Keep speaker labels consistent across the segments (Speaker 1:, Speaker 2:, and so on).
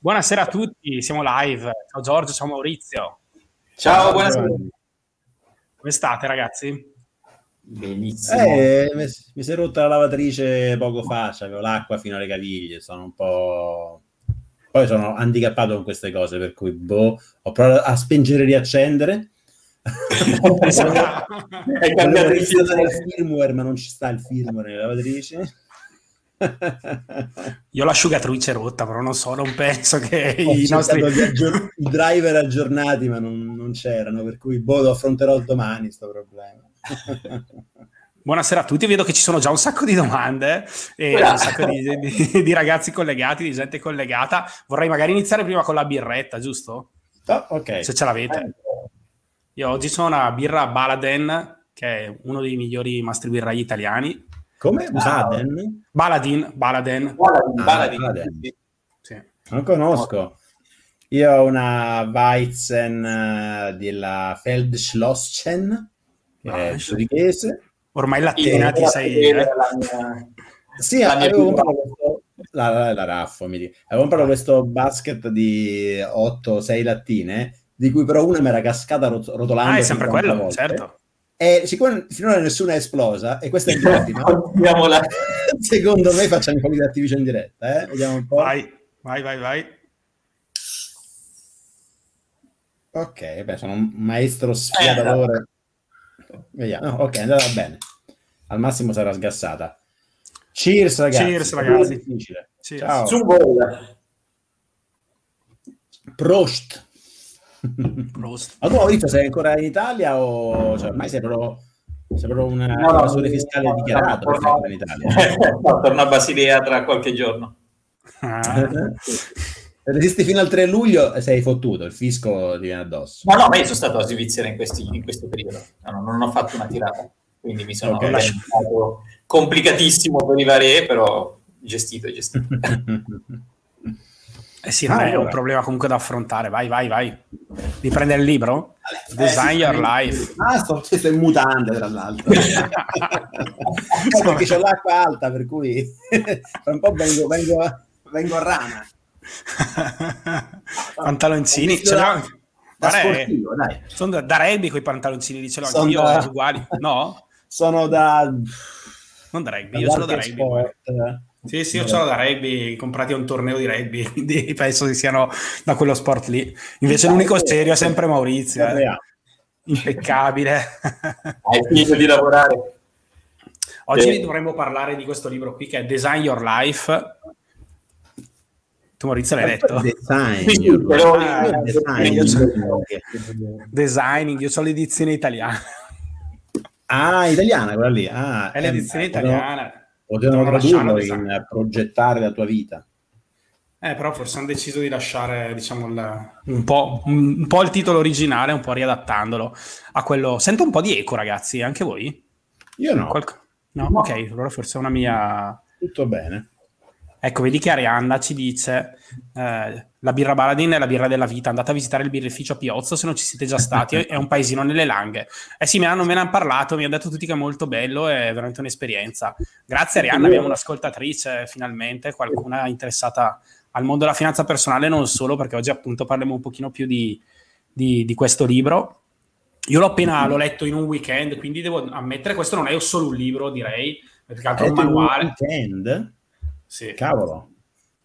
Speaker 1: Buonasera a tutti, siamo live. Ciao Giorgio, ciao Maurizio.
Speaker 2: Ciao, buonasera.
Speaker 1: Come state ragazzi?
Speaker 2: Benissimo.
Speaker 3: Eh, mi, si è rotta la lavatrice poco fa, avevo l'acqua fino alle caviglie, sono un po'... Poi sono handicappato con queste cose, per cui boh, ho provato a spengere e riaccendere. È cambiato il firmware, ma non ci sta il firmware nella lavatrice.
Speaker 1: Io l'asciugatrice rotta, però non so, non penso che
Speaker 3: Ho
Speaker 1: i nostri...
Speaker 3: aggior- i driver aggiornati, ma non, non, c'erano, per cui boh, lo affronterò domani sto problema.
Speaker 1: Buonasera a tutti, vedo che ci sono già un sacco di domande e Buona. un sacco di, di, di, ragazzi collegati, di gente collegata. Vorrei magari iniziare prima con la birretta, giusto?
Speaker 3: Oh, ok.
Speaker 1: Se ce l'avete. Io oggi sono una birra Baladen, che è uno dei migliori mastri birrai italiani
Speaker 3: come? Baden?
Speaker 1: Baladin, Baladen.
Speaker 3: Baladin, ah, Baladin. Baladin. Sì. Non conosco. Io ho una Weizen uh, della Feldschlossen, che ah, è.
Speaker 1: Ormai latina ti sei... Eh?
Speaker 3: Sì, la avevo comprato questo... La, la, la raffo, mi dico. Avevo comprato questo basket di 8-6 lattine, di cui però una mi era cascata rot- rotolando.
Speaker 1: Ah, è sempre quello, volte. certo.
Speaker 3: E siccome finora nessuna è esplosa, e questa è l'ultima, secondo me facciamo un po' di Activision in diretta. Eh? Vediamo un po'.
Speaker 1: Vai, vai, vai, vai.
Speaker 3: Ok, beh, sono un maestro sfiatatore. Eh, Vediamo, ok, è andata bene. Al massimo sarà sgassata. Cheers, ragazzi.
Speaker 1: Cheers, ragazzi.
Speaker 3: Cheers. Ciao. Prost. Ma tu Maurizio sei ancora in Italia o cioè, ormai sei proprio, sei proprio una no, no, evasore fiscale dichiarato
Speaker 2: no, in Italia? no, torno a Basilea tra qualche giorno.
Speaker 3: Ah. Resisti fino al 3 luglio e sei fottuto, il fisco ti viene addosso.
Speaker 2: No, no, ma io sono stato a Svizzera in, questi, in questo periodo, no, non ho fatto una tirata, quindi mi sono okay. lasciato complicatissimo per arrivare, però gestito, gestito.
Speaker 1: Eh sì, ah, è un problema comunque da affrontare. Vai, vai, vai. Di prendere il libro? Eh, Design sì, Your. Life.
Speaker 3: Ah, sto, sto in mutande, tra l'altro. eh, perché c'ho l'acqua alta, per cui fra un po' vengo, vengo, vengo a rana.
Speaker 1: Pantaloncini, ce l'ho. Da sportivo, dai. Sono da, da rugby quei pantaloncini, dice l'ho anch'io, da... uguali. No?
Speaker 3: Sono da...
Speaker 1: Non da rugby, io sono da rugby. Sport. Sì, sì, io ce l'ho da rugby, comprati a un torneo di rugby, quindi penso che siano da quello sport lì. Invece l'unico serio è sempre Maurizio, eh. impeccabile.
Speaker 2: Hai finito di lavorare.
Speaker 1: Oggi sì. dovremmo parlare di questo libro qui che è Design Your Life. Tu Maurizio l'hai letto?
Speaker 3: Design,
Speaker 1: sì, però, ah, design. Io Designing, io ho l'edizione italiana.
Speaker 3: Ah, italiana quella lì. Ah,
Speaker 1: è l'edizione eh, italiana. No
Speaker 3: Potevano tradurlo in progettare la tua vita.
Speaker 1: Eh, però forse hanno deciso di lasciare, diciamo, il, un, po', un, po', il titolo originale, un po' riadattandolo a quello... Sento un po' di eco, ragazzi, anche voi?
Speaker 3: Io no.
Speaker 1: Qualc... No, no. ok, allora forse è una mia...
Speaker 3: Tutto bene.
Speaker 1: Ecco, vedi che Arianna ci dice eh, la birra Baladin è la birra della vita, andate a visitare il birrificio a Piozzo se non ci siete già stati, è un paesino nelle Langhe. Eh sì, me, hanno, me ne hanno parlato, mi hanno detto tutti che è molto bello, è veramente un'esperienza. Grazie Arianna, abbiamo un'ascoltatrice finalmente, qualcuna interessata al mondo della finanza personale, non solo, perché oggi appunto parliamo un pochino più di, di, di questo libro. Io l'ho appena l'ho letto in un weekend, quindi devo ammettere, questo non è solo un libro, direi, perché altro è un manuale. Un
Speaker 3: weekend?
Speaker 1: Sì.
Speaker 3: Cavolo.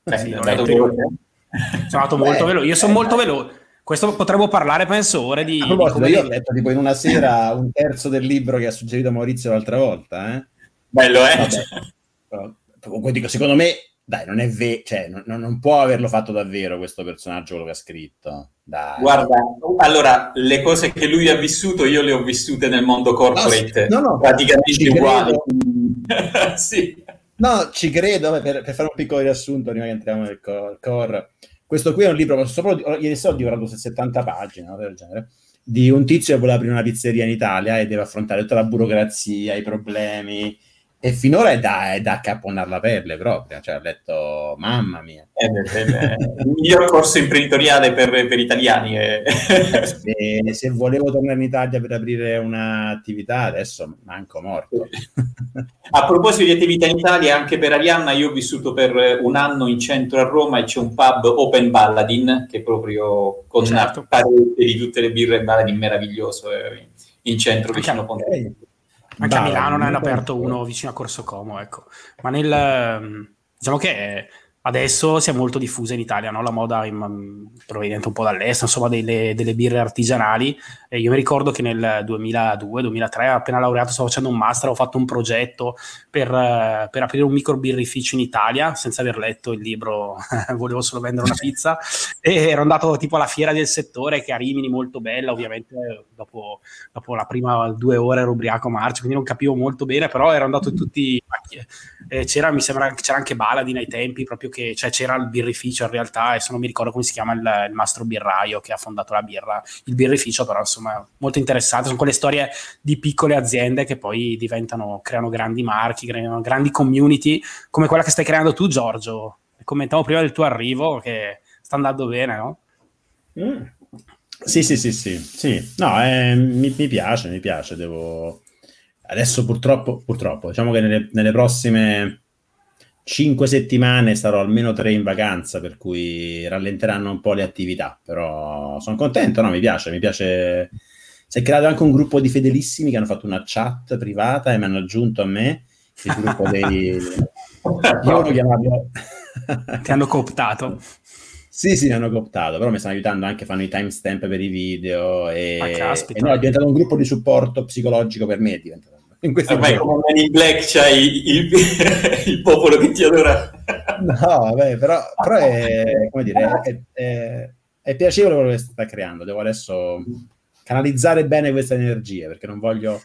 Speaker 1: Eh, sì, sono andato molto veloce. Io sono molto veloce. Questo potremmo parlare, penso, ore di...
Speaker 3: di come... Io ho letto tipo in una sera un terzo del libro che ha suggerito Maurizio l'altra volta. Eh?
Speaker 2: Bello, eh?
Speaker 3: Vabbè. Comunque dico, secondo me, dai, non è vero, cioè, non, non, può averlo fatto davvero questo personaggio, quello che ha scritto. Dai.
Speaker 2: Guarda, allora, le cose che lui ha vissuto, io le ho vissute nel mondo corporate, no, no, praticamente uguali. sì.
Speaker 3: No, ci credo, per, per, fare un piccolo riassunto prima che entriamo nel core. questo qui è un libro, sopra, ieri sera ho divorato 70 pagine, no, del genere, di un tizio che vuole aprire una pizzeria in Italia e deve affrontare tutta la burocrazia, i problemi, e finora è da, è da accapponare la pelle proprio, cioè ho detto, mamma mia.
Speaker 2: È, è, è il miglior corso imprenditoriale per, per italiani.
Speaker 3: Eh. se, se, volevo tornare in Italia per aprire un'attività, adesso manco morto.
Speaker 2: A proposito di attività in Italia, anche per Arianna, io ho vissuto per un anno in centro a Roma e c'è un pub Open Balladin, che proprio con certo. parete di tutte le birre Balladin meraviglioso eh, in centro vicino a Ponte. Okay.
Speaker 1: Anche Beh, a Milano ne hanno aperto uno vicino a Corso Como, ecco. Ma nel, ehm, diciamo che Adesso si è molto diffusa in Italia no? la moda in, mm, proveniente un po' dall'est, insomma delle, delle birre artigianali. E io mi ricordo che nel 2002-2003, appena laureato, stavo facendo un master, ho fatto un progetto per, uh, per aprire un micro birrificio in Italia, senza aver letto il libro, volevo solo vendere una pizza. e ero andato tipo alla fiera del settore, che a Rimini molto bella, ovviamente dopo, dopo la prima due ore ero ubriaco a marcia, quindi non capivo molto bene, però ero andato in tutti... Eh, c'era, mi sembra, c'era anche Baladin ai tempi, proprio che cioè, c'era il birrificio in realtà, adesso non mi ricordo come si chiama il, il mastro birraio che ha fondato la birra, il birrificio, però insomma molto interessante, sono quelle storie di piccole aziende che poi diventano, creano grandi marchi, creano grandi community, come quella che stai creando tu Giorgio, commentavo prima del tuo arrivo che sta andando bene, no?
Speaker 3: Mm. Sì, sì, sì, sì, sì. No, eh, mi, mi, piace, mi piace, devo... Adesso purtroppo, purtroppo, diciamo che nelle, nelle prossime cinque settimane sarò almeno tre in vacanza, per cui rallenteranno un po' le attività, però sono contento, no? Mi piace, mi piace. Si è creato anche un gruppo di fedelissimi che hanno fatto una chat privata e mi hanno aggiunto a me il gruppo dei... Io lo chiamavo...
Speaker 1: Ti hanno cooptato.
Speaker 3: Sì, sì, mi hanno cooptato, però mi stanno aiutando anche, fanno i timestamp per i video e, ah, e no, è diventato un gruppo di supporto psicologico per me, è diventato
Speaker 2: in questo Ormai come in Black c'hai il, il, popolo che ti adora.
Speaker 3: no, vabbè, però, però è, come dire, è, è, è, piacevole quello che sta creando. Devo adesso canalizzare bene questa energia perché non voglio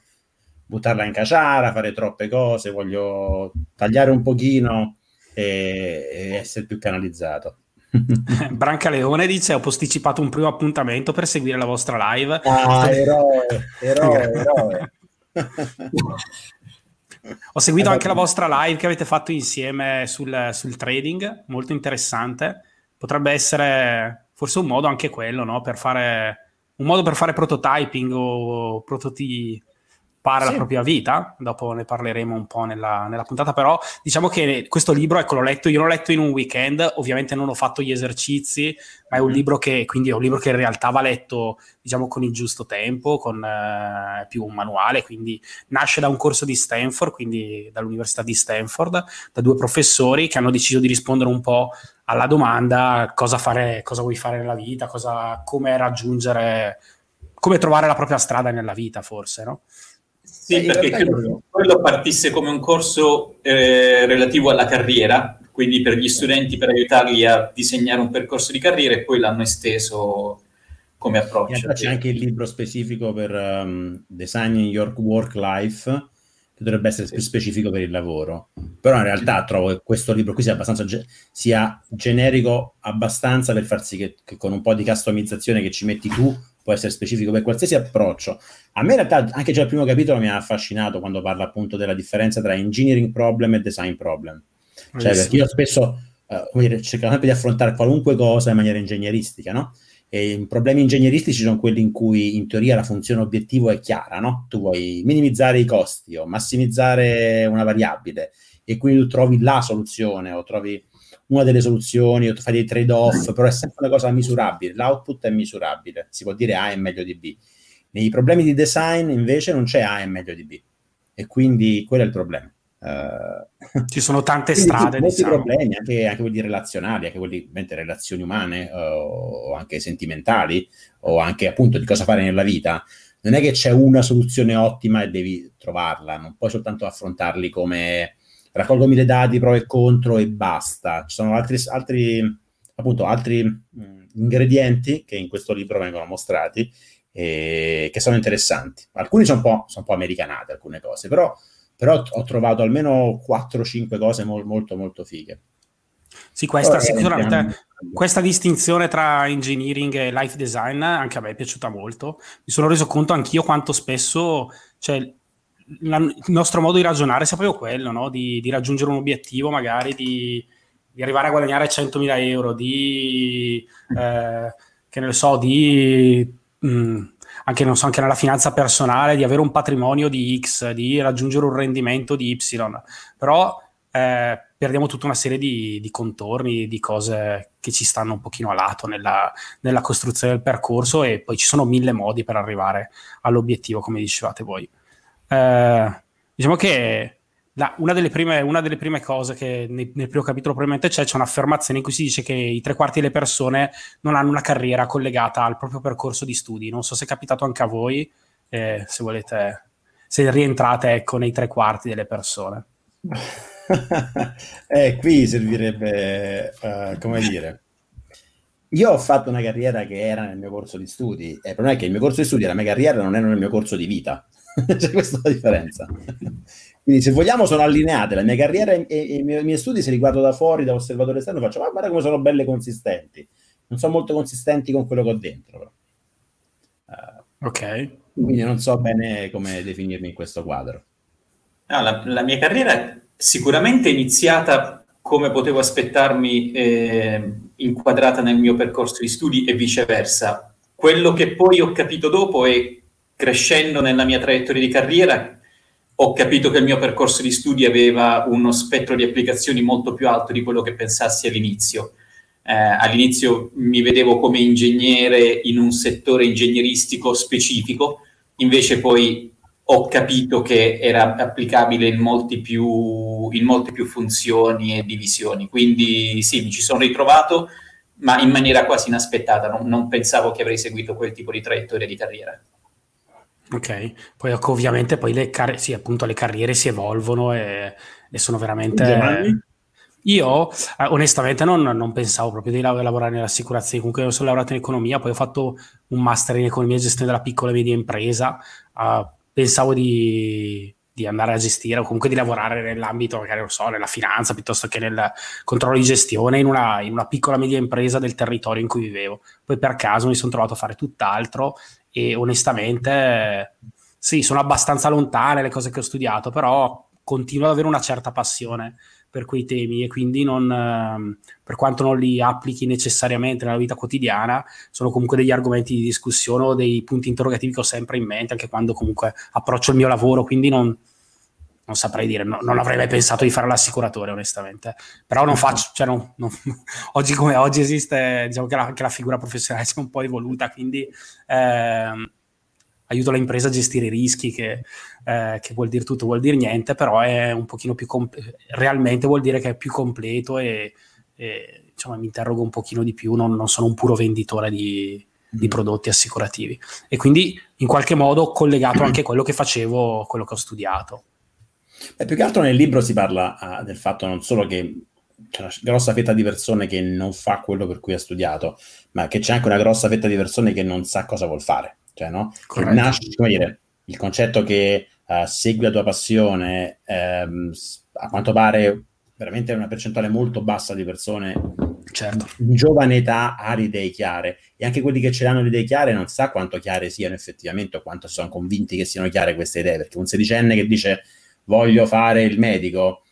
Speaker 3: buttarla in caciara, fare troppe cose, voglio tagliare un pochino e, e essere più canalizzato.
Speaker 1: Branca Leone dice ho posticipato un primo appuntamento per seguire la vostra live
Speaker 3: ah eroe eroe eroe
Speaker 1: Ho seguito anche la vostra live che avete fatto insieme sul, sul, trading, molto interessante. Potrebbe essere forse un modo anche quello, no? Per fare un modo per fare prototyping o prototipi fare sì. la propria vita, dopo ne parleremo un po' nella, nella, puntata, però diciamo che questo libro, ecco l'ho letto, io l'ho letto in un weekend, ovviamente non ho fatto gli esercizi, ma è un mm. libro che, quindi è un libro che in realtà va letto, diciamo, con il giusto tempo, con eh, più un manuale, quindi nasce da un corso di Stanford, quindi dall'Università di Stanford, da due professori che hanno deciso di rispondere un po' alla domanda cosa fare, cosa vuoi fare nella vita, cosa, come raggiungere, come trovare la propria strada nella vita, forse, no?
Speaker 2: Sì, eh, perché credo quello partisse come un corso eh, relativo alla carriera, quindi per gli studenti per aiutarli a disegnare un percorso di carriera e poi l'hanno esteso come approccio.
Speaker 3: c'è anche il libro specifico per um, Designing Your Work Life, che dovrebbe essere più specifico per il lavoro. Però in realtà trovo che questo libro qui sia abbastanza ge- sia generico abbastanza per far sì che, che, con un po' di customizzazione che ci metti tu può essere specifico per qualsiasi approccio. A me in realtà anche già il primo capitolo mi ha affascinato quando parla appunto della differenza tra engineering problem e design problem. Cioè, perché io spesso uh, dire, cerco sempre di affrontare qualunque cosa in maniera ingegneristica, no? E i problemi ingegneristici sono quelli in cui in teoria la funzione obiettivo è chiara, no? Tu vuoi minimizzare i costi o massimizzare una variabile e quindi tu trovi la soluzione o trovi una delle soluzioni o fai dei trade-off, però è sempre una cosa misurabile, l'output è misurabile, si può dire A è meglio di B. Nei problemi di design invece non c'è A è meglio di B e quindi quello è il problema.
Speaker 1: Uh, Ci sono tante strade,
Speaker 3: molti diciamo. problemi, anche, anche, quelli relazionali, anche quelli di relazioni umane uh, o anche sentimentali o anche appunto di cosa fare nella vita. Non è che c'è una soluzione ottima e devi trovarla, non puoi soltanto affrontarli come raccolgo mille dati, pro e contro e basta. Ci sono altri, altri, appunto, altri mh, ingredienti che in questo libro vengono mostrati e che sono interessanti. Alcuni sono un po', sono un po americanate, alcune cose, però, però ho trovato almeno 4-5 cose mo- molto, molto fighe.
Speaker 1: Sì, questa, sicuramente, questa distinzione tra engineering e life design anche a me è piaciuta molto. Mi sono reso conto anch'io quanto spesso cioè, la, il nostro modo di ragionare sia proprio quello, no? di, di, raggiungere un obiettivo, magari di, di, arrivare a guadagnare 100.000 euro, di, eh, che ne so, di... Mh, mm, anche, so, anche, nella finanza personale, di avere un patrimonio di X, di raggiungere un rendimento di Y. Però eh, perdiamo tutta una serie di, di, contorni, di cose che ci stanno un pochino a lato nella, nella, costruzione del percorso e poi ci sono mille modi per arrivare all'obiettivo, come dicevate voi. Eh, diciamo che la, una, delle prime, una, delle prime, cose che nel, nel primo capitolo probabilmente c'è, c'è un'affermazione in cui si dice che i tre quarti delle persone non hanno una carriera collegata al proprio percorso di studi. Non so se è capitato anche a voi, eh, se volete, se rientrate ecco, nei tre quarti delle persone.
Speaker 3: eh, qui servirebbe, uh, come dire, io ho fatto una carriera che era nel mio corso di studi, il problema è che il mio corso di studi e la mia carriera non erano nel mio corso di vita, c'è questa la differenza. Quindi se vogliamo sono allineate, la mia carriera e, e, i, miei, i, miei, studi, se li guardo da fuori, da osservatore esterno, faccio, ma guarda come sono belle consistenti. Non sono molto consistenti con quello che ho dentro. Però.
Speaker 1: Uh, ok.
Speaker 3: Quindi non so bene come definirmi in questo quadro.
Speaker 2: No, la, la mia carriera sicuramente iniziata come potevo aspettarmi, eh, inquadrata nel mio percorso di studi e viceversa. Quello che poi ho capito dopo è crescendo nella mia traiettoria di carriera, ho capito che il mio percorso di studi aveva uno spettro di applicazioni molto più alto di quello che pensassi all'inizio. Eh, all'inizio mi vedevo come ingegnere in un settore ingegneristico specifico, invece poi ho capito che era applicabile in, più, in molte più funzioni e divisioni. Quindi sì, mi ci sono ritrovato, ma in maniera quasi inaspettata. Non, non pensavo che avrei seguito quel tipo di traiettoria di carriera.
Speaker 1: Ok, poi ecco, ovviamente poi le, car- sì, appunto, le carriere si evolvono e, e sono veramente... Io eh, onestamente non, non, pensavo proprio di lavorare nell'assicurazione, comunque io sono laureato in economia, poi ho fatto un master in economia e gestione della piccola e media impresa, uh, pensavo di, di, andare a gestire o comunque di lavorare nell'ambito, magari non so, nella finanza piuttosto che nel controllo di gestione in una, in una piccola e media impresa del territorio in cui vivevo. Poi per caso mi sono trovato a fare tutt'altro e onestamente sì, sono abbastanza lontane le cose che ho studiato, però continuo ad avere una certa passione per quei temi e quindi non, ehm, per quanto non li applichi necessariamente nella vita quotidiana, sono comunque degli argomenti di discussione o dei punti interrogativi che ho sempre in mente anche quando comunque approccio il mio lavoro, quindi non, non saprei dire, no, non avrei mai pensato di fare l'assicuratore onestamente, però non faccio, cioè non, non, oggi come oggi esiste, diciamo che la, che la figura professionale è un po' evoluta, quindi... Eh, aiuto l'impresa a gestire i rischi, che, eh, che, vuol dire tutto, vuol dire niente, però è un pochino più completo, realmente vuol dire che è più completo e, e diciamo, mi interrogo un pochino di più, non, non sono un puro venditore di, di, mm. prodotti assicurativi. E quindi in qualche modo ho collegato anche quello che facevo, quello che ho studiato.
Speaker 3: Beh, più che altro nel libro si parla uh, del fatto non solo che c'è una grossa fetta di persone che non fa quello per cui ha studiato, ma che c'è anche una grossa fetta di persone che non sa cosa vuol fare. Cioè, no? Nasce, come dire, il concetto che uh, segui la tua passione, ehm, a quanto pare veramente una percentuale molto bassa di persone
Speaker 1: certo.
Speaker 3: in giovane età ha le idee chiare e anche quelli che ce l'hanno le idee chiare non sa quanto chiare siano effettivamente o quanto sono convinti che siano chiare queste idee perché un sedicenne che dice voglio fare il medico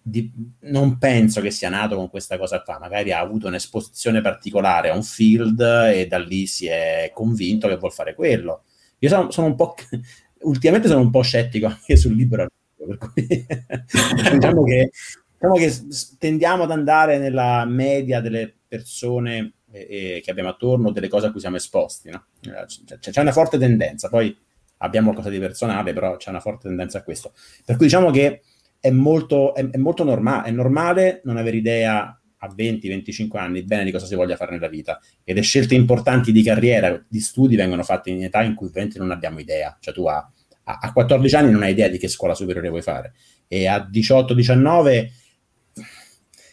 Speaker 3: di, non penso che sia nato con questa cosa qua, magari ha avuto un'esposizione particolare a un field e da lì si è convinto che vuol fare quello. Io sono, sono un po', ultimamente sono un po' scettico anche sul libero per cui diciamo, che, diciamo che tendiamo ad andare nella media delle persone eh, che abbiamo attorno, delle cose a cui siamo esposti. No? C'è, c'è una forte tendenza, poi abbiamo qualcosa di personale, però c'è una forte tendenza a questo. Per cui diciamo che è molto, è, è molto normale, è normale non avere idea a 20-25 anni bene di cosa si voglia fare nella vita. E le scelte importanti di carriera, di studi vengono fatte in età in cui 20 non abbiamo idea, cioè tu a, a 14 anni non hai idea di che scuola superiore vuoi fare. E a 18-19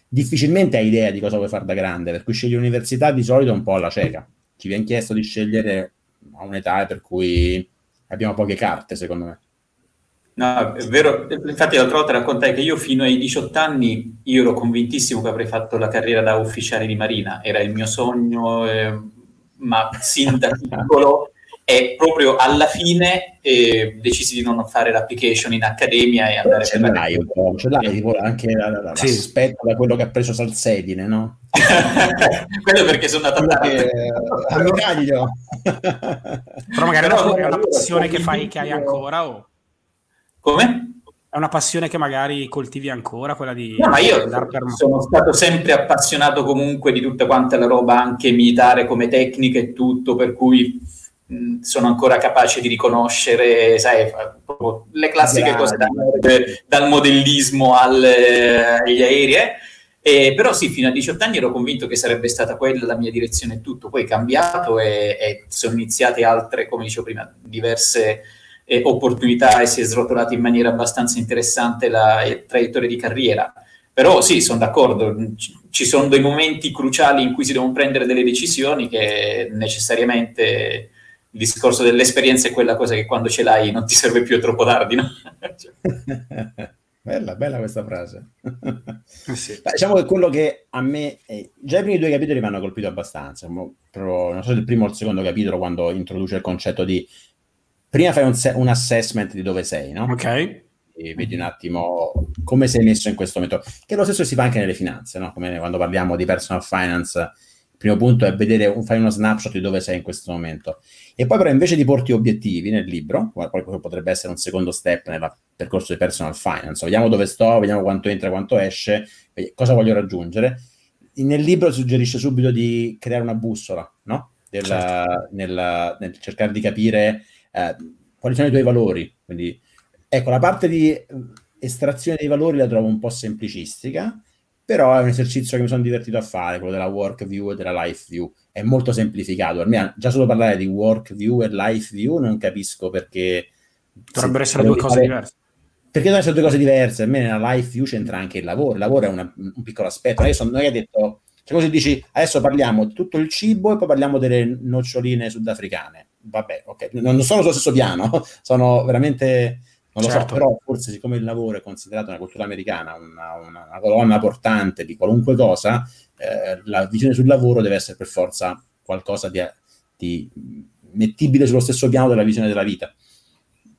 Speaker 3: difficilmente hai idea di cosa vuoi fare da grande, per cui scegli l'università di solito un po' alla cieca, ci viene chiesto di scegliere a un'età per cui abbiamo poche carte secondo me.
Speaker 2: No, è vero, infatti l'altra volta raccontai che io fino ai 18 anni io ero convintissimo che avrei fatto la carriera da ufficiale di marina, era il mio sogno, eh, ma sin da piccolo e proprio alla fine eh, decisi di non fare l'application in accademia e andare
Speaker 3: ce per l'hai un po', ce l'hai tipo anche la, la, sì. l'aspetto da quello che ha preso Salsedine, no?
Speaker 2: quello perché sono andato
Speaker 3: a Miraglio
Speaker 1: però magari Però, è una passione che fai che hai ancora o...
Speaker 2: come?
Speaker 1: È una passione che magari coltivi ancora, quella di...
Speaker 2: No, ma io sono stato sempre appassionato comunque di tutta quanta la roba anche militare come tecnica e tutto, per cui sono ancora capace di riconoscere, sai, le classiche cose da, dal modellismo al, agli aerei. Eh. E, però sì, fino a 18 anni ero convinto che sarebbe stata quella la mia direzione e tutto, poi è cambiato e, e sono iniziate altre, come dicevo prima, diverse eh, opportunità e si è srotolata in maniera abbastanza interessante la eh, traiettoria di carriera. Però sì, sono d'accordo, ci sono dei momenti cruciali in cui si devono prendere delle decisioni che necessariamente il discorso dell'esperienza è quella cosa che quando ce l'hai non ti serve più, è troppo tardi, no?
Speaker 3: bella, bella questa frase. Eh sì. Diciamo che quello che a me, eh, già i primi due capitoli mi hanno colpito abbastanza, però, non so se il primo o il secondo capitolo quando introduce il concetto di prima fai un, un assessment di dove sei, no?
Speaker 1: Ok.
Speaker 3: E vedi un attimo come sei messo in questo momento, che lo stesso si fa anche nelle finanze, no? Come quando parliamo di personal finance primo punto è vedere, fare uno snapshot di dove sei in questo momento. E poi però invece di porti obiettivi nel libro, poi potrebbe essere un secondo step nel percorso di personal finance, vediamo dove sto, vediamo quanto entra, quanto esce, cosa voglio raggiungere. Nel libro suggerisce subito di creare una bussola, no? Del, certo. nel, nel, cercare di capire eh, quali sono i tuoi valori. Quindi, ecco, la parte di eh, estrazione dei valori la trovo un po' semplicistica, però è un esercizio che mi sono divertito a fare, quello della work view e della life view. È molto semplificato. Me, già solo parlare di work view e life view non capisco perché...
Speaker 1: Dovrebbero essere due cose fare... diverse.
Speaker 3: Perché devono essere due cose diverse? A me nella life view c'entra anche il lavoro. Il lavoro è una, un piccolo aspetto. Io sono, non è detto... Cioè così dici, adesso parliamo di tutto il cibo e poi parliamo delle noccioline sudafricane. Vabbè, ok. Non sono sullo stesso piano, sono veramente non lo certo. so, però forse siccome il lavoro è considerato una cultura americana, una, una, una colonna portante di qualunque cosa, eh, la visione sul lavoro deve essere per forza qualcosa di, di, mettibile sullo stesso piano della visione della vita.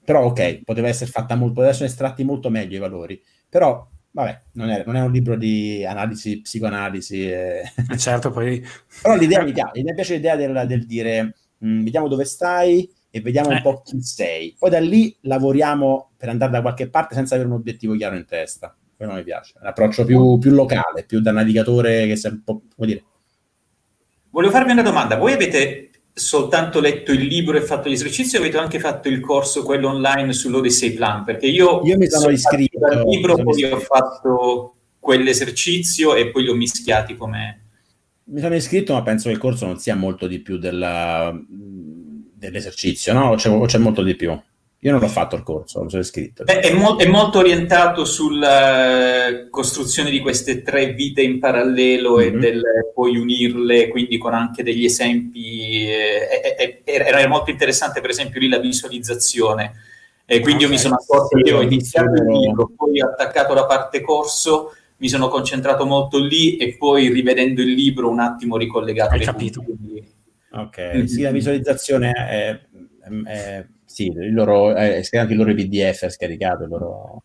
Speaker 3: Però ok, poteva essere fatta molto, poteva essere estratti molto meglio i valori, però vabbè, non è, non è un libro di analisi, psicoanalisi.
Speaker 1: Eh, certo, poi...
Speaker 3: però l'idea mi piace, mi piace l'idea del, del dire, mh, mm, vediamo dove stai, e vediamo eh. un po' chi sei. Poi da lì lavoriamo per andare da qualche parte senza avere un obiettivo chiaro in testa. Quello mi piace. Un approccio più, più locale, più da navigatore che sia un po', come dire.
Speaker 2: Volevo farvi una domanda. Voi avete soltanto letto il libro e fatto gli esercizi o avete anche fatto il corso, quello online sull'Odyssey Plan? Perché io,
Speaker 3: io mi sono, sono iscritto
Speaker 2: al libro, poi iscritto. ho fatto quell'esercizio e poi li ho mischiati come...
Speaker 3: Mi sono iscritto, ma penso che il corso non sia molto di più della dell'esercizio, no? O c'è, o c'è, molto di più? Io non l'ho fatto il corso, lo sono iscritto.
Speaker 2: Beh, è, mo- è, molto orientato sulla eh, costruzione di queste tre vite in parallelo mm-hmm. e del poi unirle, quindi con anche degli esempi. Eh, era molto interessante, per esempio, lì la visualizzazione. E quindi io mi sono accorto che ho iniziato il libro, poi ho attaccato la parte corso, mi sono concentrato molto lì e poi rivedendo il libro un attimo ricollegato.
Speaker 1: Hai capito. Punti,
Speaker 3: Ok, mm-hmm. sì, la visualizzazione è, è, è sì, il loro, è, anche il loro PDF è scaricato, il loro...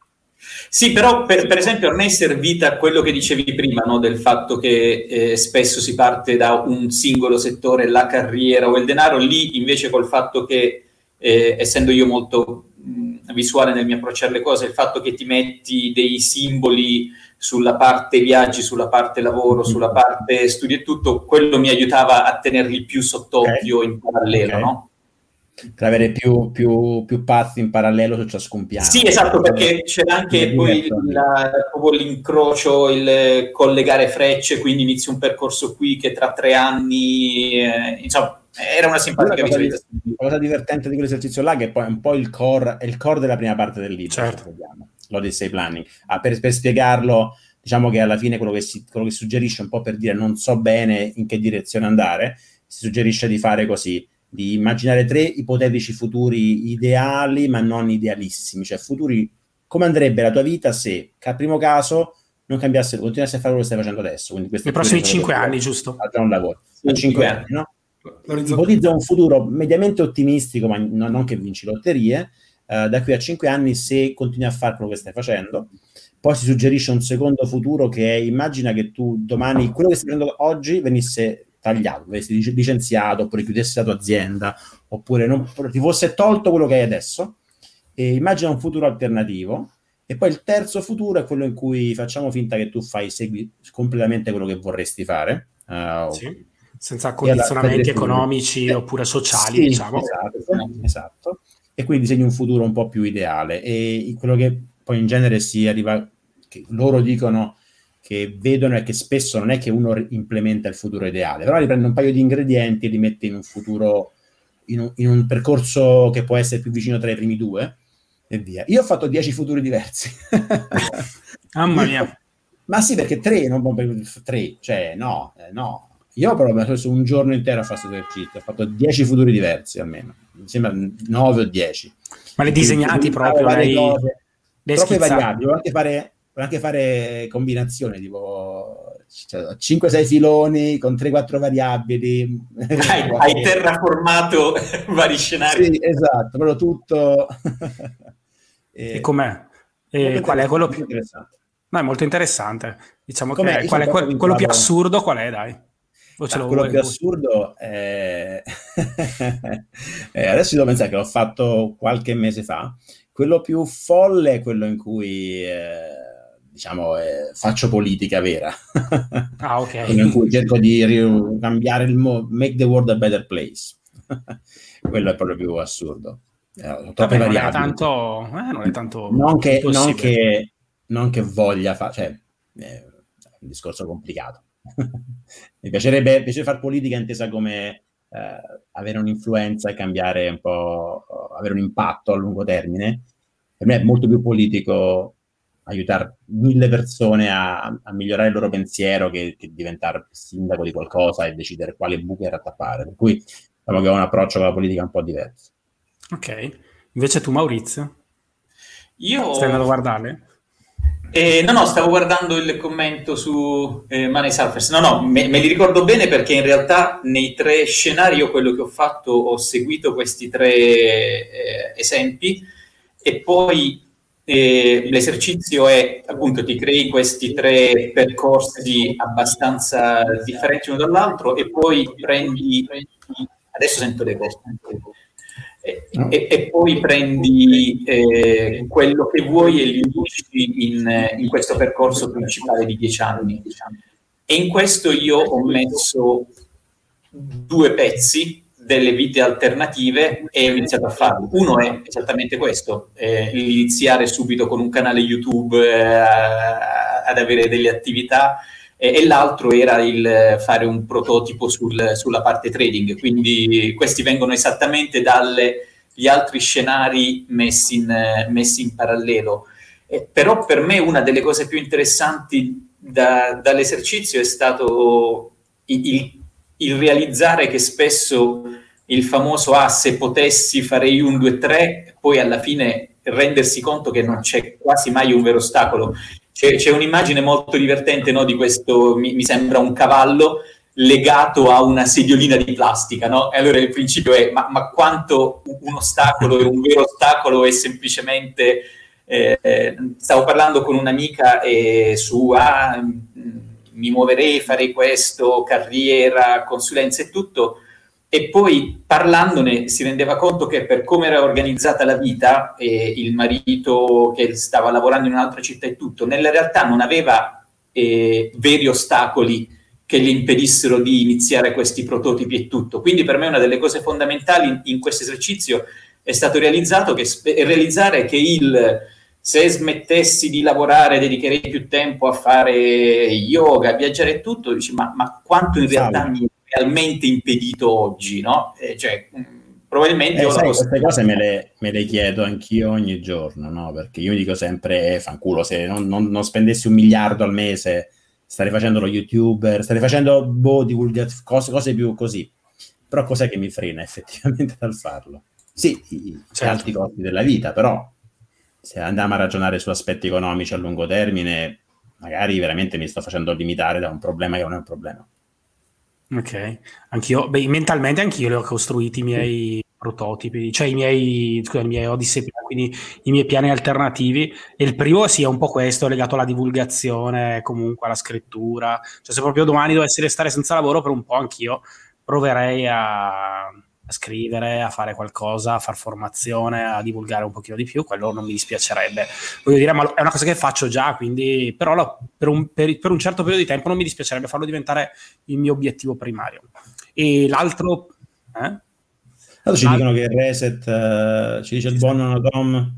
Speaker 2: Sì, però per, per, esempio a me è servita quello che dicevi prima, no? del fatto che eh, spesso si parte da un singolo settore, la carriera o il denaro, lì invece col fatto che, eh, essendo io molto mh, visuale nel mio approcciare le cose, il fatto che ti metti dei simboli sulla parte viaggi, sulla parte lavoro, mm-hmm. sulla parte studio e tutto, quello mi aiutava a tenerli più sott'occhio okay. in parallelo, okay. no?
Speaker 3: Per avere più, più, più passi in parallelo su ciascun piano.
Speaker 2: Sì, esatto, perché c'è anche poi la, l'incrocio, il collegare frecce, quindi inizi un percorso qui che tra tre anni, eh, insomma, era una simpatica
Speaker 3: la cosa, la cosa divertente di quell'esercizio là, che poi è un po' il core, è il core della prima parte del libro.
Speaker 1: Certo
Speaker 3: l'Odyssey Planning. Ah, per, per, spiegarlo, diciamo che alla fine quello che, si, quello che suggerisce un po' per dire non so bene in che direzione andare, si suggerisce di fare così. di immaginare tre ipotetici futuri ideali, ma non idealissimi, cioè futuri come andrebbe la tua vita se, al primo caso, non cambiasse, continuassi a fare quello che stai facendo adesso. Quindi
Speaker 1: Nei prossimi cinque anni, giusto?
Speaker 3: Già un lavoro. A cinque anni, no? Ipotizza un futuro mediamente ottimistico, ma non, non che vinci lotterie, uh, da qui a cinque anni se continui a fare quello che stai facendo. Poi si suggerisce un secondo futuro che è, immagina che tu domani, quello che stai facendo oggi venisse tagliato, avessi licenziato, oppure chiudesse la tua azienda, oppure non, ti fosse tolto quello che hai adesso, e immagina un futuro alternativo. E poi il terzo futuro è quello in cui facciamo finta che tu fai, segui completamente quello che vorresti fare.
Speaker 1: Uh, sì, senza condizionamenti economici eh, oppure sociali, sì, diciamo.
Speaker 3: Esatto, esatto. E quindi disegni un futuro un po' più ideale. E quello che poi in genere si arriva, che loro dicono che vedono è che spesso non è che uno implementa il futuro ideale, però riprende un paio di ingredienti e li mette in un futuro, in un, in un percorso che può essere più vicino tra i primi due e via. Io ho fatto dieci futuri diversi.
Speaker 1: Mamma mia.
Speaker 3: Ma sì, perché tre, non tre, cioè no, eh, no. Io però mi ho messo un giorno intero a fare questo esercizio, ho fatto dieci futuri diversi almeno, mi sembra nove o dieci.
Speaker 1: Ma le disegnati proprio?
Speaker 3: Varie cose, troppe variabili, anche fare anche fare combinazioni tipo cioè, 5-6 filoni con 3-4 variabili.
Speaker 2: Hai, hai terraformato vari scenari.
Speaker 3: Sì, esatto, però tutto.
Speaker 1: e, e com'è? E qual è quello più interessante? No, è molto interessante. Diciamo com'è? che qual è quello, quello più assurdo qual è, dai?
Speaker 3: O ce ah, quello più assurdo è... eh, adesso devo pensare che l'ho fatto qualche mese fa. Quello più folle è quello in cui eh, diciamo, eh, faccio politica vera.
Speaker 1: Ah, ok.
Speaker 3: in cui cerco di cambiare il mondo, make the world a better place. Quello è proprio più assurdo.
Speaker 1: Eh, Vabbè, non, è tanto, eh, non è tanto...
Speaker 3: Non che, non che, non che voglia fare... Cioè, è un discorso complicato. Mi piacerebbe, piacerebbe fare politica intesa come eh, avere un'influenza e cambiare un po', avere un impatto a lungo termine. Per me è molto più politico aiutare mille persone a, a, migliorare il loro pensiero che, che, diventare sindaco di qualcosa e decidere quale buche rattappare. Per cui diciamo che ho un approccio con la politica un po' diverso.
Speaker 1: Ok, invece tu Maurizio?
Speaker 2: Io...
Speaker 1: Stai andando a guardarle?
Speaker 2: Eh, no, no, stavo guardando il commento su eh, Money Surfers. No, no, me, me, li ricordo bene perché in realtà nei tre scenari io quello che ho fatto ho seguito questi tre eh, esempi e poi e l'esercizio è appunto ti crei questi tre percorsi abbastanza differenti uno dall'altro e poi prendi adesso sento le cose e, e, poi prendi eh, quello che vuoi e li usi in, in, questo percorso principale di dieci anni e in questo io ho messo due pezzi delle vite alternative e ho iniziato a farlo. Uno è esattamente questo, eh, iniziare subito con un canale YouTube eh, ad avere delle attività eh, e l'altro era il fare un prototipo sul, sulla parte trading. Quindi questi vengono esattamente dagli altri scenari messi in, messi in parallelo. Eh, però per me una delle cose più interessanti da, dall'esercizio è stato il, il il realizzare che spesso il famoso ah se potessi farei un 2-3 poi alla fine rendersi conto che non c'è quasi mai un vero ostacolo c'è, c'è un'immagine molto divertente no, di questo mi, mi, sembra un cavallo legato a una sediolina di plastica no? e allora il principio è ma, ma quanto un ostacolo è un vero ostacolo è semplicemente eh, eh stavo parlando con un'amica eh, su ah, mi muoverei, farei questo, carriera, consulenza e tutto, e poi parlandone si rendeva conto che per come era organizzata la vita, eh, il marito che stava lavorando in un'altra città e tutto, nella realtà non aveva eh, veri ostacoli che gli impedissero di iniziare questi prototipi e tutto. Quindi per me una delle cose fondamentali in, in questo esercizio è stato realizzato che, realizzare che il se smettessi di lavorare dedicherei più tempo a fare yoga, a viaggiare e tutto, dici ma, ma quanto in realtà mi è realmente impedito oggi, no? Eh, cioè, mm, probabilmente...
Speaker 3: Eh, sai, queste cose me le, me le, chiedo anch'io ogni giorno, no? Perché io mi dico sempre, eh, fanculo, se non, non, non, spendessi un miliardo al mese starei facendo lo youtuber, starei facendo boh, divulgaz- cose, cose più così. Però cos'è che mi frena effettivamente dal farlo? Sì, certo. alti costi della vita, però se andiamo a ragionare su aspetti economici a lungo termine, magari veramente mi sto facendo limitare da un problema che non è un problema.
Speaker 1: Ok, anch'io, beh, mentalmente anch'io li ho costruiti i miei prototipi, cioè i miei, scusa, i miei Odyssey, quindi i miei piani alternativi. E il primo sì, è un po' questo, legato alla divulgazione, comunque alla scrittura. Cioè, se proprio domani dovessi restare senza lavoro per un po', anch'io proverei a, a scrivere, a fare qualcosa, a far formazione, a divulgare un pochino di più, quello non mi dispiacerebbe. Voglio dire, ma è una cosa che faccio già, quindi però la, per, un, per, per, un, certo periodo di tempo non mi dispiacerebbe farlo diventare il mio obiettivo primario. E l'altro... Eh?
Speaker 3: Allora ci dicono che Reset, uh, ci dice il buon Tom.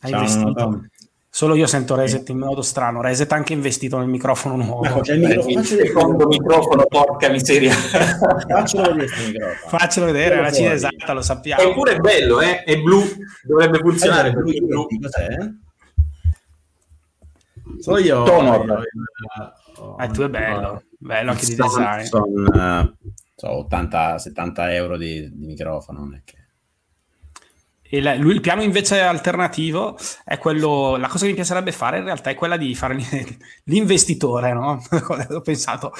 Speaker 1: Ciao Tom. Solo io sento Reset in modo strano. Reset anche investito nel microfono nuovo.
Speaker 2: Ecco, c'è il, microfono, il secondo microfono, porca miseria.
Speaker 3: Faccelo vedere questo microfono.
Speaker 1: Faccelo vedere, è una cina esatta, lo sappiamo.
Speaker 2: Eppure è bello, eh? È blu, dovrebbe funzionare. Allora, blu, blu.
Speaker 3: Cos'è? Sono io.
Speaker 1: Tonor. Eh, tu è bello, bello anche di design.
Speaker 3: Sono, uh, so, 80-70 euro di, di microfono, non è che...
Speaker 1: Il, lui, il, piano invece alternativo è quello, la cosa che mi piacerebbe fare in realtà è quella di fare l'investitore, no? Ho pensato,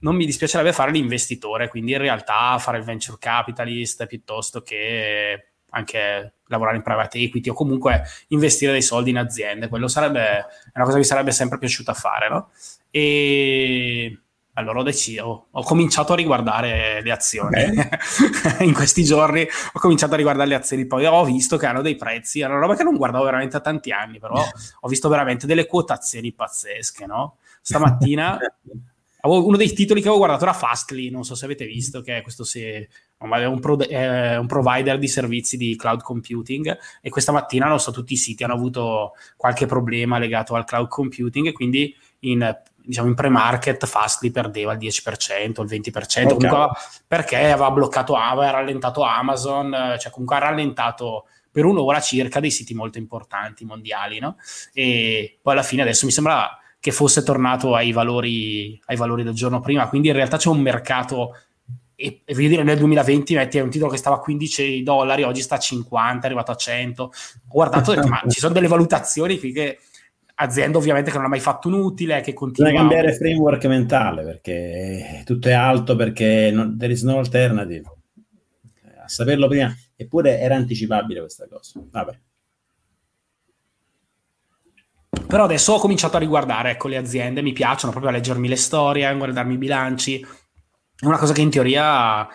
Speaker 1: non mi dispiacerebbe fare l'investitore, quindi in realtà fare il venture capitalist piuttosto che anche lavorare in private equity o comunque investire dei soldi in aziende, quello sarebbe una cosa che mi sarebbe sempre piaciuta fare, no? E allora ho deciso, ho cominciato a riguardare le azioni. In questi giorni, ho cominciato a riguardare le azioni, poi ho visto che hanno dei prezzi, era una roba che non guardavo veramente da tanti anni, però ho visto veramente delle quotazioni pazzesche, no? Stamattina uno dei titoli che avevo guardato era Fastly, non so se avete visto, che è questo se, un, pro, è un, provider di servizi di cloud computing e questa mattina, non so, tutti i siti hanno avuto qualche problema legato al cloud computing e quindi in diciamo in pre-market Fastly perdeva il 10%, il 20%, okay. comunque perché aveva bloccato, aveva rallentato Amazon, cioè comunque ha rallentato per un'ora circa dei siti molto importanti mondiali, no? E poi alla fine adesso mi sembra che fosse tornato ai valori, ai valori del giorno prima, quindi in realtà c'è un mercato e, e voglio dire nel 2020 metti un titolo che stava a 15 dollari, oggi sta a 50, è arrivato a 100. Ho guardato e ho detto, ma ci sono delle valutazioni qui che azienda ovviamente che non ha mai fatto un utile, che continua...
Speaker 3: Bisogna cambiare framework mentale perché tutto è alto perché non, there is no alternative. A saperlo prima, eppure era anticipabile questa cosa. Vabbè.
Speaker 1: Però adesso ho cominciato a riguardare ecco, le aziende, mi piacciono proprio a leggermi le storie, a guardarmi i bilanci. È una cosa che in teoria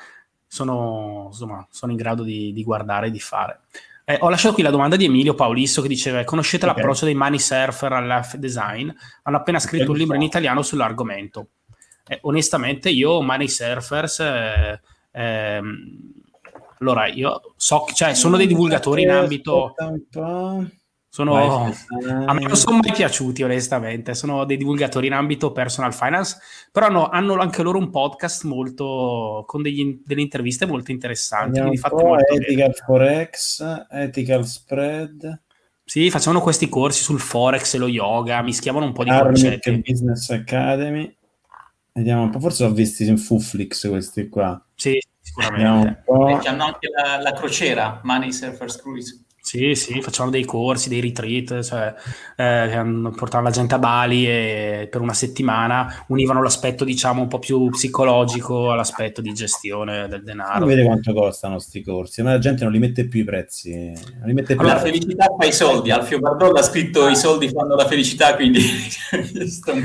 Speaker 1: sono, insomma, sono in grado di, di guardare e di fare. Eh, ho lasciato qui la domanda di Emilio Paulisso che diceva: Conoscete okay. l'approccio dei money surfer all'F design? Hanno appena scritto un libro in italiano sull'argomento. Eh, onestamente, io, money surfers, eh, ehm, allora io so che cioè, sono dei divulgatori in ambito. Sono, a me non sono mai piaciuti, onestamente. Sono dei divulgatori in ambito personal finance, però hanno, hanno anche loro un podcast molto con degli, delle interviste molto interessanti.
Speaker 3: Quindi fatte molto ethical bene. Forex, Ethical Spread.
Speaker 1: Sì, facevano questi corsi sul Forex e lo yoga, mischiavano un po' di
Speaker 3: Armic
Speaker 1: concetti.
Speaker 3: Business Academy. Vediamo un po', forse l'ho visti in Fuflix questi qua.
Speaker 1: Sì, sicuramente.
Speaker 2: Hanno anche la, la crociera, Money Surfers Cruise.
Speaker 1: Sì, sì, facevano dei corsi, dei retreat, cioè, eh, portavano la gente a Bali e per una settimana univano l'aspetto, diciamo, un po' più psicologico all'aspetto di gestione del denaro.
Speaker 3: Non vede quanto costano questi corsi, ma la gente non li mette più i prezzi. Non li mette più
Speaker 2: la felicità fa i soldi, Alfio Bardol ha scritto i soldi fanno la felicità, quindi...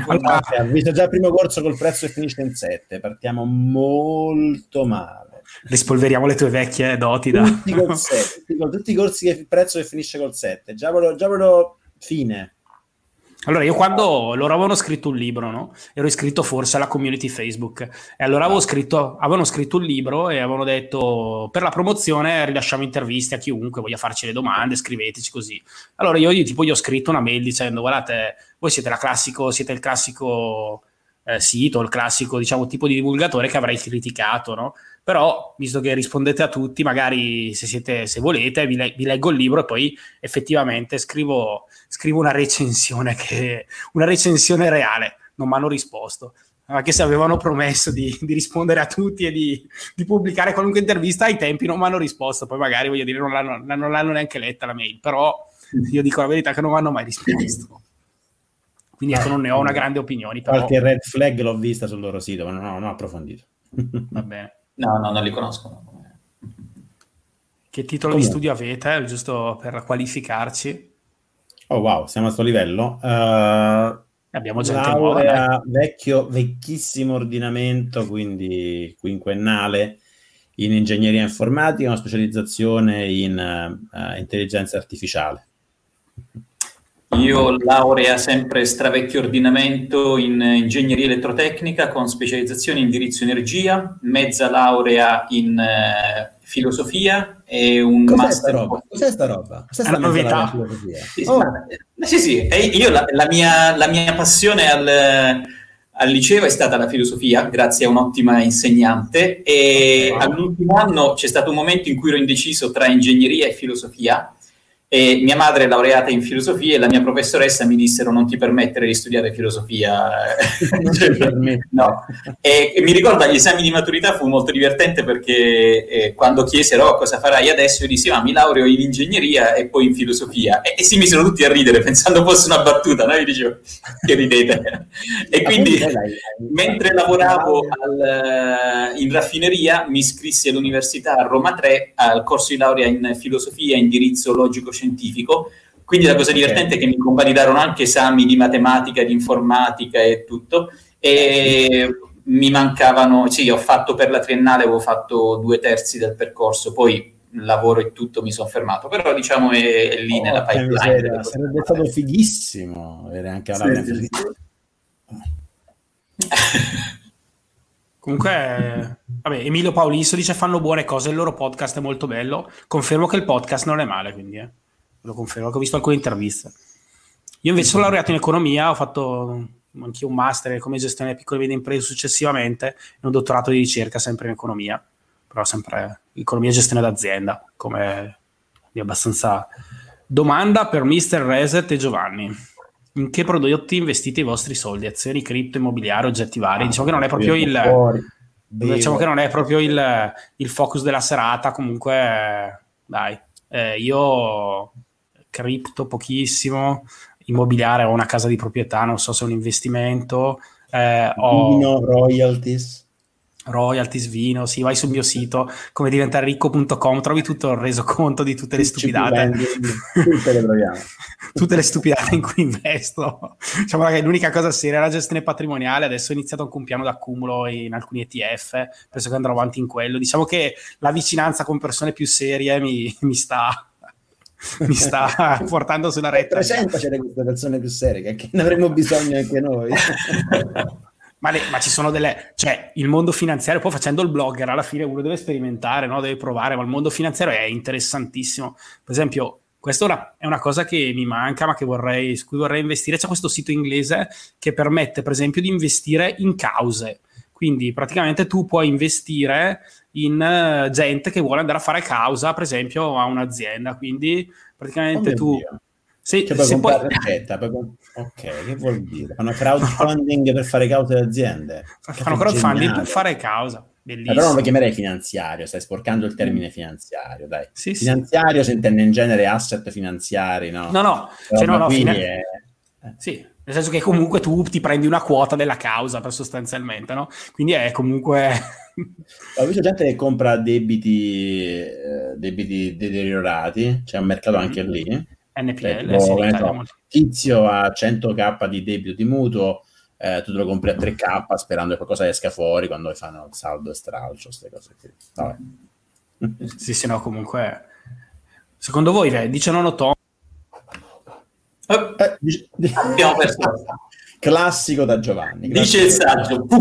Speaker 3: allora, ha visto già il primo corso col prezzo che finisce in 7, partiamo molto male
Speaker 1: rispolveriamo le tue vecchie doti da...
Speaker 3: tutti, col 7, tutti, i corsi che il prezzo che finisce col 7 già proprio, già proprio fine
Speaker 1: allora, io quando loro avevano scritto un libro, no? Ero iscritto forse alla community Facebook e allora avevo scritto, avevano scritto un libro e avevano detto per la promozione rilasciamo interviste a chiunque voglia farci le domande, scriveteci così. Allora io, io tipo gli ho scritto una mail dicendo guardate, voi siete, la classico, siete il classico eh, sito, il classico diciamo tipo di divulgatore che avrei criticato, no? Però visto che rispondete a tutti, magari se, siete, se volete vi, le, vi leggo il libro e poi effettivamente scrivo, scrivo una recensione, che, una recensione reale, non mi hanno risposto. anche se avevano promesso di, di rispondere a tutti e di, di, pubblicare qualunque intervista, ai tempi non mi hanno risposto, poi magari voglio dire non l'hanno, non l'hanno neanche letta la mail, però io dico la verità che non mi hanno mai risposto. Quindi ecco, non ne ho una grande opinione.
Speaker 3: Però... Qualche red flag l'ho vista sul loro sito, ma non ho, non ho approfondito.
Speaker 1: Va bene.
Speaker 2: No, no, non li conosco.
Speaker 1: Che titolo Comunque. di studio avete, giusto per qualificarci?
Speaker 3: Oh wow, siamo a questo livello. Uh,
Speaker 1: Abbiamo gente laurea, nuova.
Speaker 3: Vecchio, vecchissimo ordinamento, quindi quinquennale in ingegneria informatica, una specializzazione in uh, intelligenza artificiale.
Speaker 2: Io laurea sempre stravecchio ordinamento in ingegneria elettrotecnica con specializzazione in indirizzo energia, mezza laurea in uh, filosofia e un
Speaker 3: Cos'è
Speaker 2: master.
Speaker 3: Sta roba? Cos'è sta roba? Cos'è sta
Speaker 1: novità?
Speaker 2: Sì, oh. sì, sì. io la, la, mia, la, mia, passione al, al, liceo è stata la filosofia, grazie a un'ottima insegnante, e wow. all'ultimo anno c'è stato un momento in cui ero indeciso tra ingegneria e filosofia e mia madre è laureata in filosofia e la mia professoressa mi dissero non ti permettere di studiare filosofia. no. e, e, mi ricordo agli esami di maturità fu molto divertente perché eh, quando chiesero oh, cosa farai adesso io dissi ma mi laureo in ingegneria e poi in filosofia e, e si misero tutti a ridere pensando fosse una battuta, no? io dicevo che ridete. e quindi mentre lavoravo al, in raffineria mi iscrissi all'università a Roma 3 al corso di laurea in filosofia indirizzo logico scientifico. Quindi la cosa divertente okay. è che mi convalidarono anche esami di matematica, di informatica e tutto. E mi mancavano, sì, ho fatto per la triennale, avevo fatto due terzi del percorso, poi lavoro e tutto mi sono fermato, però diciamo è, è lì oh, nella pipeline.
Speaker 3: Sarebbe stato fighissimo avere anche la sì, sì.
Speaker 1: Comunque, vabbè, Emilio Paulisso dice fanno buone cose, il loro podcast è molto bello. Confermo che il podcast non è male, quindi eh. Lo confermo, ho visto alcune interviste. Io invece sono laureato in economia, ho fatto anche un master come gestione piccole e medie imprese successivamente e un dottorato di ricerca sempre in economia, però sempre economia e gestione d'azienda, come è abbastanza... Domanda per Mr. Reset e Giovanni in che prodotti investite i vostri soldi? Azioni, cripto, immobiliare, oggetti vari? Diciamo che non è proprio il... Diciamo che non è proprio il, il, focus della serata, comunque dai, eh, io cripto pochissimo, immobiliare ho una casa di proprietà, non so se è un investimento, eh, ho...
Speaker 3: royalties
Speaker 1: royalties, vino, sì, vai sul mio sito come diventare ricco.com, trovi tutto il resoconto di tutte le stupidate.
Speaker 3: tutte le
Speaker 1: tutte le stupidate in cui investo. Diciamo che l'unica cosa seria è la gestione patrimoniale, adesso ho iniziato anche un piano d'accumulo in alcuni ETF, penso che andrò avanti in quello. Diciamo che la vicinanza con persone più serie mi, mi sta mi sta portando sulla retta.
Speaker 3: Presentaci queste persone più serie, che ne avremmo bisogno anche noi.
Speaker 1: Ma, le, ma, ci sono delle... Cioè, il mondo finanziario, poi facendo il blogger, alla fine uno deve sperimentare, no? deve provare, ma il mondo finanziario è interessantissimo. Per esempio, questa è una cosa che mi manca, ma che vorrei, su cui vorrei investire. C'è questo sito inglese che permette, per esempio, di investire in cause. Quindi, praticamente, tu puoi investire in uh, gente che vuole andare a fare causa, per esempio, a un'azienda. Quindi, praticamente, oh tu... Dio
Speaker 3: sì, cioè, se poi... ricetta, poi... ok, che vuol dire? Fanno crowdfunding per fare causa alle aziende.
Speaker 1: Fanno crowdfunding per fare causa. Bellissimo.
Speaker 3: Però non lo chiamerei finanziario, stai sporcando il termine mm. finanziario, dai. Sì, finanziario sì. si intende in genere asset finanziari, no?
Speaker 1: No, no, cioè, no, no fine... è... Eh. Sì, nel senso che comunque tu ti prendi una quota della causa per sostanzialmente, no? Quindi è comunque...
Speaker 3: Ho visto gente che compra debiti, eh, debiti deteriorati, c'è un mercato mm. anche lì
Speaker 1: NPL, tipo, sì,
Speaker 3: so, tizio a 100k di debito di mutuo, eh, tu te lo compri a 3k sperando che qualcosa esca fuori quando fanno il saldo e stralcio, queste cose qui. Vabbè.
Speaker 1: sì, sì, no, comunque... Secondo voi, eh, dice nono Tom...
Speaker 3: Eh, dice, Abbiamo perso. Classico da Giovanni.
Speaker 2: Dice il saggio.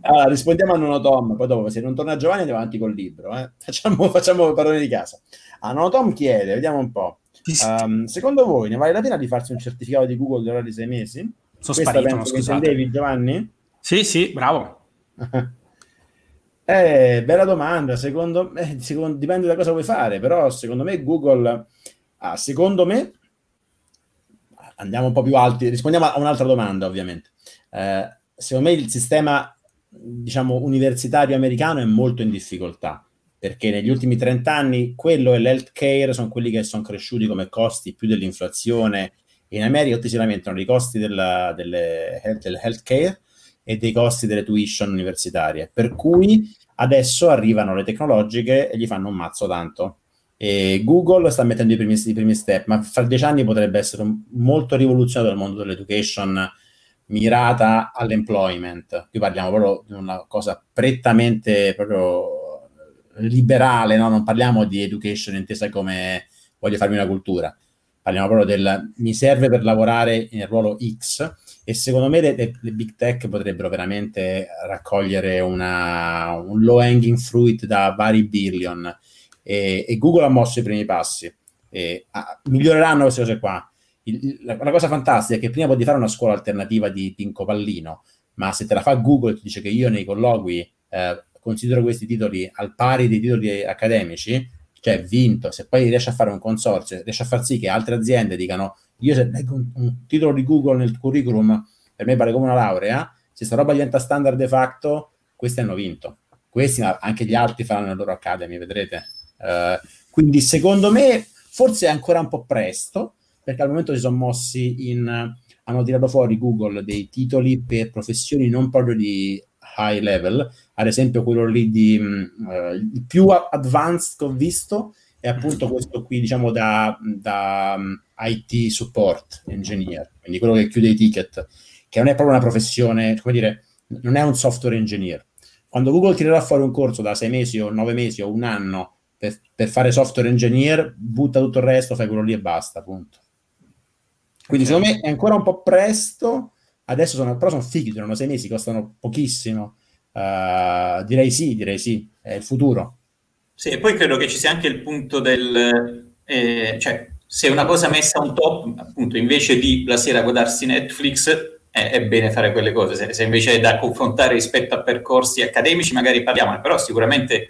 Speaker 3: allora, rispondiamo a nono Tom, poi dopo se non torna Giovanni andiamo avanti col libro. Eh. Facciamo, facciamo parole di casa. Ah, no, Tom chiede, vediamo un po'. Um, secondo voi ne vale la pena di farsi un certificato di Google di orari sei mesi?
Speaker 1: Sono Questa sparito, no,
Speaker 3: scusate. Giovanni?
Speaker 1: Sì, sì, bravo.
Speaker 3: eh, bella domanda, secondo me, eh, secondo, dipende da cosa vuoi fare, però secondo me Google, ah, secondo me, andiamo un po' più alti, rispondiamo a un'altra domanda ovviamente. Eh, secondo me il sistema diciamo universitario americano è molto in difficoltà perché negli ultimi 30 anni quello e l'healthcare sono quelli che sono cresciuti come costi più dell'inflazione. In America tutti si lamentano dei costi della, delle, del healthcare e dei costi delle tuition universitarie, per cui adesso arrivano le tecnologiche e gli fanno un mazzo tanto. E Google sta mettendo i primi, i primi step, ma fra dieci anni potrebbe essere molto rivoluzionato il mondo dell'education mirata all'employment. Qui parliamo proprio di una cosa prettamente proprio liberale, no? non parliamo di education intesa come voglio farmi una cultura, parliamo proprio del mi serve per lavorare nel ruolo X e secondo me le, le big tech potrebbero veramente raccogliere una, un low hanging fruit da vari billion e, e Google ha mosso i primi passi. E, ah, miglioreranno queste cose qua il, la, la, cosa fantastica è che prima puoi fare una scuola alternativa di Pinco Pallino, ma se te la fa Google ti dice che io nei colloqui eh, considero questi titoli al pari dei titoli accademici, cioè vinto, se poi riesci a fare un consorzio, riesci a far sì che altre aziende dicano io se leggo un, un titolo di Google nel curriculum, per me vale come una laurea, se sta roba diventa standard de facto, questi hanno vinto. Questi, ma anche gli altri faranno la loro academy, vedrete. Uh, quindi secondo me forse è ancora un po' presto, perché al momento si sono mossi in... hanno tirato fuori Google dei titoli per professioni non proprio di high level, ad esempio quello lì di uh, il più advanced che ho visto è appunto mm. questo qui, diciamo, da, da um, IT support engineer, quindi quello che chiude i ticket, che non è proprio una professione, come dire, non è un software engineer. Quando Google tirerà fuori un corso da sei mesi o nove mesi o un anno per, per fare software engineer, butta tutto il resto, fai quello lì e basta, punto. Quindi okay. secondo me è ancora un po' presto, adesso sono, però sono fighi, durano sei mesi, costano pochissimo. Uh, direi sì, direi sì, è il futuro.
Speaker 2: Sì, e poi credo che ci sia anche il punto del... Eh, cioè, se una cosa messa un top, appunto, invece di la sera guardarsi Netflix, è, bene fare quelle cose. Se, se, invece è da confrontare rispetto a percorsi accademici, magari parliamo, però sicuramente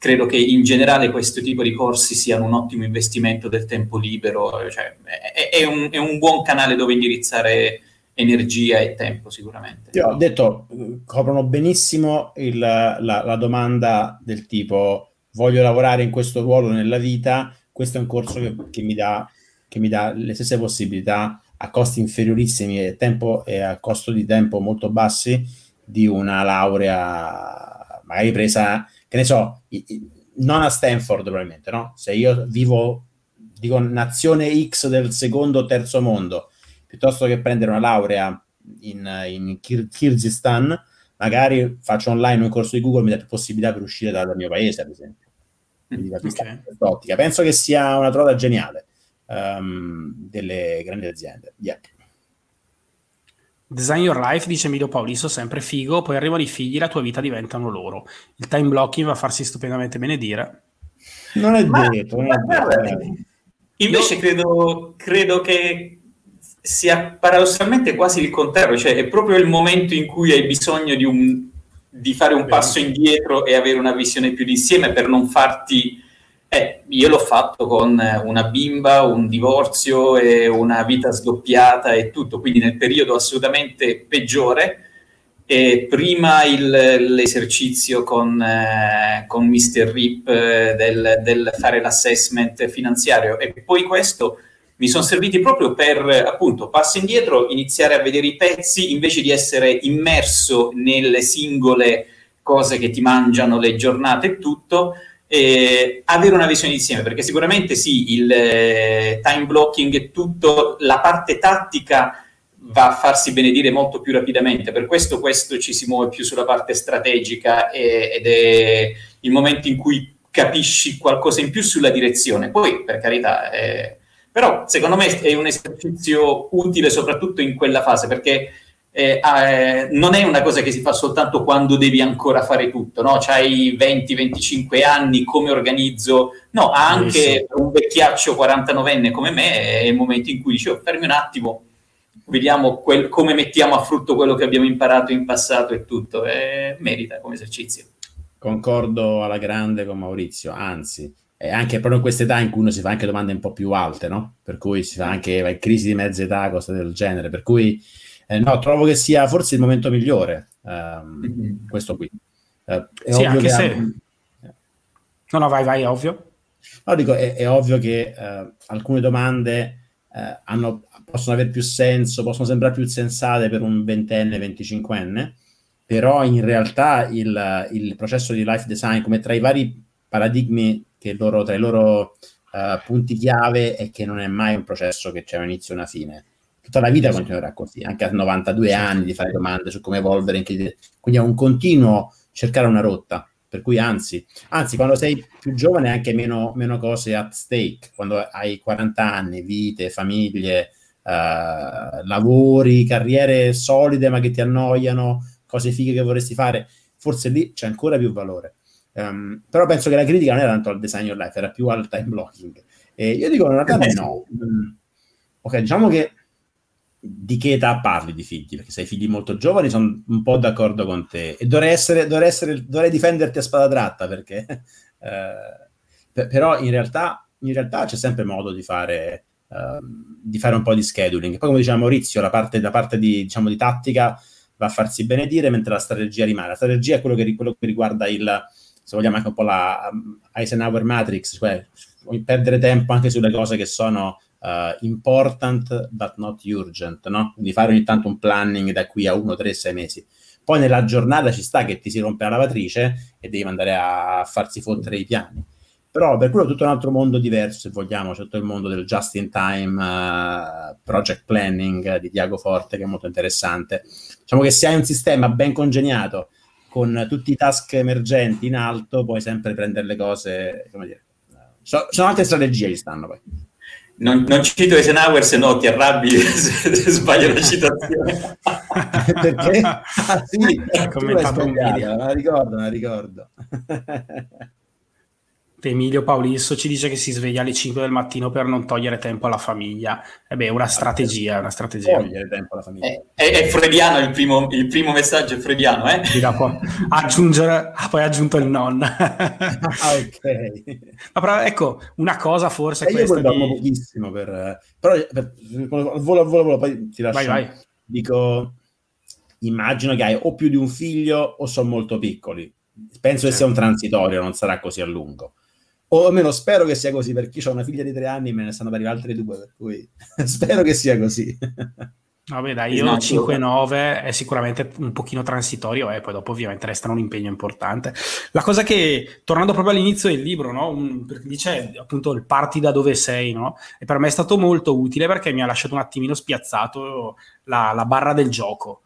Speaker 2: credo che in generale questo tipo di corsi siano un ottimo investimento del tempo libero, cioè è, è, un, è, un, buon canale dove indirizzare energia e tempo sicuramente.
Speaker 3: Io ho detto, coprono benissimo il, la, la, domanda del tipo voglio lavorare in questo ruolo nella vita, questo è un corso che, che, mi, dà, che mi dà le stesse possibilità a costi inferiorissimi e, tempo, e a costo di tempo molto bassi di una laurea magari presa che ne so, non a Stanford probabilmente, no? Se io vivo, dico, nazione X del secondo o terzo mondo, piuttosto che prendere una laurea in, in Kir- Kyrgyzstan, magari faccio online un corso di Google, mi dà più possibilità per uscire dal, dal mio paese, ad esempio. Quindi da okay. ottica. Penso che sia una trovata geniale um, delle grandi aziende. Yep.
Speaker 1: Design Your Life, dice Emilio Pauliso, sempre figo, poi arrivano i figli, la tua vita diventano loro. Il time blocking va a farsi stupendamente benedire.
Speaker 3: Non è detto, non è detto.
Speaker 2: Invece credo, credo che sia paradossalmente quasi il contrario, cioè è proprio il momento in cui hai bisogno di, un, di fare un passo indietro e avere una visione più d'insieme per non farti eh, io l'ho fatto con una bimba, un divorzio e una vita sdoppiata e tutto, quindi nel periodo assolutamente peggiore. E prima il, l'esercizio con, eh, con Mr. Rip eh, del, del, fare l'assessment finanziario e poi questo mi sono serviti proprio per appunto passo indietro, iniziare a vedere i pezzi invece di essere immerso nelle singole cose che ti mangiano le giornate e tutto eh, avere una visione insieme, perché sicuramente sì, il eh, time blocking e tutto, la parte tattica va a farsi benedire molto più rapidamente, per questo questo ci si muove più sulla parte strategica e, ed è il momento in cui capisci qualcosa in più sulla direzione. Poi, per carità, eh, però secondo me è un esercizio utile soprattutto in quella fase, perché eh, eh, non è una cosa che si fa soltanto quando devi ancora fare tutto, no? C'hai 20-25 anni, come organizzo? No, anche un vecchiaccio 49enne come me è il momento in cui dicevo, oh, fermi un attimo, vediamo quel, come mettiamo a frutto quello che abbiamo imparato in passato e tutto, eh, merita come esercizio.
Speaker 3: Concordo alla grande con Maurizio, anzi, è anche proprio in questa età in cui uno si fa anche domande un po' più alte, no? Per cui si fa anche in crisi di mezza età, cose del genere. Per cui eh, no, trovo che sia forse il momento migliore, mm-hmm. questo qui.
Speaker 1: Uh, è sì, anche se... Ha... No, no, vai, vai, è ovvio.
Speaker 3: No, dico, è, è ovvio che uh, alcune domande uh, hanno, possono avere più senso, possono sembrare più sensate per un ventenne, venticinquenne, però in realtà il, il processo di life design, come tra i vari paradigmi che loro, tra i loro uh, punti chiave è che non è mai un processo che c'è un inizio e una fine. Tutta la vita continuerà così, anche a 92 anni di fare domande su come evolvere. Quindi è un continuo cercare una rotta. Per cui anzi, anzi, quando sei più giovane anche meno, meno cose at stake. Quando hai 40 anni, vite, famiglie, uh, lavori, carriere solide ma che ti annoiano, cose fighe che vorresti fare, forse lì c'è ancora più valore. Um, però penso che la critica non era tanto al design life, era più al time blocking. E io dico, in realtà no. Um, ok, diciamo che di che età parli di figli? Perché se hai figli molto giovani sono un po' d'accordo con te. E dovrei, essere, dovrei, essere, dovrei difenderti a spada tratta perché... eh, per, però in realtà, in realtà, c'è sempre modo di fare, uh, di fare un po' di scheduling. Poi come diceva Maurizio, la parte, la parte di, diciamo, di tattica va a farsi benedire mentre la strategia rimane. La strategia è quello che, quello che riguarda il se vogliamo anche un po' la um, Eisenhower Matrix, cioè perdere tempo anche sulle cose che sono uh, important but not urgent, no? Quindi fare ogni tanto un planning da qui a uno, tre, sei mesi. Poi nella giornata ci sta che ti si rompe la lavatrice e devi andare a farsi fottere i piani. Però per quello è tutto un altro mondo diverso, se vogliamo, c'è tutto il mondo del just in time uh, project planning di Diago Forte, che è molto interessante. Diciamo che se hai un sistema ben congegnato, con tutti i task emergenti in alto puoi sempre prendere le cose, come dire, so, sono altre strategie che stanno poi.
Speaker 2: Non, non cito Eisenhower se no ti arrabbi se, se sbaglio la citazione.
Speaker 3: Perché? Ah sì, come la ricordo, la ricordo.
Speaker 1: Emilio Paulisso ci dice che si sveglia alle 5 del mattino per non togliere tempo alla famiglia. E beh, una strategia, una strategia. Togliere tempo alla
Speaker 2: famiglia. È, è, è freudiano il primo, il primo, messaggio, è freudiano, eh?
Speaker 1: aggiungere, ah, poi ha aggiunto il non. ah, ok. Ma però, ecco, una cosa forse è questa
Speaker 3: io di... pochissimo per... Però, per, volo, volo, volo, poi ti lascio. Vai, vai. Dico, immagino che hai o più di un figlio o sono molto piccoli. Penso certo. che sia un transitorio, non sarà così a lungo o almeno spero che sia così, perché ho una figlia di tre anni e me ne stanno per arrivare altre due, per cui spero che sia così.
Speaker 1: Vabbè, dai, io 5-9 è sicuramente un pochino transitorio e eh, poi dopo ovviamente restano un impegno importante. La cosa che, tornando proprio all'inizio del libro, no? un, perché dice appunto il parti da dove sei, no? e per me è stato molto utile perché mi ha lasciato un attimino spiazzato la, la barra del gioco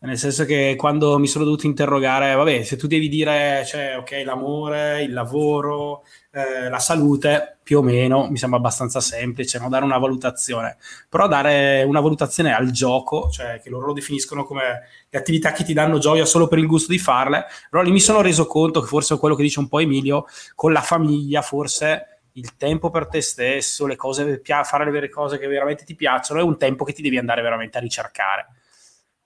Speaker 1: nel senso che quando mi sono dovuto interrogare, vabbè, se tu devi dire, cioè, ok, l'amore, il lavoro, eh, la salute, più o meno, mi sembra abbastanza semplice, no? dare una valutazione. Però dare una valutazione al gioco, cioè che loro lo definiscono come le attività che ti danno gioia solo per il gusto di farle, però lì mi sono reso conto che forse quello che dice un po' Emilio, con la famiglia forse il tempo per te stesso, le cose, fare le vere cose che veramente ti piacciono, è un tempo che ti devi andare veramente a ricercare.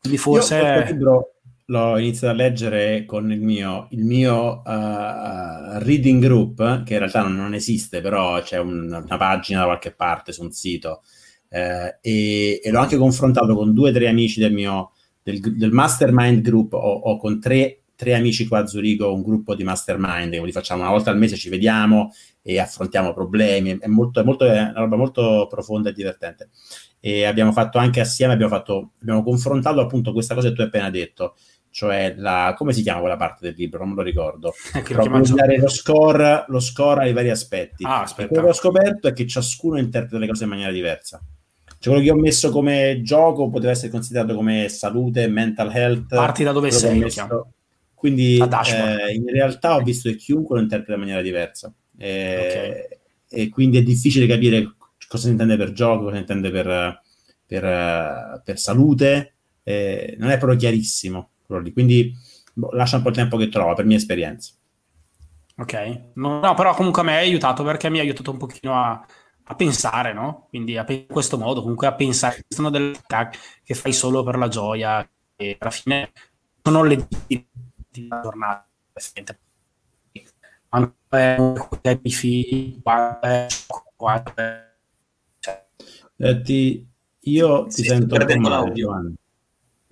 Speaker 1: Quindi forse... Io
Speaker 3: libro l'ho iniziato a leggere con il mio, il mio uh, reading group, che in realtà non, esiste, però c'è un, una pagina da qualche parte su un sito, eh, e, e, l'ho anche confrontato con due o tre amici del mio del, del mastermind group o, o con tre, tre, amici qua a Zurigo, un gruppo di mastermind, quindi facciamo una volta al mese, ci vediamo e affrontiamo problemi, è, molto, è, molto, è una roba molto profonda e divertente e abbiamo fatto anche assieme, abbiamo, fatto, abbiamo confrontato appunto questa cosa che tu hai appena detto, cioè la, come si chiama quella parte del libro? Non me lo ricordo. Eh, Però dare lo score, lo score ai vari aspetti. Ah, quello che ho scoperto è che ciascuno interpreta le cose in maniera diversa. Cioè, quello che ho messo come gioco poteva essere considerato come salute, mental health.
Speaker 1: Parti da dove sei.
Speaker 3: Messo... Quindi eh, in realtà ho visto che chiunque lo interpreta in maniera diversa. E, okay. e quindi è difficile capire cosa si intende per gioco, cosa si intende per, per, per salute, eh, non è proprio chiarissimo. Quindi boh, lascia un po' il tempo che trova, per mia esperienza.
Speaker 1: Ok, no, no, però comunque a me ha aiutato perché mi ha aiutato un pochino a, a pensare, no? Quindi a, in questo modo, comunque a pensare, sono delle attività che fai solo per la gioia e alla fine sono le giornate i figli,
Speaker 3: eh, ti, io ti sì, sento perdendo l'audio.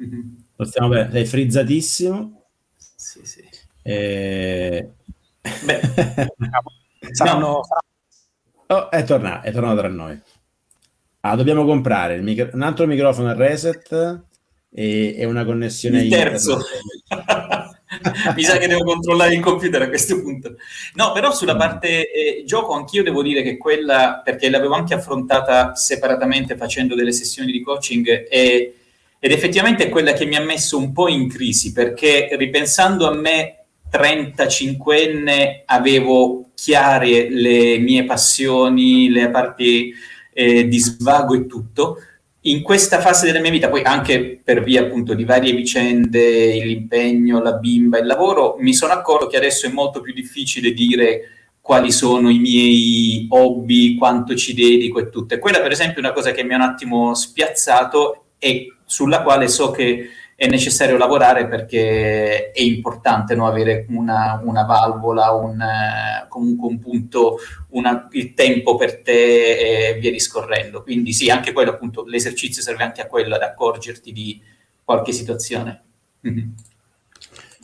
Speaker 3: Mm-hmm. Lo stiamo bene, sei frizzatissimo.
Speaker 2: Sì, sì.
Speaker 3: E...
Speaker 2: Beh, saranno... no.
Speaker 3: oh, è, tornato, è tornato tra noi. Ah, dobbiamo comprare micro... un altro microfono a reset e, e una connessione
Speaker 2: il terzo. Mi sa che devo controllare il computer a questo punto. No, però sulla mm. parte eh, gioco anch'io devo dire che quella, perché l'avevo anche affrontata separatamente facendo delle sessioni di coaching e, ed effettivamente è quella che mi ha messo un po' in crisi perché ripensando a me 35enne avevo chiare le mie passioni, le parti eh, di svago e tutto in questa fase della mia vita, poi anche per via appunto di varie vicende, l'impegno, la bimba, il lavoro, mi sono accorto che adesso è molto più difficile dire quali sono i miei hobby, quanto ci dedico e tutto. E quella per esempio è una cosa che mi ha un attimo spiazzato e sulla quale so che è necessario lavorare perché è importante no? avere una, una valvola, un, comunque un punto, una, il tempo per te e via discorrendo. Quindi sì, anche quello appunto, l'esercizio serve anche a quello, ad accorgerti di qualche situazione.
Speaker 3: Mm-hmm.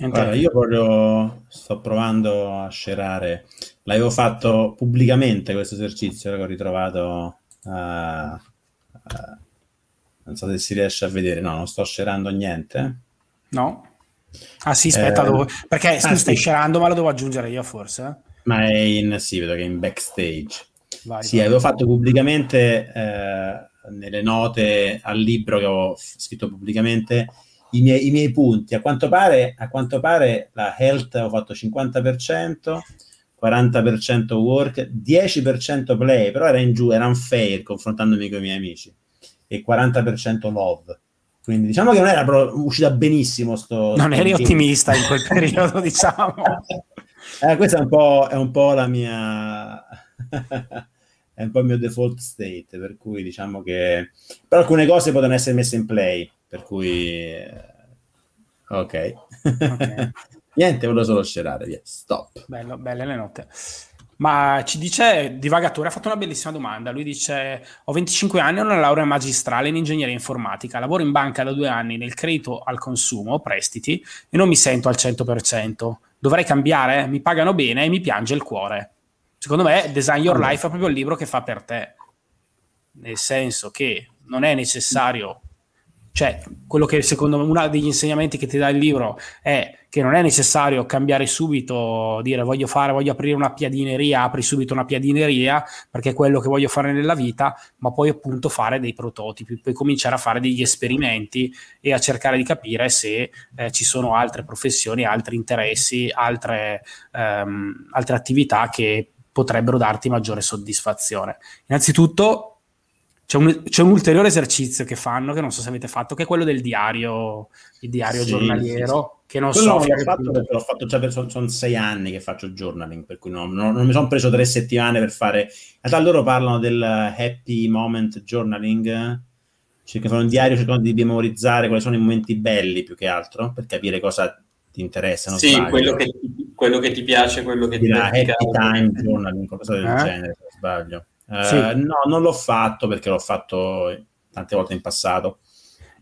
Speaker 3: Allora, io proprio sto provando a scerare. L'avevo fatto pubblicamente questo esercizio che ho ritrovato uh, uh, non so se si riesce a vedere, no, non sto scerando niente.
Speaker 1: No. Ah sì, aspetta, eh, devo... perché tu ah, stai sì. scerando, ma lo devo aggiungere io forse? Eh?
Speaker 3: Ma è in, sì, vedo che è in backstage. Vai, sì, avevo fatto pubblicamente eh, nelle note al libro che ho scritto pubblicamente i miei, i miei punti. A quanto, pare, a quanto pare la health ho fatto 50%, 40% work, 10% play, però era in giù, era unfair confrontandomi con i miei amici e 40% love. Quindi diciamo che non era uscita benissimo. Sto,
Speaker 1: non eri ottimista in quel periodo, diciamo.
Speaker 3: Eh, questa è un, po', è un po' la mia... è un po' il mio default state, per cui diciamo che... Però alcune cose potevano essere messe in play, per cui... Eh, ok. okay. Niente, volevo solo scerare, via. Stop.
Speaker 1: Bello, belle le note. Ma ci dice, divagatore, ha fatto una bellissima domanda. Lui dice: Ho 25 anni, ho una laurea magistrale in ingegneria informatica, lavoro in banca da due anni nel credito al consumo, prestiti, e non mi sento al 100%. Dovrei cambiare? Mi pagano bene e mi piange il cuore. Secondo me, Design Your Life è proprio il libro che fa per te. Nel senso che non è necessario cioè, quello che secondo me uno degli insegnamenti che ti dà il libro è che non è necessario cambiare subito, dire voglio fare, voglio aprire una piadineria, apri subito una piadineria perché è quello che voglio fare nella vita, ma poi appunto fare dei prototipi, poi cominciare a fare degli esperimenti e a cercare di capire se eh, ci sono altre professioni, altri interessi, altre, ehm, altre attività che potrebbero darti maggiore soddisfazione. Innanzitutto c'è un, c'è un, ulteriore esercizio che fanno, che non so se avete fatto, che è quello del diario, il diario sì, giornaliero. Sì, sì. Che non quello
Speaker 3: so. L'ho fatto perché l'ho fatto già per sono, sono sei anni che faccio journaling, per cui non, non, non mi sono preso tre settimane per fare. In realtà loro parlano del happy moment journaling, cioè che fanno un diario cercando di memorizzare quali sono i momenti belli più che altro, per capire cosa ti interessa.
Speaker 2: sì, quello che, quello che, ti piace, quello che ti
Speaker 3: piace. Happy time journaling, qualcosa del eh? genere, se non sbaglio. Sì. Uh, no, non l'ho fatto perché l'ho fatto tante volte in passato.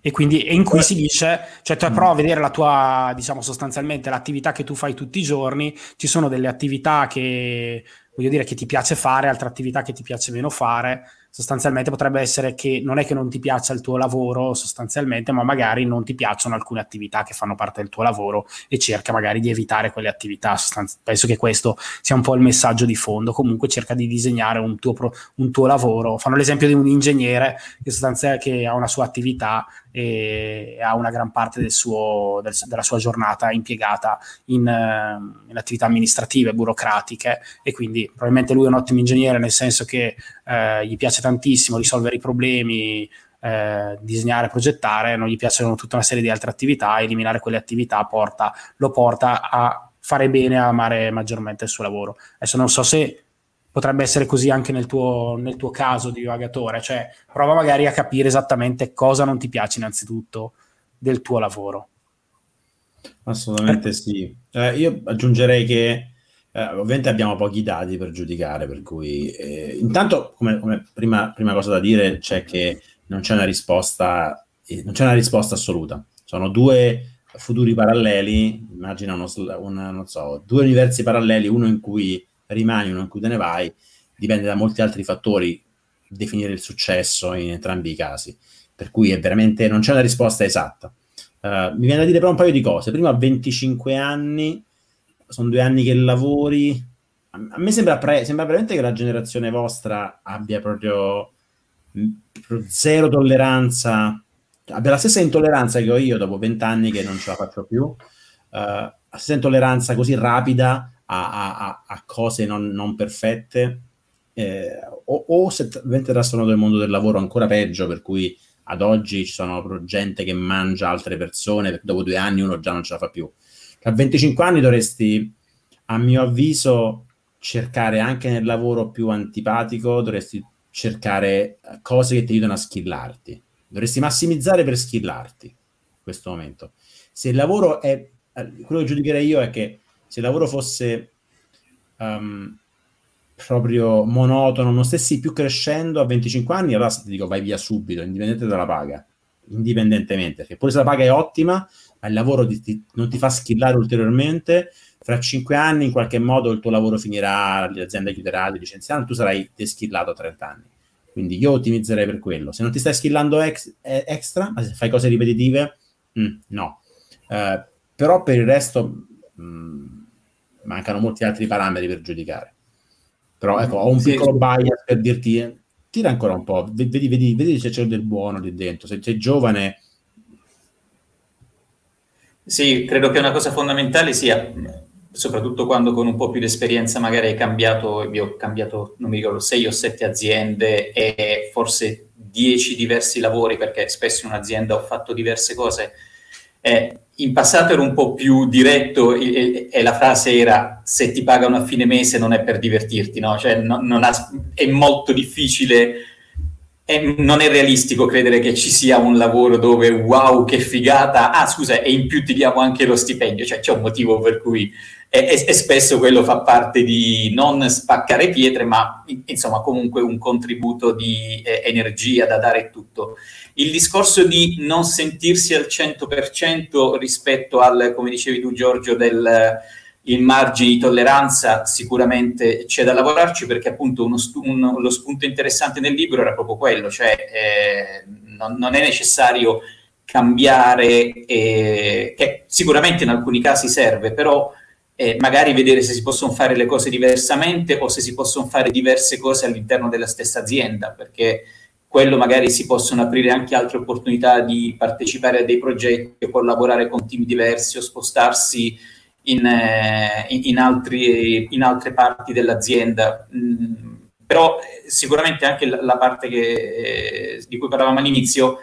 Speaker 1: E quindi e in cui si dice, cioè tu prova a vedere la tua, diciamo sostanzialmente l'attività che tu fai tutti i giorni, ci sono delle attività che, voglio dire, che ti piace fare, altre attività che ti piace meno fare, sostanzialmente potrebbe essere che non è che non ti piaccia il tuo lavoro sostanzialmente, ma magari non ti piacciono alcune attività che fanno parte del tuo lavoro e cerca magari di evitare quelle attività. Sostanz- penso che questo sia un po' il messaggio di fondo. Comunque cerca di disegnare un tuo, pro- un tuo lavoro. Fanno l'esempio di un ingegnere che sostanzialmente che ha una sua attività e ha una gran parte del suo, del, della sua giornata impiegata in, uh, in, attività amministrative, burocratiche e quindi probabilmente lui è un ottimo ingegnere nel senso che uh, gli piace tantissimo risolvere i problemi, uh, disegnare, progettare, non gli piacciono tutta una serie di altre attività, eliminare quelle attività porta, lo porta a fare bene, a amare maggiormente il suo lavoro. Adesso non so se potrebbe essere così anche nel tuo, nel tuo caso di vagatore, cioè prova magari a capire esattamente cosa non ti piace innanzitutto del tuo lavoro.
Speaker 3: Assolutamente eh. sì. Eh, io aggiungerei che Eh, ovviamente abbiamo pochi dati per giudicare, per cui eh, intanto, come, come prima, prima, cosa da dire, c'è che non c'è una risposta, eh, non c'è una risposta assoluta. Sono due futuri paralleli, immagina uno, non so, due universi paralleli, uno in cui rimani, in cui te ne vai, dipende da molti altri fattori definire il successo in entrambi i casi. Per cui è veramente non c'è una risposta esatta. Uh, mi viene da dire però un paio di cose. Prima a 25 anni sono due anni che lavori. A me sembra, pre- sembra veramente che la generazione vostra abbia proprio zero tolleranza, abbia la stessa intolleranza che ho io dopo vent'anni che non ce la faccio più, uh, la stessa intolleranza così rapida a, a, a cose non, non perfette, eh, o, o se veramente trasformato nel mondo del lavoro ancora peggio, per cui ad oggi ci sono gente che mangia altre persone, dopo due anni uno già non ce la fa più a 25 anni dovresti, a mio avviso, cercare anche nel lavoro più antipatico, dovresti cercare cose che ti aiutano a skillarti. Dovresti massimizzare per skillarti in questo momento. Se il lavoro è, quello che giudicherei io è che se il lavoro fosse um, proprio monotono, non stessi più crescendo a 25 anni, allora ti dico vai via subito, indipendentemente dalla paga, indipendentemente, perché pure se la paga è ottima, il lavoro ti, ti, non ti fa skillare ulteriormente, fra cinque anni in qualche modo il tuo lavoro finirà, l'azienda chiuderà, ti licenzieranno, tu sarai deskillato a 30 anni. Quindi io ottimizzerei per quello. Se non ti stai skillando ex, eh, extra, ma se fai cose ripetitive, mm, no. Uh, però per il resto mh, mm, mancano molti altri parametri per giudicare. Però ecco, ho un sì, piccolo sì. bias per dirti, tira ancora un po', vedi, vedi, vedi se c'è del buono lì dentro. Se sei giovane
Speaker 2: sì, credo che una cosa fondamentale sia, soprattutto quando con un po' più di esperienza magari hai cambiato, io ho cambiato, non mi ricordo, sei o sette aziende e forse dieci diversi lavori, perché spesso in un'azienda ho fatto diverse cose. Eh, in passato ero un po' più diretto e, e, la frase era se ti pagano a fine mese non è per divertirti, no? Cioè no, ha, è molto difficile è, non è realistico credere che ci sia un lavoro dove wow, che figata, ah scusa, e in più ti diamo anche lo stipendio, cioè c'è un motivo per cui e, e, spesso quello fa parte di non spaccare pietre, ma insomma comunque un contributo di eh, energia da dare tutto. Il discorso di non sentirsi al 100% rispetto al, come dicevi tu Giorgio, del il margine di tolleranza sicuramente c'è da lavorarci perché appunto uno stu- un, lo spunto interessante nel libro era proprio quello, cioè eh, non, non, è necessario cambiare, eh, che sicuramente in alcuni casi serve, però eh, magari vedere se si possono fare le cose diversamente o se si possono fare diverse cose all'interno della stessa azienda, perché quello magari si possono aprire anche altre opportunità di partecipare a dei progetti o collaborare con team diversi o spostarsi in, eh, in, altri, in altre parti dell'azienda. Mm, però eh, sicuramente anche la, la parte che, eh, di cui parlavamo all'inizio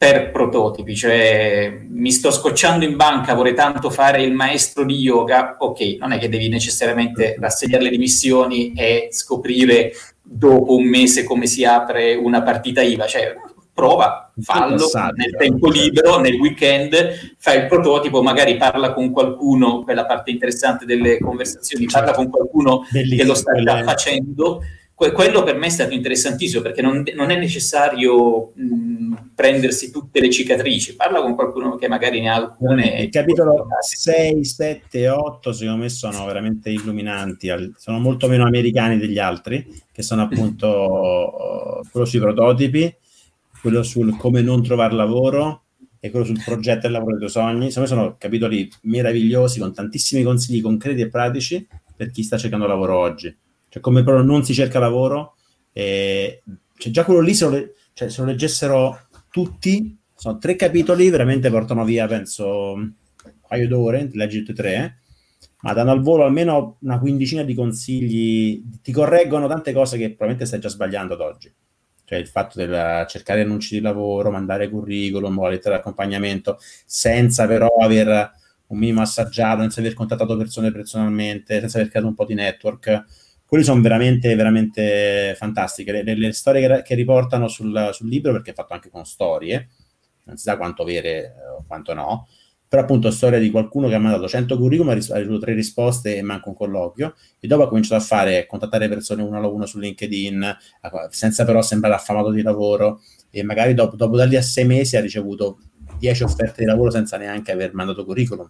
Speaker 2: per prototipi, cioè mi sto scocciando in banca, vorrei tanto fare il maestro di yoga, ok, non è che devi necessariamente rassegnare le dimissioni e scoprire dopo un mese come si apre una partita IVA, cioè prova, fallo nel tempo certo. libero, nel weekend, fai il prototipo, magari parla con qualcuno, quella parte interessante delle conversazioni, certo. parla con qualcuno Bellissimo, che lo sta già facendo. Que- quello per me è stato interessantissimo perché non, non è necessario mh, prendersi tutte le cicatrici, parla con qualcuno che magari ne ha alcune.
Speaker 3: Il capitolo 6, 7, 8 secondo me sono veramente illuminanti, sono molto meno americani degli altri, che sono appunto quello sui prototipi quello sul come non trovare lavoro e quello sul progetto del lavoro dei tuoi sogni. Secondo me sono capitoli meravigliosi con tantissimi consigli concreti e pratici per chi sta cercando lavoro oggi. Cioè come proprio non si cerca lavoro. E... Cioè, già quello lì, se lo, le... cioè, se lo leggessero tutti, sono tre capitoli, veramente portano via, penso, un paio d'ore, leggi tutti e tre, ma danno al volo almeno una quindicina di consigli, ti correggono tante cose che probabilmente stai già sbagliando ad oggi cioè il fatto di cercare annunci di lavoro, mandare curriculum o lettera di accompagnamento, senza però aver un minimo assaggiato, senza aver contattato persone personalmente, senza aver creato un po' di network. Quelli sono veramente, veramente fantastiche. Le, le, le storie che, che riportano sul, sul, libro, perché è fatto anche con storie, non si sa quanto vere o quanto no, però appunto storia di qualcuno che ha mandato 100 curriculum, ha ricevuto tre risposte e manca un colloquio, e dopo ha cominciato a fare, contattare persone uno alla uno su LinkedIn, senza però sembrare affamato di lavoro, e magari dopo, dopo da lì a sei mesi ha ricevuto 10 offerte di lavoro senza neanche aver mandato curriculum.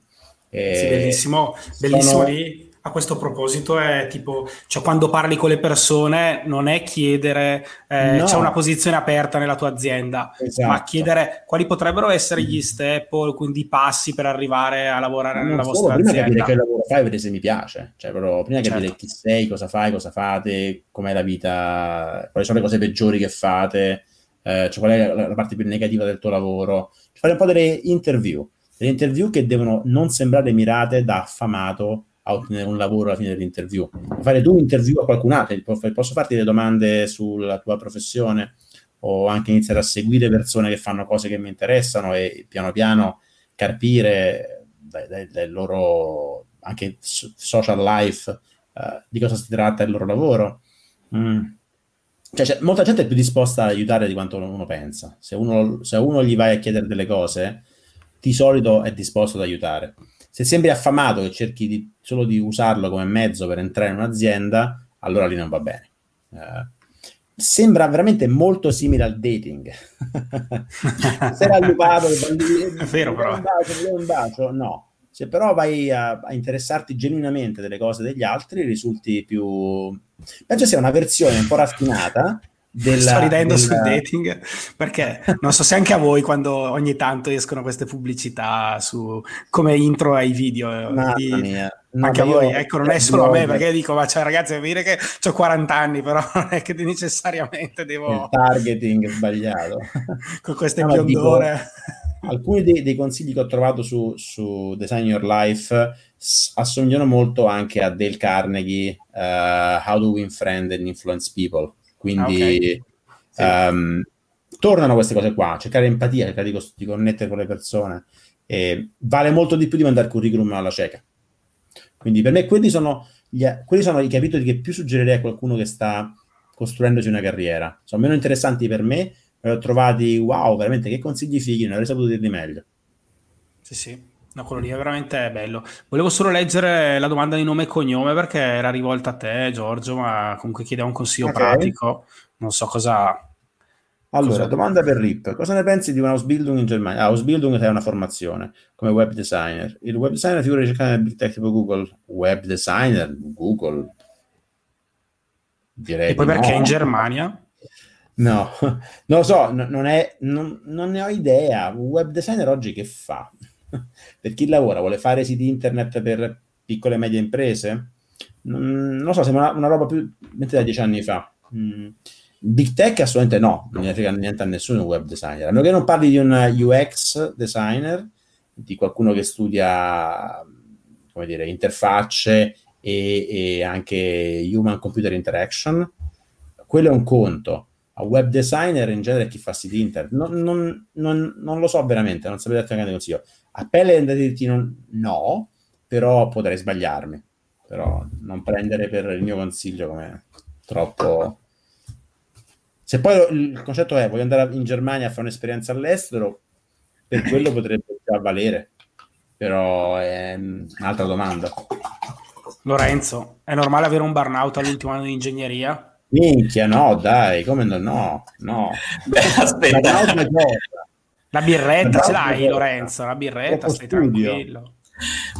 Speaker 1: E sì, bellissimo, bellissimo sono... lì a questo proposito è tipo, cioè quando parli con le persone non è chiedere eh, no. c'è una posizione aperta nella tua azienda, esatto. ma chiedere quali potrebbero essere gli step o quindi i passi per arrivare a lavorare non nella vostra
Speaker 3: prima
Speaker 1: azienda.
Speaker 3: Prima capire che lavoro fai, vedere se mi piace, cioè però prima certo. capire chi sei, cosa fai, cosa fate, com'è la vita, quali sono le cose peggiori che fate, eh, cioè qual è la, la parte più negativa del tuo lavoro, fare un po' delle interview, delle interview che devono non sembrare mirate da affamato a ottenere un lavoro alla fine dell'interview. Fare tu interview a qualcun altro, posso farti delle domande sulla tua professione o anche iniziare a seguire persone che fanno cose che mi interessano e piano piano capire dai, dai, dai loro anche social life uh, di cosa si tratta il loro lavoro. Mm. Cioè, molta gente è più disposta ad aiutare di quanto uno pensa. Se uno, se uno gli vai a chiedere delle cose, di solito è disposto ad aiutare se sembri affamato e cerchi di, solo di usarlo come mezzo per entrare in un'azienda, allora lì non va bene. Uh, sembra veramente molto simile al dating. se era allupato,
Speaker 1: è vero però. Un
Speaker 3: bacio, un bacio, no. Se però vai a, a, interessarti genuinamente delle cose degli altri, risulti più... Penso sia una versione un po' raffinata
Speaker 1: della, Sto ridendo della... sul dating perché non so se anche a voi quando ogni tanto escono queste pubblicità su come intro ai video di... no, anche a voi, ecco non è solo a me perché dico ma cioè ragazzi devo dire che ho 40 anni però non è che necessariamente devo
Speaker 3: il targeting sbagliato.
Speaker 1: Con queste no, biondore
Speaker 3: dico, alcuni dei, dei, consigli che ho trovato su, su Design Your Life assomigliano molto anche a Dale Carnegie uh, How to Win Friends and Influence People quindi okay. um, tornano queste cose qua, cercare empatia, cercare di, di connettere con le persone. E vale molto di più di mandare curriculum alla cieca. Quindi per me quelli sono, gli, quelli sono i capitoli che più suggerirei a qualcuno che sta costruendosi una carriera. Sono meno interessanti per me, ma li ho trovati, wow, veramente che consigli fighi, non avrei saputo dirli meglio.
Speaker 1: Sì, sì. No, quello lì è veramente bello. Volevo solo leggere la domanda di nome e cognome perché era rivolta a te, Giorgio, ma comunque chiedeva un consiglio okay. pratico. Non so cosa.
Speaker 3: Allora, cosa... domanda per Rip. Cosa ne pensi di un Ausbildung in Germania? Ah, Ausbildung è una formazione come web designer. Il web designer figura ricercare nel Big Tech tipo Google. Web designer, Google.
Speaker 1: Direi e poi perché no. in Germania?
Speaker 3: No, non lo so, no, non, è, non, non ne ho idea. Un web designer oggi che fa? per chi lavora, vuole fare siti internet per piccole e medie imprese? Non, lo so, sembra una, una roba più mentre da dieci anni fa. Mm. Big tech assolutamente no, non ne frega niente a nessuno un web designer. A meno che non parli di un UX designer, di qualcuno che studia come dire, interfacce e, e anche human computer interaction, quello è un conto a web designer in genere chi fa siti internet. Non, non, non, non, lo so veramente, non saprei darti un consiglio. A pelle da dirti no, però potrei sbagliarmi. Però non prendere per il mio consiglio come troppo... Se poi il concetto è voglio andare in Germania a fare un'esperienza all'estero, per quello potrebbe già valere. Però è un'altra domanda.
Speaker 1: Lorenzo, è normale avere un burnout all'ultimo anno di ingegneria?
Speaker 3: Minchia, no, dai, come no, no, no.
Speaker 2: Beh, aspetta.
Speaker 1: La birretta ce l'hai, Lorenzo, la birretta, stai studio. tranquillo.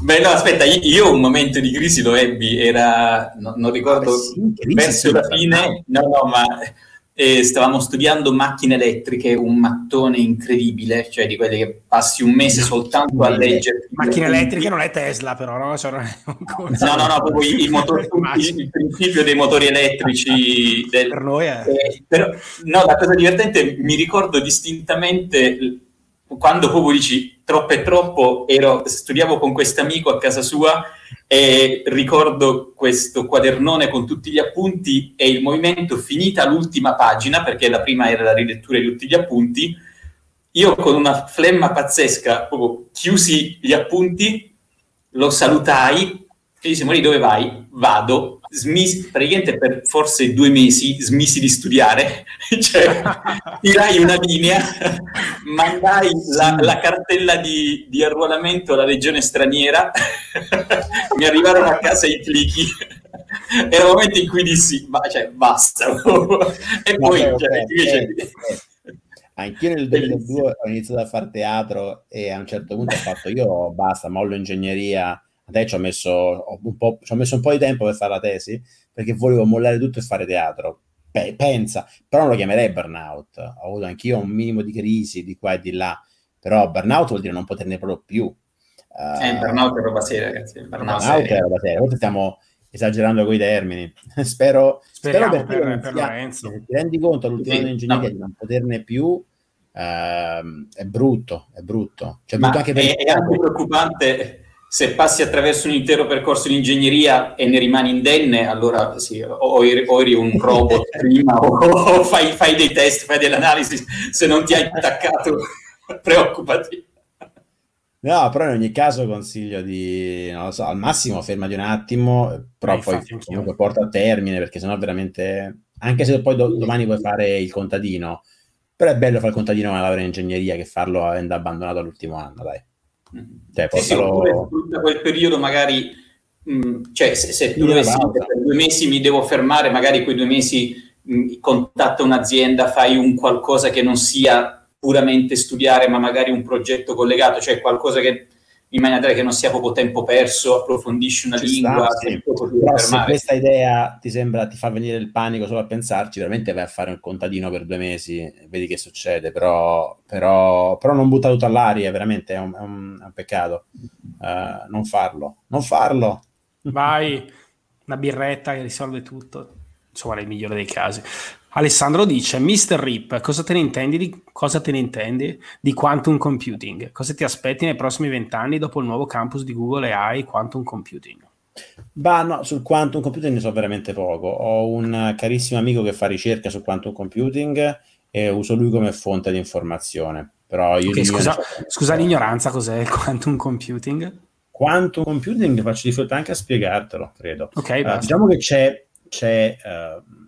Speaker 2: Beh, no, aspetta, io un momento di crisi lo ebbi, era, no, non ricordo, ah, sì, verso la fine, no, no, ma e stavamo studiando macchine elettriche, un mattone incredibile, cioè di quelle che passi un mese soltanto a leggere.
Speaker 1: Macchine elettriche non è Tesla, però, no? Cioè,
Speaker 2: no, no, no, proprio il, motor, il, principio dei motori elettrici. Del,
Speaker 1: per noi è...
Speaker 2: Eh, però, no, la cosa divertente, mi ricordo distintamente quando proprio dici troppo e troppo, ero, studiavo con questo amico a casa sua e ricordo questo quadernone con tutti gli appunti e il movimento finita l'ultima pagina, perché la prima era la rilettura di tutti gli appunti, io con una flemma pazzesca proprio chiusi gli appunti, lo salutai e dissi, Mori, dove vai? Vado. Smis- praticamente per forse due mesi smisi di studiare, cioè tirai una linea, mandai la, la cartella di, di, arruolamento alla legione straniera, mi arrivarono a casa i plichi. Era il momento in cui dissi, ma, cioè, basta. e poi,
Speaker 3: okay,
Speaker 2: cioè,
Speaker 3: invece... Anch'io nel 2002 ho iniziato a fare teatro e a un certo punto ho fatto io basta, mollo ingegneria te ci ho messo un po', ci ho messo un po' di tempo per fare la tesi perché volevo mollare tutto e fare teatro. Pe- pensa, però non lo chiamerei burnout. Ho avuto anch'io un minimo di crisi di qua e di là, però burnout vuol dire non poterne proprio più.
Speaker 2: Uh, eh, burnout è roba seria, ragazzi.
Speaker 3: Burnout, burnout è roba seria. Forse stiamo esagerando con i termini. spero, spero per, per, per Lorenzo. Se ti rendi conto all'ultimo sì, anno di ingegneria no. di non poterne più, uh, è brutto, è brutto. Cioè,
Speaker 2: Ma anche è, è anche preoccupante se passi attraverso un intero percorso di ingegneria e ne rimani indenne, allora sì, o, eri un robot prima o, o fai, fai, dei test, fai delle analisi, se non ti hai attaccato preoccupati.
Speaker 3: No, però in ogni caso consiglio di, non lo so, al massimo fermati un attimo, però eh, poi comunque porta a termine, perché sennò veramente, anche se poi do, domani puoi fare il contadino, però è bello fare il contadino con una laurea in ingegneria che farlo avendo abbandonato l'ultimo anno, dai.
Speaker 2: Cioè, sì, sì, da quel periodo magari, mh, cioè se, se tu dovessi per due mesi mi devo fermare, magari quei due mesi mh, contatta un'azienda, fai un qualcosa che non sia puramente studiare, ma magari un progetto collegato, cioè qualcosa che in maniera tale che non sia proprio tempo perso, approfondisci una Ci lingua. Sta, sì.
Speaker 3: Però se questa idea ti sembra, ti fa venire il panico solo a pensarci, veramente vai a fare un contadino per due mesi, vedi che succede, però, però, però non butta tutto all'aria, veramente è un, è un, è un peccato. Uh, non farlo, non farlo.
Speaker 1: Vai, una birretta che risolve tutto, insomma nel migliore dei casi. Alessandro dice, Mr. Rip, cosa te ne intendi di, cosa te ne intendi di quantum computing? Cosa ti aspetti nei prossimi vent'anni dopo il nuovo campus di Google AI Quantum Computing?
Speaker 3: Bah, no, sul quantum computing ne so veramente poco. Ho un carissimo amico che fa ricerca su quantum computing e uso lui come fonte di informazione. Però io
Speaker 1: okay, scusa, scusa l'ignoranza, cos'è il quantum computing?
Speaker 3: Quantum computing faccio difficoltà anche a spiegartelo, credo. Ok, uh, diciamo che c'è, c'è uh,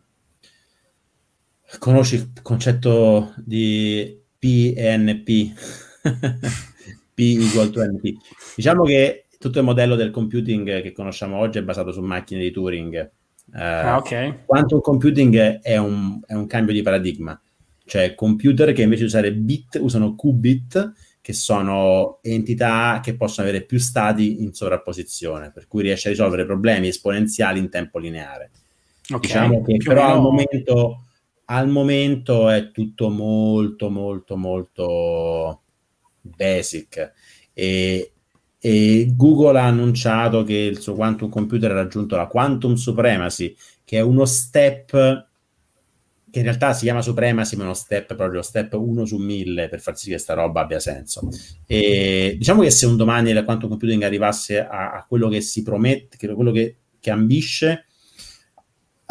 Speaker 3: Conosci il concetto di P e NP? P ugual to NP. Diciamo che tutto il modello del computing che conosciamo oggi è basato su macchine di Turing. Uh, ah, ok. Quantum computing è un, è un cambio di paradigma, cioè computer che invece di usare bit usano qubit, che sono entità che possono avere più stati in sovrapposizione, per cui riesce a risolvere problemi esponenziali in tempo lineare. Okay. Diciamo che più però meno... al momento al momento è tutto molto molto molto basic. E, e, Google ha annunciato che il suo quantum computer ha raggiunto la quantum supremacy che è uno step che in realtà si chiama supremacy ma uno step proprio step 1 su 1000 per far sì che questa roba abbia senso. E diciamo che se un domani il quantum computing arrivasse a, a quello che si promette che quello che, che ambisce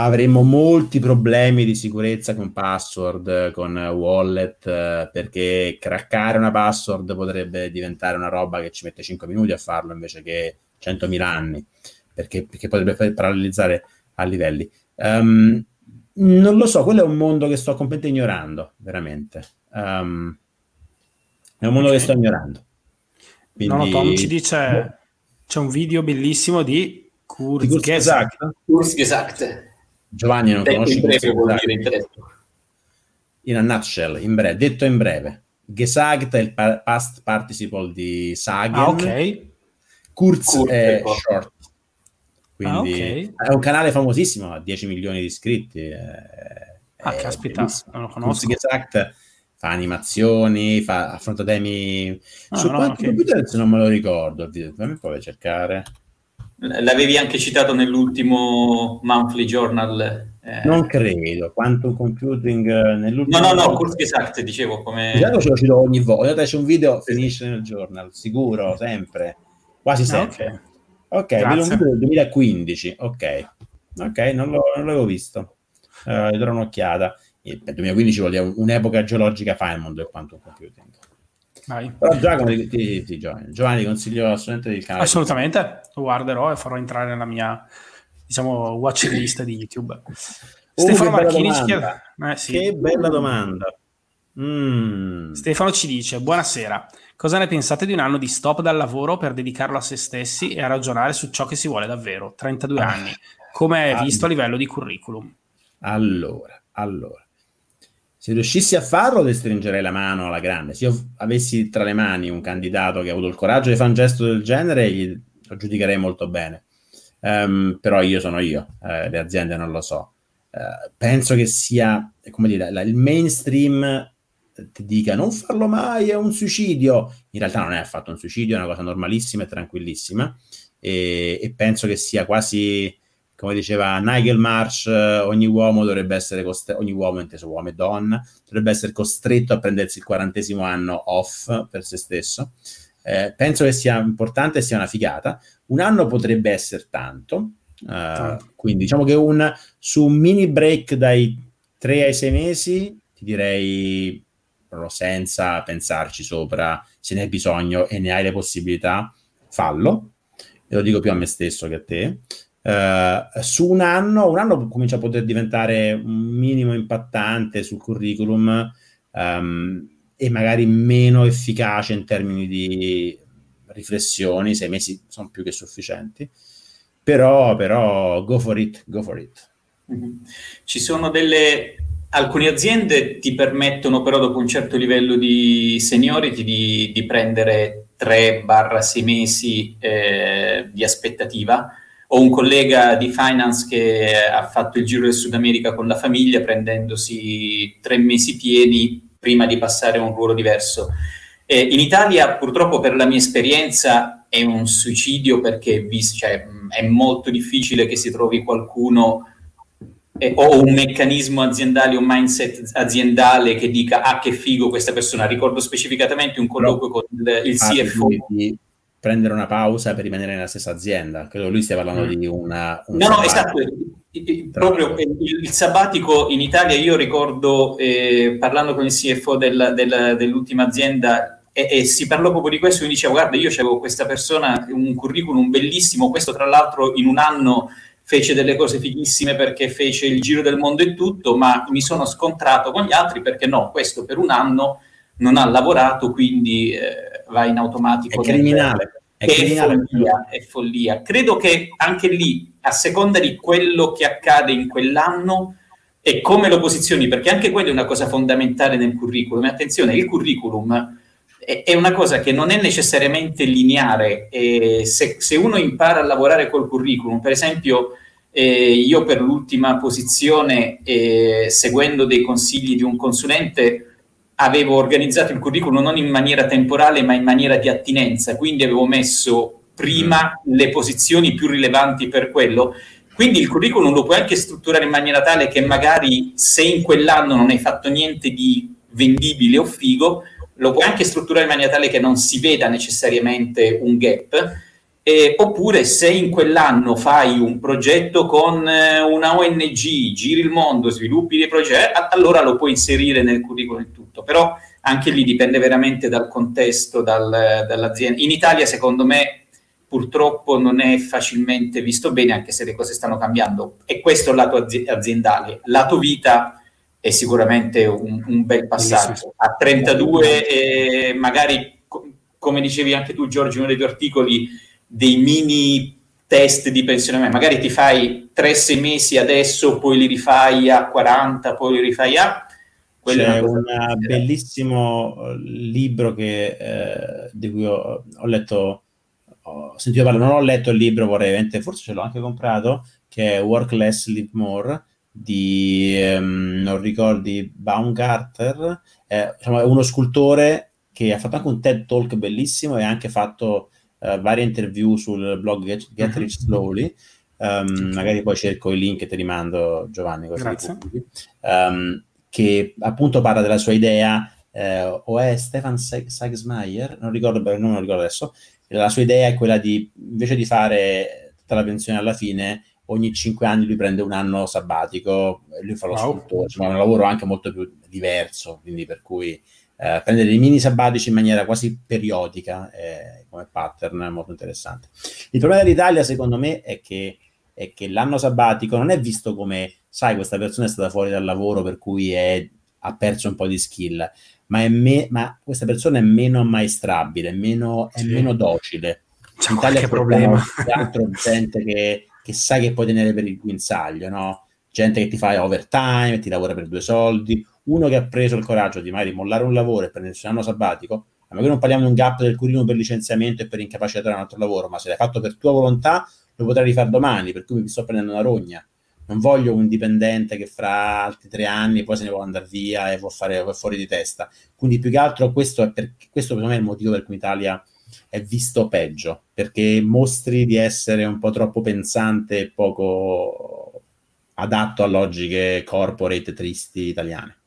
Speaker 3: avremo molti problemi di sicurezza con password, con wallet, eh, perché craccare una password potrebbe diventare una roba che ci mette 5 minuti a farlo invece che 100.000 anni, perché, perché potrebbe parallelizzare a livelli. Um, non lo so, quello è un mondo che sto completamente ignorando, veramente. Um, è un mondo okay. che sto ignorando.
Speaker 1: Quindi... No, no, Tom ci dice, c'è un video bellissimo di Kurzgesagt.
Speaker 2: Kurzgesagt
Speaker 3: Giovanni non conosce in breve vuol dire in In a nutshell, in breve, detto in breve. Gesagt è il past participle di Sagen. Ah, ok. Kurz, Kurz è short. Quindi ah, okay. è un canale famosissimo, ha 10 milioni di iscritti. È,
Speaker 1: ah, caspita, non lo conosco.
Speaker 3: Kurz Gesagt fa animazioni, fa, affronta temi... Ah, Su no, quanto okay. computer non me lo ricordo, fammi poi cercare.
Speaker 2: L'avevi anche citato nell'ultimo monthly journal.
Speaker 3: Eh. Non credo, quanto computing eh, nell'ultimo...
Speaker 2: No, no, no, Kurzgesagt, dicevo come...
Speaker 3: Esatto, ce lo cito ogni volta, c'è un video, finisce nel journal, sicuro, sempre, quasi ah, sempre. ok, ok, vedo un video del 2015, ok, ok, non, lo, non l'avevo visto, uh, darò un'occhiata. Il 2015 vuol dire un'epoca geologica fa il mondo del quantum computing. Vai. Però Giacomo ti, ti, ti Giovanni. Giovanni consiglio assolutamente il canale.
Speaker 1: Assolutamente, lo guarderò e farò entrare nella mia diciamo, watch list di YouTube. Uh,
Speaker 3: Stefano Marchini ci chiede... Eh, sì. Che bella domanda.
Speaker 1: Mm. Stefano ci dice, buonasera, cosa ne pensate di un anno di stop dal lavoro per dedicarlo a se stessi e a ragionare su ciò che si vuole davvero? 32 ah. anni, come è visto a livello di curriculum?
Speaker 3: Allora, allora, se riuscissi a farlo, le stringerei la mano alla grande. Se io avessi tra le mani un candidato che ha avuto il coraggio di fare un gesto del genere, gli, lo giudicherei molto bene. Um, però io sono io, eh, le aziende non lo so. Uh, penso che sia, come dire, la, il mainstream ti dica non farlo mai, è un suicidio. In realtà non è affatto un suicidio, è una cosa normalissima e tranquillissima. E, e penso che sia quasi, come diceva Nigel Marsh, ogni uomo dovrebbe essere costretto, ogni uomo, inteso uomo e donna, dovrebbe essere costretto a prendersi il quarantesimo anno off per se stesso. Eh, penso che sia importante e sia una figata. Un anno potrebbe essere tanto, uh, quindi diciamo che un, su un mini break dai 3 ai 6 mesi ti direi proprio senza pensarci sopra, se ne hai bisogno e ne hai le possibilità, fallo. E lo dico più a me stesso che a te. Uh, su un anno, un anno comincia a poter diventare un minimo impattante sul curriculum um, e magari meno efficace in termini di riflessioni, sei mesi sono più che sufficienti. Però, però, go for it, go for it.
Speaker 2: Mm-hmm. Ci sono delle Alcune aziende ti permettono però dopo un certo livello di seniority di, di prendere 3-6 mesi eh, di aspettativa. Ho un collega di finance che ha fatto il giro del Sud America con la famiglia prendendosi tre mesi pieni prima di passare a un ruolo diverso. Eh, in Italia purtroppo per la mia esperienza è un suicidio perché cioè, è molto difficile che si trovi qualcuno eh, o un meccanismo aziendale, un mindset aziendale che dica ah che figo questa persona. Ricordo specificatamente un colloquio con il, il CFO.
Speaker 3: Di prendere una pausa per rimanere nella stessa azienda. Credo lui stia parlando mm. di una...
Speaker 2: Un no, no, esatto. Proprio il, il, sabbatico in Italia, io ricordo eh, parlando con il CFO del, del, dell'ultima azienda e, e, si parlò proprio di questo, mi diceva guarda io avevo questa persona, un curriculum bellissimo, questo tra l'altro in un anno fece delle cose fighissime perché fece il giro del mondo e tutto, ma mi sono scontrato con gli altri perché no, questo per un anno non ha lavorato, quindi eh, va in automatico.
Speaker 3: È criminale.
Speaker 2: È, criminale. Follia, è follia. Credo che anche lì, a seconda di quello che accade in quell'anno e come lo posizioni, perché anche quella è una cosa fondamentale nel curriculum. Attenzione, il curriculum è una cosa che non è necessariamente lineare. Se, se, uno impara a lavorare col curriculum, per esempio, eh, io per l'ultima posizione, eh, seguendo dei consigli di un consulente, avevo organizzato il curriculum non in maniera temporale, ma in maniera di attinenza, quindi avevo messo prima mm. le posizioni più rilevanti per quello. Quindi il curriculum lo puoi anche strutturare in maniera tale che magari se in quell'anno non hai fatto niente di vendibile o figo, lo puoi anche strutturare in maniera tale che non si veda necessariamente un gap, eh, oppure se in quell'anno fai un progetto con eh, una ONG, giri il mondo, sviluppi dei progetti, allora lo puoi inserire nel curriculum e tutto, però anche lì dipende veramente dal contesto, dal, dall'azienda. In Italia secondo me purtroppo non è facilmente visto bene, anche se le cose stanno cambiando, e questo è il lato aziendale. Lato vita è sicuramente un, un bel passaggio. A 32, eh, magari, co- come dicevi anche tu, Giorgio, in uno dei tuoi articoli, dei mini test di pensionamento. Magari ti fai 3-6 mesi adesso, poi li rifai a 40, poi li rifai a...
Speaker 3: C'è un bellissimo eh, libro che, eh, di cui ho, ho letto, ho sentito parlare, non ho letto il libro, vorrei, forse ce l'ho anche comprato, che è Work Less, Live More, di, um, non ricordi, Baumgartner, è, diciamo, è, uno scultore che ha fatto anche un TED Talk bellissimo e ha anche fatto uh, varie interview sul blog Get, Get Rich mhm. Slowly. Um, magari poi cerco i link e ti rimando Giovanni così um, che appunto parla della sua idea eh, o è Stefan Sagsmeyer non ricordo bene, non lo ricordo adesso la sua idea è quella di invece di fare tutta la pensione alla fine ogni cinque anni lui prende un anno sabbatico, lui fa lo wow. scultore, insomma, è un lavoro anche molto più diverso, quindi per cui eh, prendere dei mini sabbatici in maniera quasi periodica eh, come pattern è molto interessante. Il problema dell'Italia, secondo me, è che è che l'anno sabbatico non è visto come, sai, questa persona è stata fuori dal lavoro per cui è, ha perso un po' di skill, ma, me, ma questa persona è meno ammaestrabile, meno, è meno docile.
Speaker 1: C'è qualche problema.
Speaker 3: Altro gente che, che sai che puoi tenere per il guinzaglio, no? Gente che ti fa overtime, ti lavora per due soldi, uno che ha preso il coraggio di magari mollare un lavoro e prendersi un anno sabbatico, a me non parliamo di un gap del curriculum per licenziamento e per incapacità trovare un altro lavoro, ma se l'hai fatto per tua volontà, lo potrai rifare domani, per cui mi sto prendendo una rogna. Non voglio un dipendente che fra altri tre anni poi se ne vuole andare via e vuole fare fuori di testa. Quindi più che altro questo è, per, questo per me è il motivo per cui l'Italia è visto peggio, perché mostri di essere un po' troppo pensante e poco adatto a logiche corporate tristi italiane.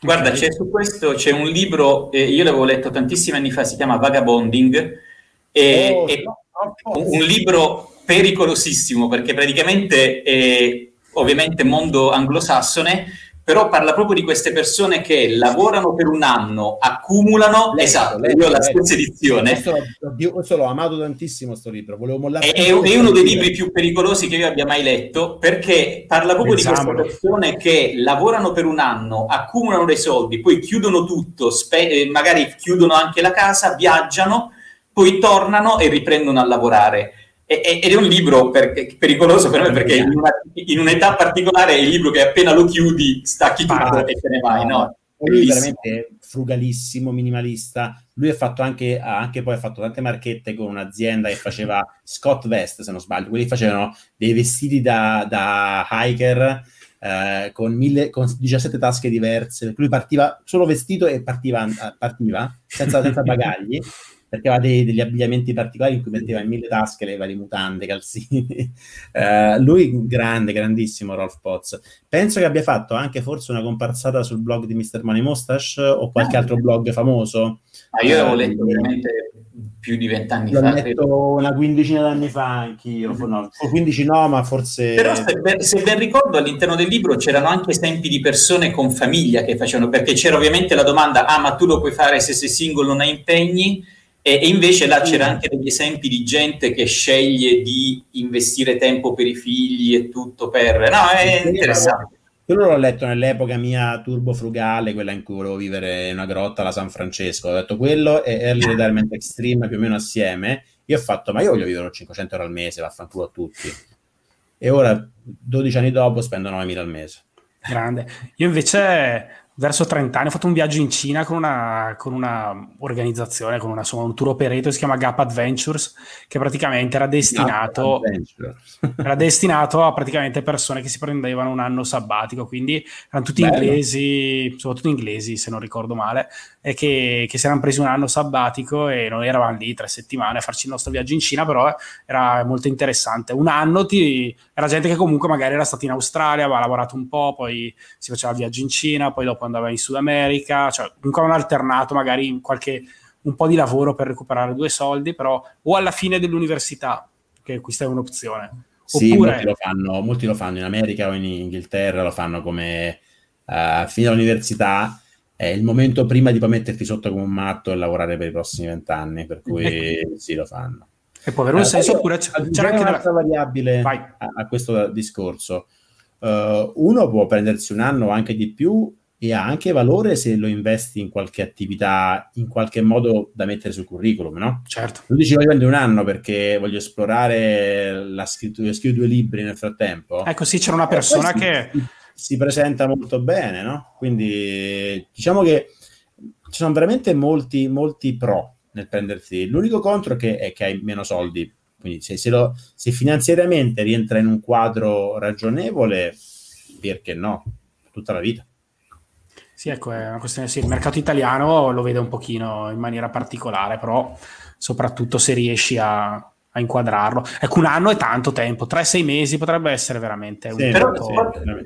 Speaker 2: Guarda, c'è su questo c'è un libro, eh, io l'avevo letto tantissimi anni fa, si chiama Vagabonding, e, oh, è un libro pericolosissimo perché praticamente è ovviamente mondo anglosassone, però parla proprio di queste persone che lavorano per un anno, accumulano, letto, esatto, letto, io ho la stessa edizione.
Speaker 3: Questo, questo, l'ho amato tantissimo questo libro, volevo mollare.
Speaker 2: È, è, uno dei libri più pericolosi che io abbia mai letto, perché parla proprio Pensamolo. di queste persone che lavorano per un anno, accumulano dei soldi, poi chiudono tutto, spe- eh, magari chiudono anche la casa, viaggiano, poi tornano e riprendono a lavorare ed è un libro per, pericoloso per me perché in, una, in, un'età particolare è il libro che appena lo chiudi stacchi tutto ah, e te ne vai, no?
Speaker 3: Lui è veramente frugalissimo, minimalista. Lui ha fatto anche, anche poi ha fatto tante marchette con un'azienda che faceva Scott Vest, se non sbaglio. Quelli facevano dei vestiti da, da hiker eh, con, mille, con 17 tasche diverse. Lui partiva solo vestito e partiva, partiva senza, senza bagagli perché aveva dei, degli abbigliamenti particolari in cui metteva in mille tasche le varie mutande, calzini. Uh, lui grande, grandissimo Rolf Potts. Penso che abbia fatto anche forse una comparsata sul blog di Mr. Money Mustache o qualche ah, altro blog famoso.
Speaker 2: Ah, io l'avevo letto veramente più di vent'anni
Speaker 3: fa. L'ho letto una quindicina d'anni fa anch'io, no, 15 no, ma forse...
Speaker 2: Però se ben, se ben, ricordo all'interno del libro c'erano anche esempi di persone con famiglia che facevano, perché c'era ovviamente la domanda, ah ma tu lo puoi fare se sei single, non hai impegni, e, e invece là c'era anche degli esempi di gente che sceglie di investire tempo per i figli e tutto per... No, è interessante.
Speaker 3: Quello l'ho letto nell'epoca mia turbo frugale, quella in cui volevo vivere in una grotta alla San Francesco. Ho detto quello e Early Retirement Extreme più o meno assieme. Io ho fatto, ma io voglio vivere 500 euro al mese, vaffanculo a tutti. E ora, 12 anni dopo, spendo 9.000 al mese.
Speaker 1: Grande. Io invece verso 30 anni ho fatto un viaggio in Cina con una, con una organizzazione, con una, insomma, un tour operator, si chiama Gap Adventures, che praticamente era destinato, era destinato a praticamente persone che si prendevano un anno sabbatico, quindi erano tutti Bello. inglesi, soprattutto inglesi se non ricordo male, e che, che si erano presi un anno sabbatico e noi eravamo lì tre settimane a farci il nostro viaggio in Cina, però era molto interessante. Un anno ti, era gente che comunque magari era stata in Australia, aveva lavorato un po', poi si faceva il viaggio in Cina, poi dopo andava in Sud America, cioè comunque avevano alternato magari qualche, un po' di lavoro per recuperare due soldi, però o alla fine dell'università, che questa è un'opzione.
Speaker 3: Sì, Oppure... molti, lo fanno, molti lo fanno in America o in Inghilterra, lo fanno come uh, fine dell'università, è il momento prima di poi metterti sotto come un matto e lavorare per i prossimi vent'anni, per cui ecco. sì, lo fanno.
Speaker 1: E può avere un uh, senso oppure
Speaker 3: c'è, c'è anche un'altra della... variabile a, a, questo discorso. Uh, uno può prendersi un anno o anche di più e ha anche valore se lo investi in qualche attività in qualche modo da mettere sul curriculum, no?
Speaker 1: Certo.
Speaker 3: Tu dici voglio prendere un anno perché voglio esplorare la scrittura, scrivo due libri nel frattempo.
Speaker 1: Ecco, sì, c'era una persona si, che
Speaker 3: si presenta molto bene, no? Quindi diciamo che ci sono veramente molti, molti pro nel prendersi. L'unico contro che è che hai meno soldi. Quindi se, se, lo, se finanziariamente rientra in un quadro ragionevole, perché no? Tutta la vita.
Speaker 1: Sì, ecco, è una questione, sì, il mercato italiano lo vede un pochino in maniera particolare, però soprattutto se riesci a, a inquadrarlo. Ecco, un anno è tanto tempo, 3-6 mesi potrebbe essere veramente un
Speaker 2: sì, però,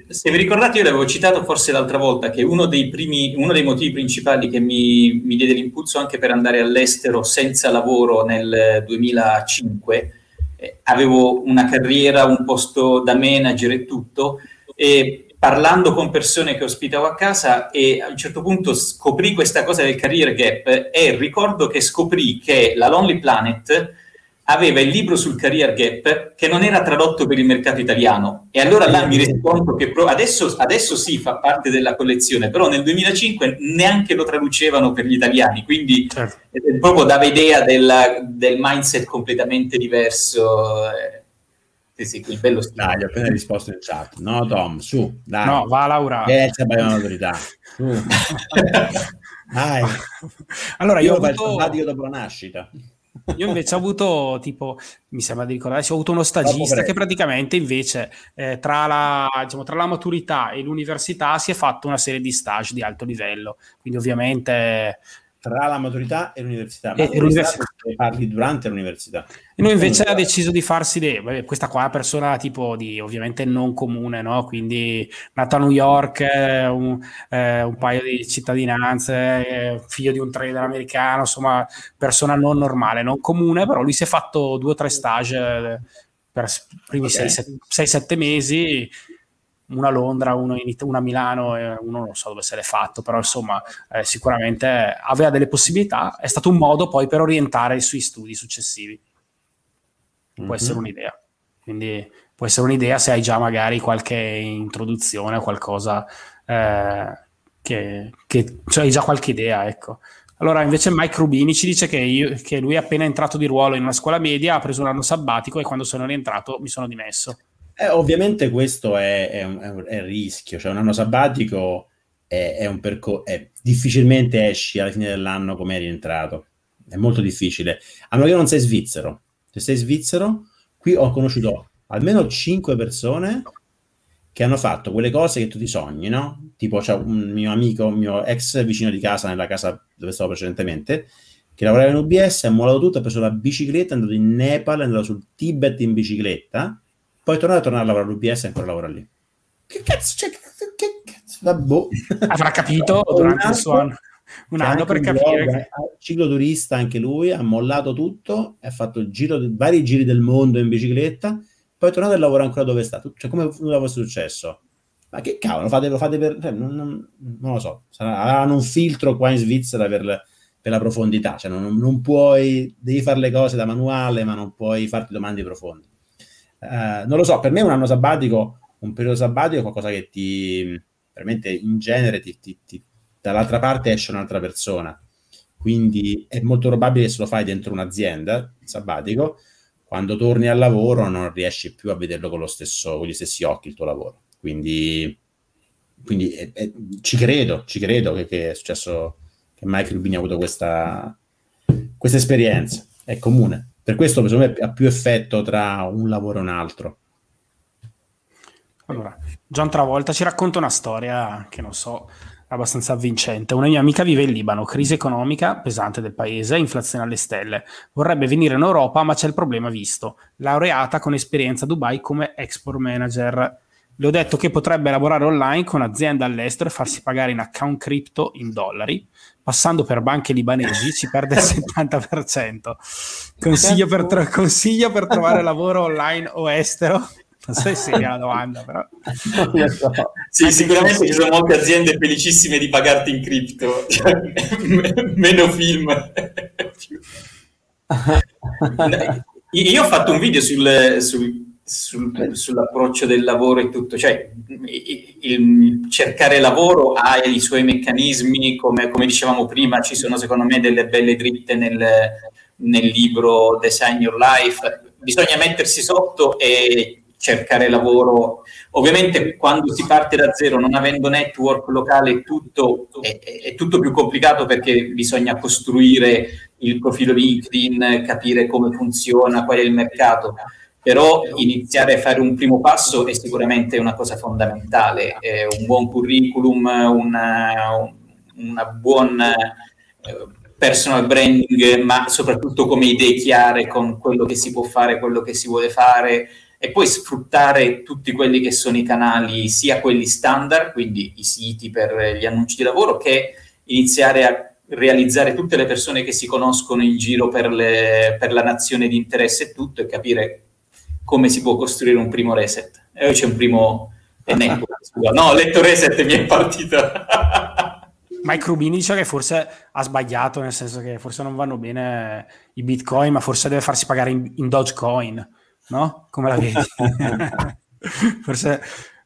Speaker 2: Se vi ricordate, io l'avevo citato forse l'altra volta che uno dei, primi, uno dei motivi principali che mi, mi, diede l'impulso anche per andare all'estero senza lavoro nel 2005, eh, avevo una carriera, un posto da manager e tutto, e parlando con persone che ospitavo a casa e a un certo punto scoprì questa cosa del career gap e ricordo che scoprì che la Lonely Planet aveva il libro sul career gap che non era tradotto per il mercato italiano e allora là mi rendo conto che pro- adesso, adesso sì fa parte della collezione, però nel 2005 neanche lo traducevano per gli italiani, quindi certo. proprio dava idea della, del mindset completamente diverso. Eh.
Speaker 3: Sì, sì, quel bello stile. Dai, ho appena risposto in chat. No, Tom, su, dai.
Speaker 1: No, va Laura.
Speaker 3: Grazie, abbiamo l'autorità. Su. dai.
Speaker 1: Allora, io, io ho avuto...
Speaker 3: dopo la nascita.
Speaker 1: Io invece ho avuto, tipo, mi sembra di ricordarsi, ho avuto uno stagista che praticamente invece eh, tra, la, diciamo, tra, la, maturità e l'università si è fatto una serie di stage di alto livello. Quindi ovviamente
Speaker 3: tra la maturità e l'università. Ma e l'università parli durante l'università.
Speaker 1: E lui invece ha deciso di farsi de- questa qua è persona tipo di ovviamente non comune, no? Quindi nato a New York, eh, un, eh, un, paio di cittadinanze, eh, figlio di un trader americano, insomma, persona non normale, non comune, però lui si è fatto due o tre stage eh, per i primi 6-7 mesi una a Londra, uno, in, una a Milano e uno non so dove se l'è fatto, però insomma eh, sicuramente aveva delle possibilità, è stato un modo poi per orientare sui studi successivi. Può mm-hmm. essere un'idea. Quindi può essere un'idea se hai già magari qualche introduzione o qualcosa eh, che, che cioè hai già qualche idea, ecco. Allora, invece Mike Rubini ci dice che, io, che lui è appena entrato di ruolo in una scuola media, ha preso un anno sabbatico e quando sono rientrato mi sono dimesso.
Speaker 3: Eh, ovviamente questo è, è, un, è, un, rischio, cioè un anno sabbatico è, è un percorso, difficilmente esci alla fine dell'anno come eri entrato, è molto difficile, a meno che non sei svizzero. Se sei svizzero, qui ho conosciuto almeno 5 persone che hanno fatto quelle cose che tu ti sogni, no? Tipo c'è un mio amico, un mio ex vicino di casa, nella casa dove stavo precedentemente, che lavorava in UBS, ha mollato tutto, ha preso la bicicletta, è andato in Nepal, è andato sul Tibet in bicicletta, poi tornare a tornare a lavorare all'UBS e ancora lavora lì.
Speaker 1: Che cazzo c'è? Che cazzo? Boh. Avrà capito durante il suo anno. Un anno per capire. Blog, che...
Speaker 3: Ciclo turista anche lui, ha mollato tutto, ha fatto il giro, vari giri del mondo in bicicletta, poi è tornato e lavora ancora dove sta. Cioè, come nulla fosse successo. Ma che cavolo, lo fate, lo fate per... Cioè, non, non, non, lo so, hanno un filtro qua in Svizzera per, per la profondità, cioè non, non, puoi, devi fare le cose da manuale, ma non puoi farti domande profonde. Eh, non lo so, per me un anno sabbatico, un periodo sabbatico è qualcosa che ti, veramente in genere, ti, ti, ti, dall'altra parte esce un'altra persona. Quindi è molto probabile che se lo fai dentro un'azienda, sabbatico, quando torni al lavoro non riesci più a vederlo con, stesso, con gli stessi occhi il tuo lavoro. Quindi, quindi è, è, ci credo, ci credo che, che, è successo, che Mike Rubini ha avuto questa, questa esperienza. È comune. Per questo secondo me ha più effetto tra un lavoro e un altro.
Speaker 1: Allora, John Travolta ci racconta una storia che non so, abbastanza avvincente. Una mia amica vive in Libano, crisi economica pesante del paese, inflazione alle stelle. Vorrebbe venire in Europa, ma c'è il problema visto. Laureata con esperienza a Dubai come export manager. Le ho detto che potrebbe lavorare online con aziende all'estero e farsi pagare in account crypto in dollari passando per banche libanesi ci perde il 70%. Consiglio per, tro- consiglio per trovare lavoro online o estero? Non so se sia la domanda, però.
Speaker 2: sì, sicuramente ci sono molte aziende felicissime di pagarti in cripto, meno film. Io ho fatto un video sul, sul sul, sull'approccio del lavoro e tutto, cioè il, il cercare lavoro ha i suoi meccanismi, come, come, dicevamo prima, ci sono secondo me delle belle dritte nel, nel libro Design Your Life, bisogna mettersi sotto e cercare lavoro. Ovviamente quando si parte da zero, non avendo network locale, tutto, è, è, tutto più complicato perché bisogna costruire il profilo LinkedIn, capire come funziona, qual è il mercato però iniziare a fare un primo passo è sicuramente una cosa fondamentale, eh, un buon curriculum, una, una buon eh, personal branding, ma soprattutto come idee chiare con quello che si può fare, quello che si vuole fare e poi sfruttare tutti quelli che sono i canali, sia quelli standard, quindi i siti per gli annunci di lavoro, che iniziare a realizzare tutte le persone che si conoscono in giro per, le, per la nazione di interesse e tutto e capire come si può costruire un primo reset. E poi c'è un primo... No, ho letto reset e mi è partito.
Speaker 1: Mike Rubini dice che forse ha sbagliato, nel senso che forse non vanno bene i bitcoin, ma forse deve farsi pagare in, in Dogecoin, no? Come la vedi? forse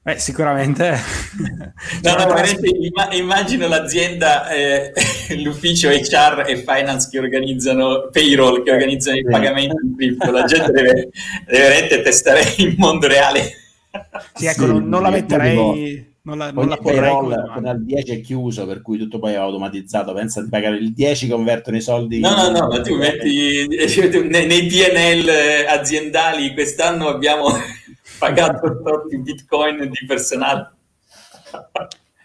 Speaker 1: Beh, sicuramente.
Speaker 2: no, no, veramente immagino l'azienda, eh, l'ufficio HR e finance che organizzano payroll, che organizzano i pagamenti in cripto. La gente deve, deve veramente testare il mondo reale.
Speaker 1: Sì, ecco, sì, non, non, la metterei. Non la, non la
Speaker 3: payroll con al 10 è chiuso, per cui tutto poi è automatizzato. Pensa di pagare il 10, convertono i soldi.
Speaker 2: No, no, no, ma tu metti nei, nei PNL aziendali quest'anno abbiamo pagato tutti bitcoin di personale.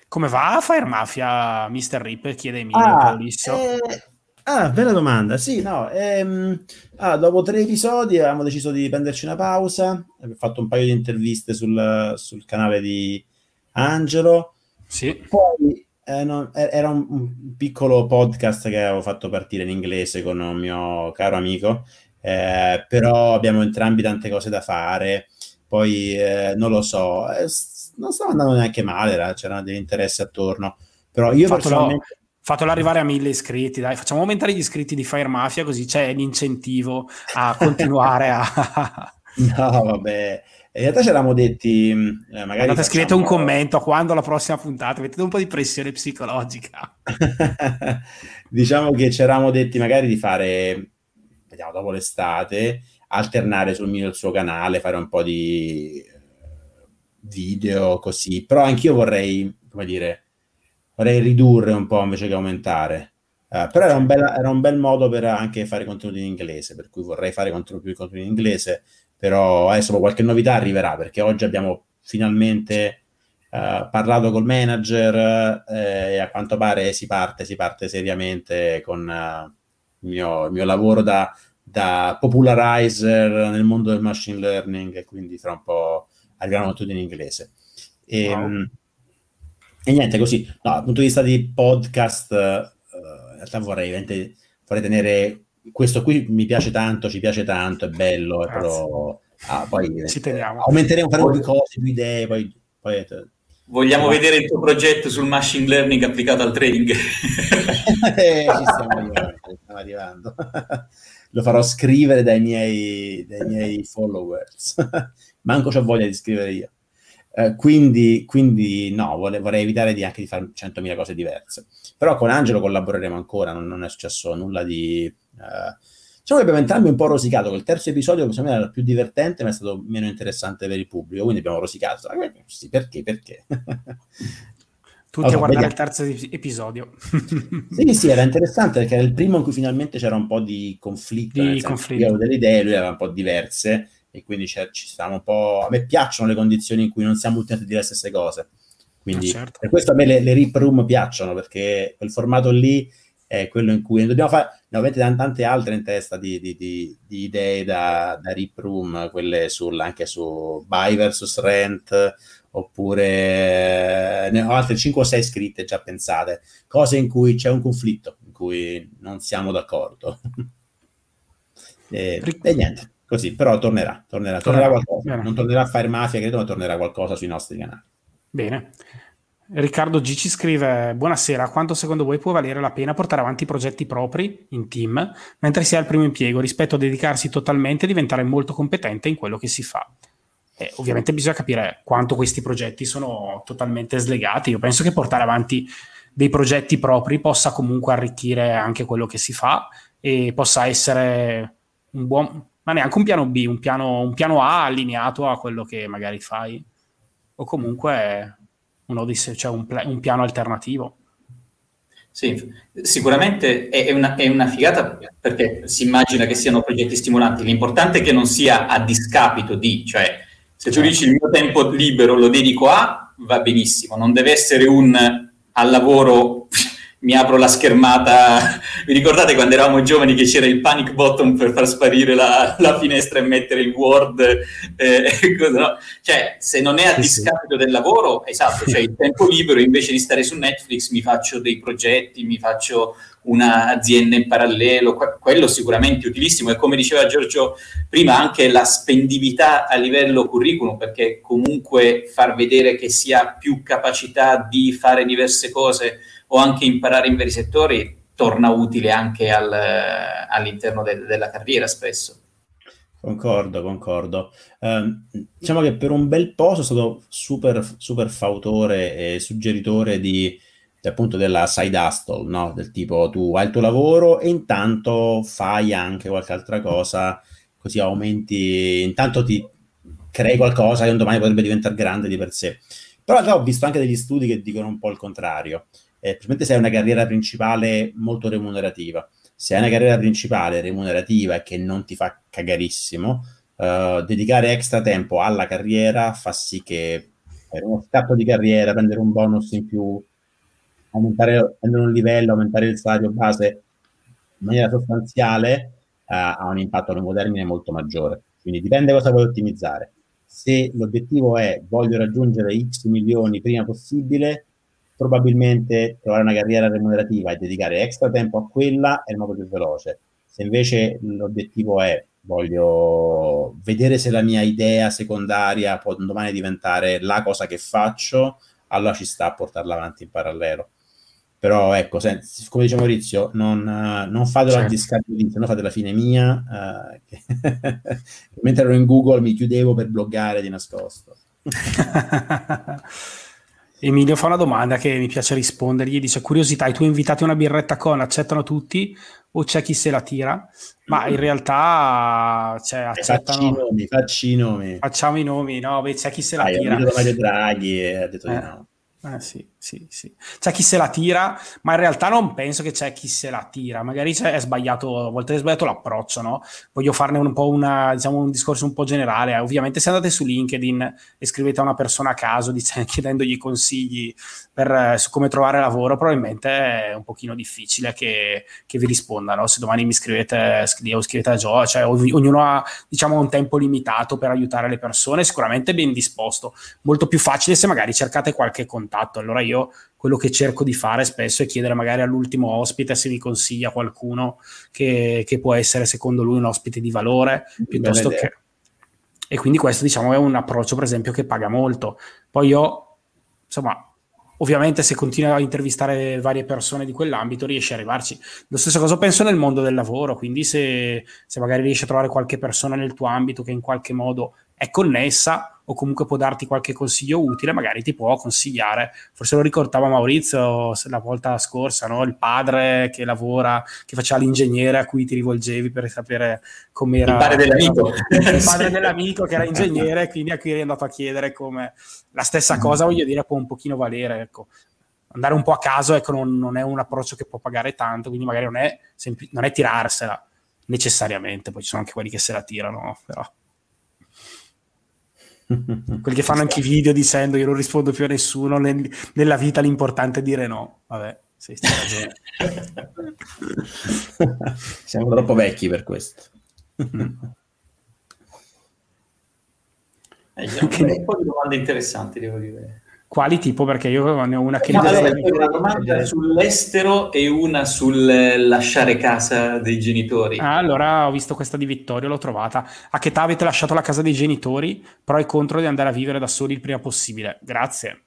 Speaker 1: Come va a Fire Mafia, Mr. Rip? Chiede Emilio ah, eh,
Speaker 3: ah, bella domanda. Sì, no. Ehm, ah, dopo tre episodi avevamo deciso di prenderci una pausa. Abbiamo fatto un paio di interviste sul, sul canale di Angelo.
Speaker 1: Sì.
Speaker 3: Poi eh, no, era un, un, piccolo podcast che avevo fatto partire in inglese con un mio caro amico. Eh, però abbiamo entrambi tante cose da fare poi eh, non lo so, eh, non stava andando neanche male, c'erano degli interessi attorno, però io
Speaker 1: fatelo, personalmente... Fatelo arrivare a mille iscritti, dai, facciamo aumentare gli iscritti di Fire Mafia così c'è l'incentivo a continuare a...
Speaker 3: no, vabbè, in realtà ci eravamo detti
Speaker 1: eh, magari Andate, scrivete un commento quando la prossima puntata mettete un po' di pressione psicologica.
Speaker 3: Diciamo che ci eravamo detti magari di fare vediamo dopo l'estate alternare sul mio il suo canale, fare un po' di eh, video così, però anch'io vorrei, come dire, vorrei ridurre un po' invece che aumentare. Uh, però era un, bel, era un, bel, modo per anche fare contenuti in inglese, per cui vorrei fare contro, più contenuti in inglese, però adesso qualche novità arriverà, perché oggi abbiamo finalmente uh, parlato col manager uh, e a quanto pare si parte, si parte seriamente con il mio, il mio lavoro da da popularizer nel mondo del machine learning e quindi fra un po' arriveranno tutti in inglese. E, wow. Ehm, e niente, così, no, dal punto di vista di podcast, uh, in realtà vorrei, vorrei tenere questo qui mi piace tanto, ci piace tanto, è bello, però ah, poi
Speaker 1: ci teniamo.
Speaker 3: aumenteremo, faremo più cose, più idee, poi, poi
Speaker 2: Vogliamo no. vedere il tuo progetto sul machine learning applicato al trading?
Speaker 3: eh, ci stiamo arrivando, stiamo arrivando lo farò scrivere dai miei, dai miei followers. Manco c'ho voglia di scrivere io. Uh, quindi, quindi, no, vorrei, vorrei, evitare di anche di fare 100.000 cose diverse. Però con Angelo collaboreremo ancora, non, non è successo nulla di... Uh, diciamo che abbiamo entrambi un po' rosicato, il terzo episodio secondo me era più divertente, ma è stato meno interessante per il pubblico, quindi abbiamo rosicato. Sì, perché? Perché?
Speaker 1: Tutti allora, a guardare vediamo. il terzo episodio.
Speaker 3: sì, sì, era interessante perché era il primo in cui finalmente c'era un po' di conflitto.
Speaker 1: Di conflitto.
Speaker 3: Io avevo delle idee, lui aveva un po' diverse e quindi ci stavamo un po'... A me piacciono le condizioni in cui non siamo tutti a dire le stesse cose. Quindi ah, certo. per questo a me le, le rip room piacciono perché quel formato lì è quello in cui dobbiamo fare, ne avete tante altre in testa di, di, di, di idee da, da rip room, quelle sul, anche su buy versus rent, oppure ne ho altre 5 o 6 scritte già pensate, cose in cui c'è un conflitto, in cui non siamo d'accordo. e, e, niente, così, però tornerà, tornerà, tornerà qualcosa. Bene. Non tornerà a fare mafia, credo, ma tornerà qualcosa sui nostri canali.
Speaker 1: Bene. Riccardo G ci scrive: Buonasera, quanto secondo voi può valere la pena portare avanti progetti propri in team mentre si ha il primo impiego rispetto a dedicarsi totalmente e diventare molto competente in quello che si fa? Eh, ovviamente bisogna capire quanto questi progetti sono totalmente slegati. Io penso che portare avanti dei progetti propri possa comunque arricchire anche quello che si fa e possa essere un buon, ma neanche un piano B, un piano, un piano A allineato a quello che magari fai, o comunque un, odisse, cioè un, un piano alternativo.
Speaker 2: Sì, sicuramente è una, è una, figata perché si immagina che siano progetti stimolanti. L'importante è che non sia a discapito di, cioè se tu dici il mio tempo libero lo dedico a, va benissimo, non deve essere un al lavoro mi apro la schermata. Vi ricordate quando eravamo giovani che c'era il panic button per far sparire la, la finestra e mettere il Word? Eh, no? Cioè, se non è a discapito del lavoro, esatto, cioè il tempo libero invece di stare su Netflix mi faccio dei progetti, mi faccio un'azienda in parallelo, quello sicuramente utilissimo e come diceva Giorgio prima anche la spendibilità a livello curriculum perché comunque far vedere che si ha più capacità di fare diverse cose o anche imparare in vari settori torna utile anche al, all'interno de- della carriera spesso.
Speaker 3: Concordo, concordo. Eh, diciamo che per un bel po' sono stato super, super fautore e suggeritore di, di appunto della side hustle, no? Del tipo tu hai il tuo lavoro e intanto fai anche qualche altra cosa, così aumenti, intanto ti crei qualcosa che un domani potrebbe diventare grande di per sé. Però realtà ho visto anche degli studi che dicono un po' il contrario. Eh, principalmente se hai una carriera principale molto remunerativa se hai una carriera principale remunerativa e che non ti fa cagarissimo, uh, dedicare extra tempo alla carriera fa sì che per uno scatto di carriera, prendere un bonus in più, aumentare, prendere un livello, aumentare il salario base in maniera sostanziale uh, ha un impatto a lungo termine molto maggiore. Quindi dipende cosa vuoi ottimizzare. Se l'obiettivo è voglio raggiungere X milioni prima possibile, probabilmente trovare una carriera remunerativa e dedicare extra tempo a quella è il modo più veloce. Se invece l'obiettivo è voglio vedere se la mia idea secondaria può domani diventare la cosa che faccio, allora ci sta a portarla avanti in parallelo. Però ecco, se, come dice Maurizio, non, non fatelo certo. a discapito di, se no fate la fine mia. Uh, che mentre ero in Google mi chiudevo per bloggare di nascosto.
Speaker 1: Emilio fa una domanda che mi piace rispondergli, dice curiosità, i tuoi invitati a una birretta con accettano tutti o c'è chi se la tira? Ma in realtà cioè, accettano...
Speaker 3: Facci i nomi, facci i nomi.
Speaker 1: Facciamo i nomi, no? Beh, c'è chi se la ah, tira.
Speaker 3: Mario Draghi e ha detto
Speaker 1: eh.
Speaker 3: di no.
Speaker 1: Eh, sì, sì, sì. C'è chi se la tira, ma in realtà non penso che c'è chi se la tira. Magari è sbagliato, a volte è sbagliato l'approccio, no? Voglio farne un po' una, diciamo, un discorso un po' generale. Ovviamente se andate su LinkedIn e scrivete a una persona a caso diciamo, chiedendogli consigli per, eh, su come trovare lavoro, probabilmente è un pochino difficile che, che vi rispondano. Se domani mi scrivete, scrivete, scrivete a Joe, cioè ognuno ha, diciamo, un tempo limitato per aiutare le persone, sicuramente ben disposto. Molto più facile se magari cercate qualche contatto. Allora io quello che cerco di fare spesso è chiedere magari all'ultimo ospite se mi consiglia qualcuno che, che può essere secondo lui un ospite di valore, piuttosto che... E quindi questo diciamo è un approccio per esempio che paga molto. Poi io, insomma, Ovviamente se continui a intervistare varie persone di quell'ambito riesci ad arrivarci. Lo stesso cosa penso nel mondo del lavoro, quindi se, se magari riesci a trovare qualche persona nel tuo ambito che in qualche modo è connessa o comunque può darti qualche consiglio utile, magari ti può consigliare. Forse lo ricordava Maurizio la volta scorsa, no? il padre che lavora, che faceva l'ingegnere a cui ti rivolgevi per sapere com'era.
Speaker 2: Il padre dell'amico.
Speaker 1: Il padre dell'amico che era ingegnere, quindi a cui eri andato a chiedere come la stessa cosa, voglio dire, può un pochino valere. Ecco. Andare un po' a caso ecco, non, non, è un approccio che può pagare tanto, quindi magari non è, sempl- non è tirarsela necessariamente, poi ci sono anche quelli che se la tirano, però quelli che fanno anche i video dicendo io non rispondo più a nessuno nel, nella vita l'importante è dire no. Vabbè sì,
Speaker 3: siamo troppo vecchi per questo.
Speaker 2: Eh, un po' di domande interessanti devo dire
Speaker 1: quali tipo? Perché io ne ho una che...
Speaker 2: No, allora, una domanda sull'estero e una sul lasciare casa dei genitori.
Speaker 1: Ah, allora ho visto questa di Vittorio, l'ho trovata. A che età avete lasciato la casa dei genitori? Pro e contro di andare a vivere da soli il prima possibile. Grazie.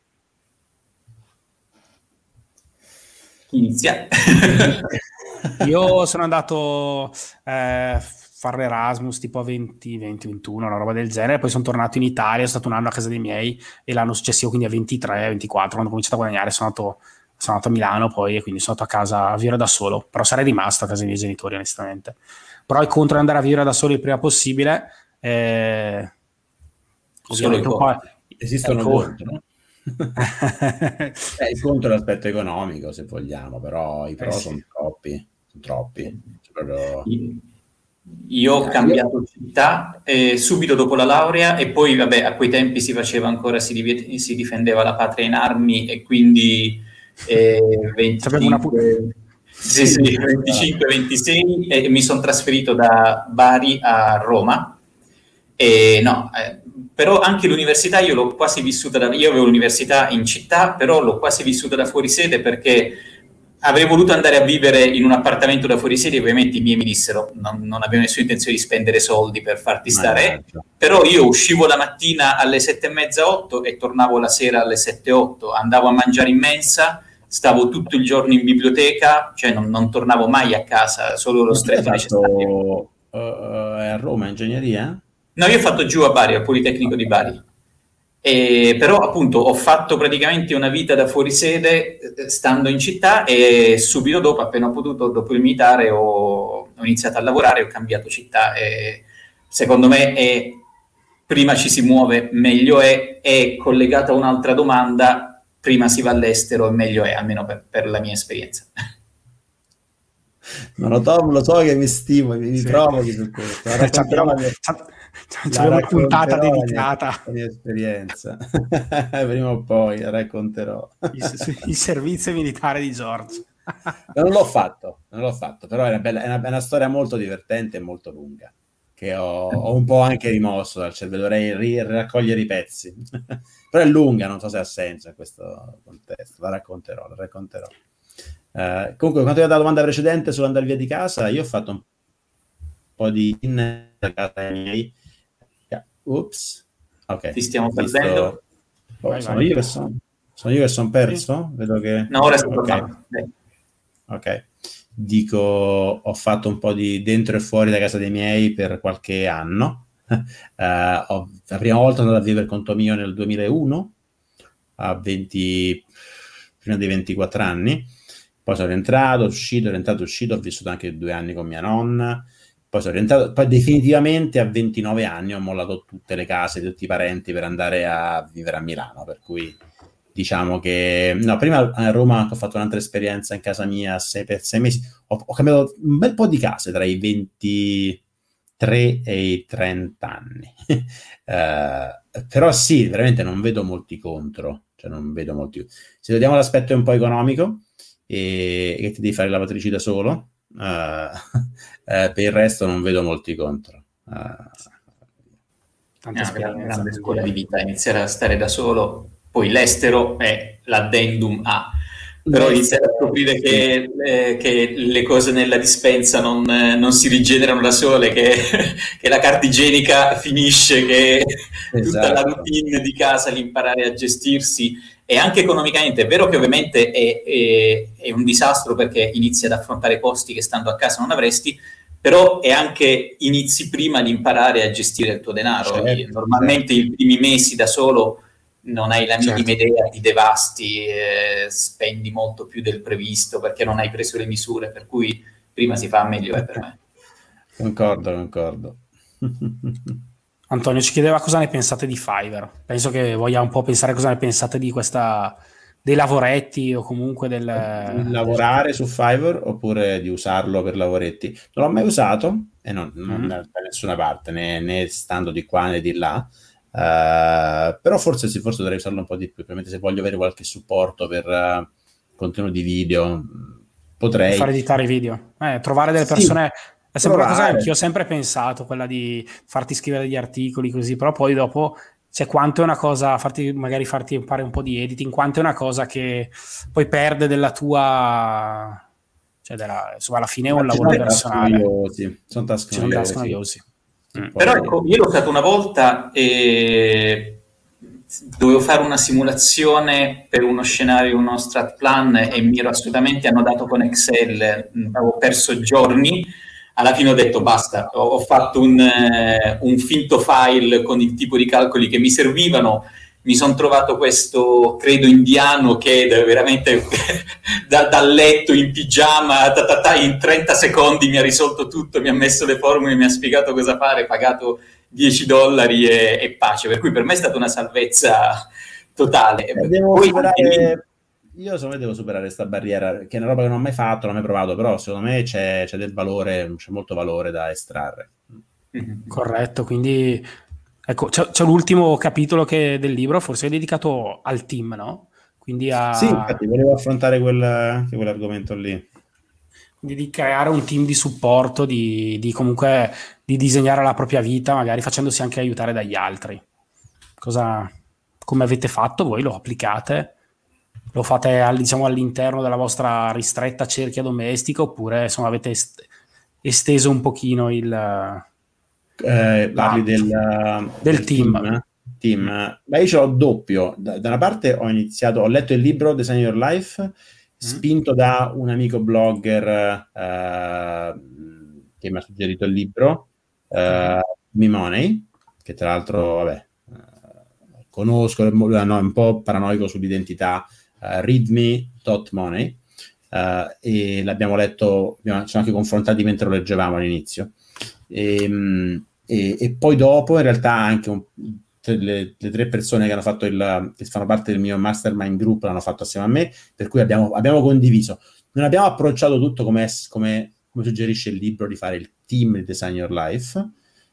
Speaker 2: Inizia.
Speaker 1: io sono andato... Eh, fare l'Erasmus tipo a 20, 20, 21, una roba del genere. Poi sono tornato in Italia, sono stato un anno a casa dei miei e l'anno successivo, quindi a 23, 24, quando ho cominciato a guadagnare, sono andato, sono andato a Milano poi e quindi sono andato a casa a vivere da solo. Però sarei rimasto a casa dei miei genitori, onestamente. Però è contro andare a vivere da solo il prima possibile. Eh,
Speaker 3: ovviamente un po'... Esistono contro, no? eh, il contro l'aspetto economico, se vogliamo, però i pro eh, sì. sono troppi. Sono troppi. Cioè, proprio...
Speaker 2: Io ho cambiato città eh, subito dopo la laurea e poi, vabbè, a quei tempi si faceva ancora, si, div- si difendeva la patria in armi e quindi eh, 25, sì, sì, 25, 26 e mi sono trasferito da Bari a Roma. E no, eh, però anche l'università io l'ho quasi vissuta da... Io avevo l'università in città, però l'ho quasi vissuta da fuori sede perché avrei voluto andare a vivere in un appartamento da fuori sede, ovviamente i miei mi dissero non, non avevo nessuna intenzione di spendere soldi per farti stare, no, però io uscivo la mattina alle sette e mezza, otto e tornavo la sera alle sette, otto, andavo a mangiare in mensa, stavo tutto il giorno in biblioteca, cioè non, non tornavo mai a casa, solo lo stretto necessario.
Speaker 3: Uh, a Roma, ingegneria?
Speaker 2: No, io ho fatto giù a Bari, al Politecnico di Bari. E, però appunto ho fatto praticamente una vita da fuorisede eh, stando in città e subito dopo, appena ho potuto, dopo il militare, ho, ho iniziato a lavorare, ho cambiato città e secondo me è, prima ci si muove, meglio è, è collegata a un'altra domanda, prima si va all'estero e meglio è, almeno per, per la mia esperienza.
Speaker 3: No, no, Tom, lo so che mi stimo, mi sì. provochi su questo.
Speaker 1: C'abbiamo, c'è una puntata dedicata
Speaker 3: alla mia esperienza. Prima o poi la racconterò.
Speaker 1: il, il servizio militare di George.
Speaker 3: non l'ho fatto, non l'ho fatto, però è una, bella, è una, è una storia molto divertente e molto lunga, che ho, ho, un po' anche rimosso dal cervello, dovrei ri- raccogliere i pezzi. però è lunga, non so se ha senso in questo contesto, la racconterò, la racconterò. Uh, comunque, quanto alla domanda precedente sull'andare via di casa, io ho fatto un po' di in casa miei Ups. Ok.
Speaker 2: Ti stiamo visto... perdendo.
Speaker 3: Oh, vai, sono, vai. Io son... sono, io che sono perso? Vedo che...
Speaker 2: No, ora sto
Speaker 3: okay. ok. Dico, ho fatto un po' di dentro e fuori da casa dei miei per qualche anno. uh, ho, la prima volta sono andato a vivere conto mio nel 2001, a 20, prima dei 24 anni. Poi sono rientrato, uscito, rientrato, uscito. Ho vissuto anche due anni con mia nonna poi sono rientrato, poi definitivamente a 29 anni ho mollato tutte le case, tutti i parenti per andare a vivere a Milano, per cui diciamo che no, prima a Roma ho fatto un'altra esperienza in casa mia sei, per sei mesi, ho, ho, cambiato un bel po' di case tra i 23 e i 30 anni, uh, però sì, veramente non vedo molti contro, cioè non vedo molti. Se vediamo l'aspetto un po' economico e che ti devi fare la lavatrici da solo, Uh, eh, per il resto non vedo molti contro. Uh,
Speaker 2: Tanta ah, grande, grande scuola di vita, iniziare a stare da solo, poi l'estero è l'addendum A. Però iniziare a scoprire che, eh, che, le cose nella dispensa non, non si rigenerano da sole, che, che, la carta igienica finisce, che esatto. tutta la routine di casa, l'imparare a gestirsi e anche economicamente è vero che ovviamente è, è, è, un disastro perché inizi ad affrontare costi che stando a casa non avresti, però è anche inizi prima di imparare a gestire il tuo denaro. Certo, Normalmente certo. i primi mesi da solo non hai la minima certo. idea, ti devasti, eh, spendi molto più del previsto perché non hai preso le misure, per cui prima si fa meglio è per me.
Speaker 3: Concordo, concordo.
Speaker 1: Antonio ci chiedeva cosa ne pensate di Fiverr. Penso che voglia un po' pensare cosa ne pensate di questa dei lavoretti o comunque del
Speaker 3: lavorare su Fiverr oppure di usarlo per lavoretti. Non l'ho mai usato e non, non mm-hmm. da nessuna parte, né, né, stando di qua né di là. Uh, però forse sì, forse dovrei usarlo un po' di più. Probabilmente se voglio avere qualche supporto per uh, contenuti di video, potrei
Speaker 1: fare editare video, eh, trovare delle persone. Sì è sempre una cosa che ho sempre pensato, quella di farti scrivere degli articoli così, però poi dopo cioè quanto è una cosa, farti, magari farti fare un po' di editing, quanto è una cosa che poi perde della tua, cioè della, insomma alla fine è un lavoro personale.
Speaker 3: Noiosi. Sono task
Speaker 1: noiosi. Task noiosi.
Speaker 2: Mm. Però ecco, io l'ho usato una volta e dovevo fare una simulazione per uno scenario, uno strat plan e mi ero assolutamente annodato con Excel, avevo perso giorni alla fine ho detto basta, ho, ho fatto un, eh, un, finto file con il tipo di calcoli che mi servivano, mi sono trovato questo credo indiano che veramente da, dal letto in pigiama, ta, ta, ta, in 30 secondi mi ha risolto tutto, mi ha messo le formule, mi ha spiegato cosa fare, pagato 10 dollari e, e pace, per cui per me è stata una salvezza totale.
Speaker 3: Devo Poi, superare io secondo me devo superare questa barriera, che è una roba che non ho mai fatto, non ho mai provato, però secondo me c'è, c'è del valore, c'è molto valore da estrarre.
Speaker 1: Corretto, quindi ecco, c'è, c'è, l'ultimo capitolo che, del libro, forse è dedicato al team, no? Quindi a...
Speaker 3: Sì, infatti volevo affrontare quel, quell'argomento lì.
Speaker 1: Quindi di creare un team di supporto, di, di comunque di disegnare la propria vita, magari facendosi anche aiutare dagli altri. Cosa, come avete fatto voi? Lo applicate? Lo fate diciamo, all'interno della vostra ristretta cerchia domestica oppure insomma, avete est- esteso un pochino il...
Speaker 3: Eh, parli del, del,
Speaker 1: del team. team.
Speaker 3: team. Beh, io ce l'ho doppio. Da, da, una parte ho iniziato, ho letto il libro Design Your Life, mm. spinto da un amico blogger eh, che mi ha suggerito il libro, eh, Me Money, che tra l'altro, vabbè, eh, conosco, no, è un po' paranoico sull'identità readme.money uh, e l'abbiamo letto, abbiamo, ci siamo anche confrontati mentre lo leggevamo all'inizio. E, um, e, e poi dopo, in realtà, anche un, le, le, tre persone che hanno fatto il che fanno parte del mio mastermind group l'hanno fatto assieme a me, per cui abbiamo, abbiamo condiviso. Non abbiamo approcciato tutto come, come, come, suggerisce il libro di fare il team di Design Your Life,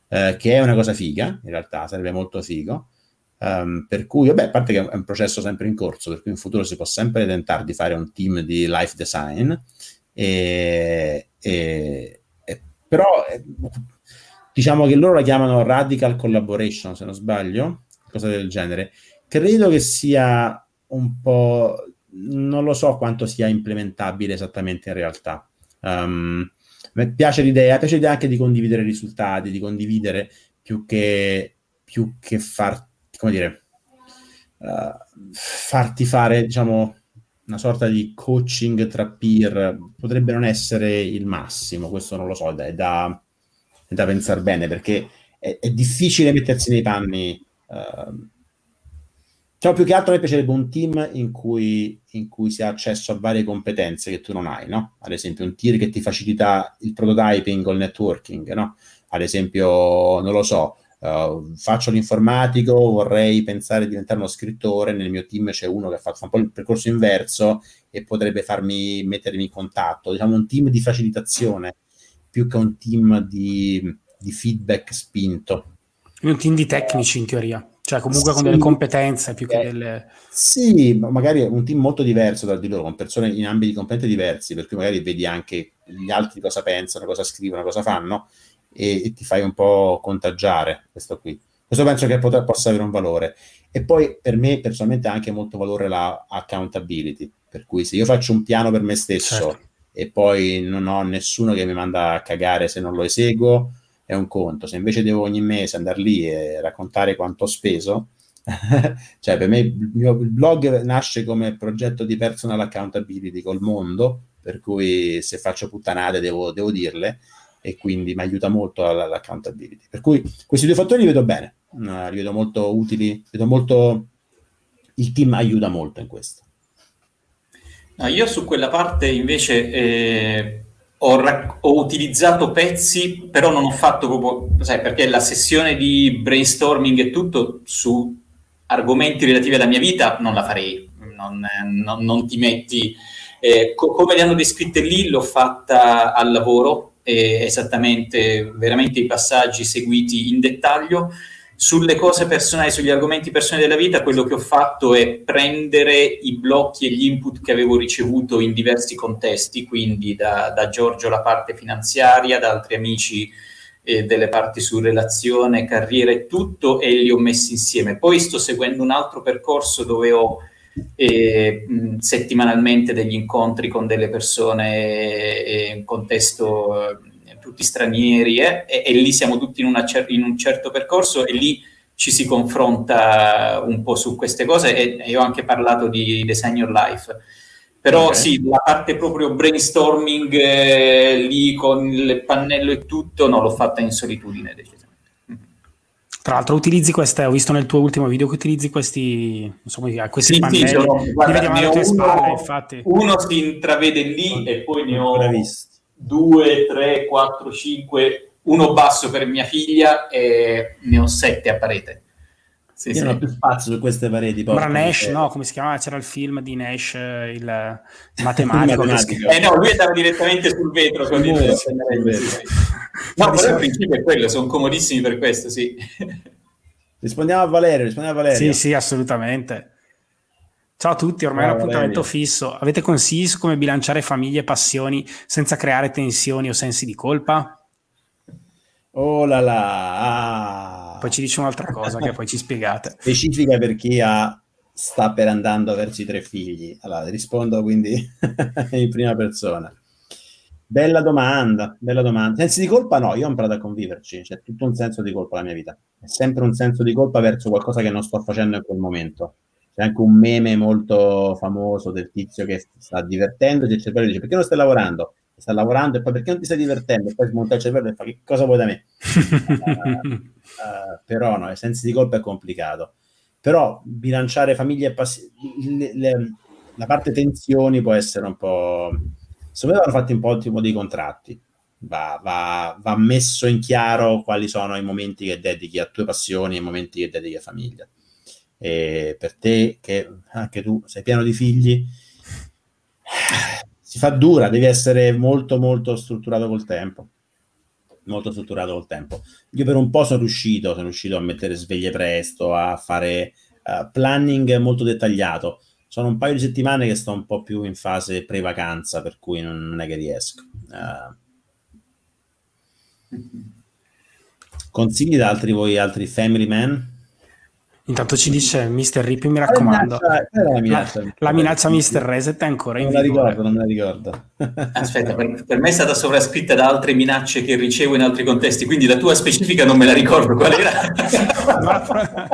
Speaker 3: eh, che è una cosa figa, in realtà sarebbe molto figo. Um, per cui, vabbè, a parte che è un processo sempre in corso, per cui in futuro si può sempre tentare di fare un team di life design, e, e, e, però eh, diciamo che loro la chiamano radical collaboration, se non sbaglio, cosa del genere. Credo che sia un po', non lo so quanto sia implementabile esattamente in realtà. Um, piace l'idea, piace l'idea anche di condividere risultati, di condividere più che, più che far come dire, uh, farti fare, diciamo, una sorta di coaching tra peer potrebbe non essere il massimo, questo non lo so, è da, è da pensare bene perché è, è, difficile mettersi nei panni. Uh, diciamo più che altro mi piacerebbe un team in cui, in cui si ha accesso a varie competenze che tu non hai, no? Ad esempio un tier che ti facilita il prototyping o il networking, no? Ad esempio, non lo so, Uh, faccio l'informatico, vorrei pensare di diventare uno scrittore, nel mio team c'è uno che ha fatto un po' il percorso inverso e potrebbe farmi mettermi in contatto. Diciamo un team di facilitazione più che un team di, di feedback spinto.
Speaker 1: Un team di tecnici in teoria, cioè comunque sì, con delle competenze più che eh, delle...
Speaker 3: Sì, magari un team molto diverso da di loro, con persone in ambiti completamente diversi, per cui magari vedi anche gli altri cosa pensano, cosa scrivono, cosa fanno e, e, ti fai un po' contagiare questo qui. Questo penso che pot- possa avere un valore. E poi per me personalmente ha anche molto valore la accountability, per cui se io faccio un piano per me stesso certo. e poi non ho nessuno che mi manda a cagare se non lo eseguo, è un conto. Se invece devo ogni mese andare lì e raccontare quanto ho speso, cioè per me il mio blog nasce come progetto di personal accountability col mondo, per cui se faccio puttanate devo, devo dirle, e quindi mi aiuta molto l'accountability. Per cui questi due fattori li vedo bene, uh, li vedo molto utili, vedo molto... il team aiuta molto in questo.
Speaker 2: No, io su quella parte invece eh, ho, rac- ho, utilizzato pezzi, però non ho fatto proprio, sai, perché la sessione di brainstorming e tutto su argomenti relativi alla mia vita non la farei, non, non, non ti metti... Eh, co- come le hanno descritte lì, l'ho fatta al lavoro, eh, esattamente veramente i passaggi seguiti in dettaglio. Sulle cose personali, sugli argomenti personali della vita, quello che ho fatto è prendere i blocchi e gli input che avevo ricevuto in diversi contesti, quindi da, da Giorgio la parte finanziaria, da altri amici delle parti su relazione, carriera e tutto, e li ho messi insieme. Poi sto seguendo un altro percorso dove ho eh, mh, settimanalmente degli incontri con delle persone eh, in contesto eh, tutti stranieri eh, e, e, lì siamo tutti in, cer- in, un certo percorso e lì ci si confronta un po' su queste cose e, e ho anche parlato di Design Your Life. Però okay. sì, la parte proprio brainstorming eh, lì con il pannello e tutto, no, l'ho fatta in solitudine decisamente.
Speaker 1: Tra l'altro utilizzi queste, ho visto nel tuo ultimo video che utilizzi questi, insomma, questi sì, pannelli, sì, sono, guarda,
Speaker 2: ne uno, spalle, infatti. Uno si intravede lì e poi ne ho due, tre, quattro, cinque, uno basso per mia figlia e ne ho sette a parete.
Speaker 3: Sì, sì. non ho più spazio su queste pareti.
Speaker 1: Ma Nash, no, come si chiamava? C'era il film di Nash, il matematico.
Speaker 2: il eh no, lui andava direttamente sul vetro. Sul vetro, sul vetro. No, però il principio è quello, sono comodissimi per questo, sì.
Speaker 3: Rispondiamo a Valerio, rispondiamo a Valerio.
Speaker 1: Sì, sì, assolutamente. Ciao a tutti, ormai Ciao, è un appuntamento Valerio. fisso. Avete consigli su come bilanciare famiglie e passioni senza creare tensioni o sensi di colpa?
Speaker 3: Oh là là!
Speaker 1: Poi ci dice un'altra cosa che poi ci spiegate.
Speaker 3: Specifica per chi ha sta per andando verso i tre figli? Allora, rispondo quindi in prima persona. Bella domanda, bella domanda. Sensi di colpa no, io ho imparato a conviverci, c'è tutto un senso di colpa nella mia vita. È sempre un senso di colpa verso qualcosa che non sto facendo in quel momento. C'è anche un meme molto famoso del tizio che sta divertendo e il cervello dice perché non stai lavorando? Sta lavorando e poi perché non ti stai divertendo? E poi smonta il cervello e fa che cosa vuoi da me? uh, uh, però no, i sensi di colpa è complicato però bilanciare famiglia e passione, la parte tensioni può essere un po'... Secondo me vanno fatti un po' tipo dei contratti, va, va, va, messo in chiaro quali sono i momenti che dedichi a tue passioni e i momenti che dedichi a famiglia. E per te, che anche tu sei pieno di figli, si fa dura, devi essere molto molto strutturato col tempo molto strutturato col tempo. Io per un po' sono riuscito, sono riuscito a mettere sveglie presto, a fare uh, planning molto dettagliato. Sono un paio di settimane che sto un po' più in fase pre-vacanza, per cui non, non è che riesco. Uh, consigli da altri voi, altri family man?
Speaker 1: Intanto ci dice Mr. Rippi, mi raccomando. La minaccia, la minaccia, la, la minaccia Mr. Reset è ancora in
Speaker 3: non vigore. La ricordo, non me la ricordo.
Speaker 2: Aspetta, per, per, me è stata sovrascritta da altre minacce che ricevo in altri contesti, quindi la tua specifica non me la ricordo qual era.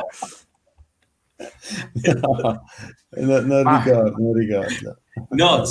Speaker 3: no, no, non, ah. ricordo, non ricordo.
Speaker 2: No,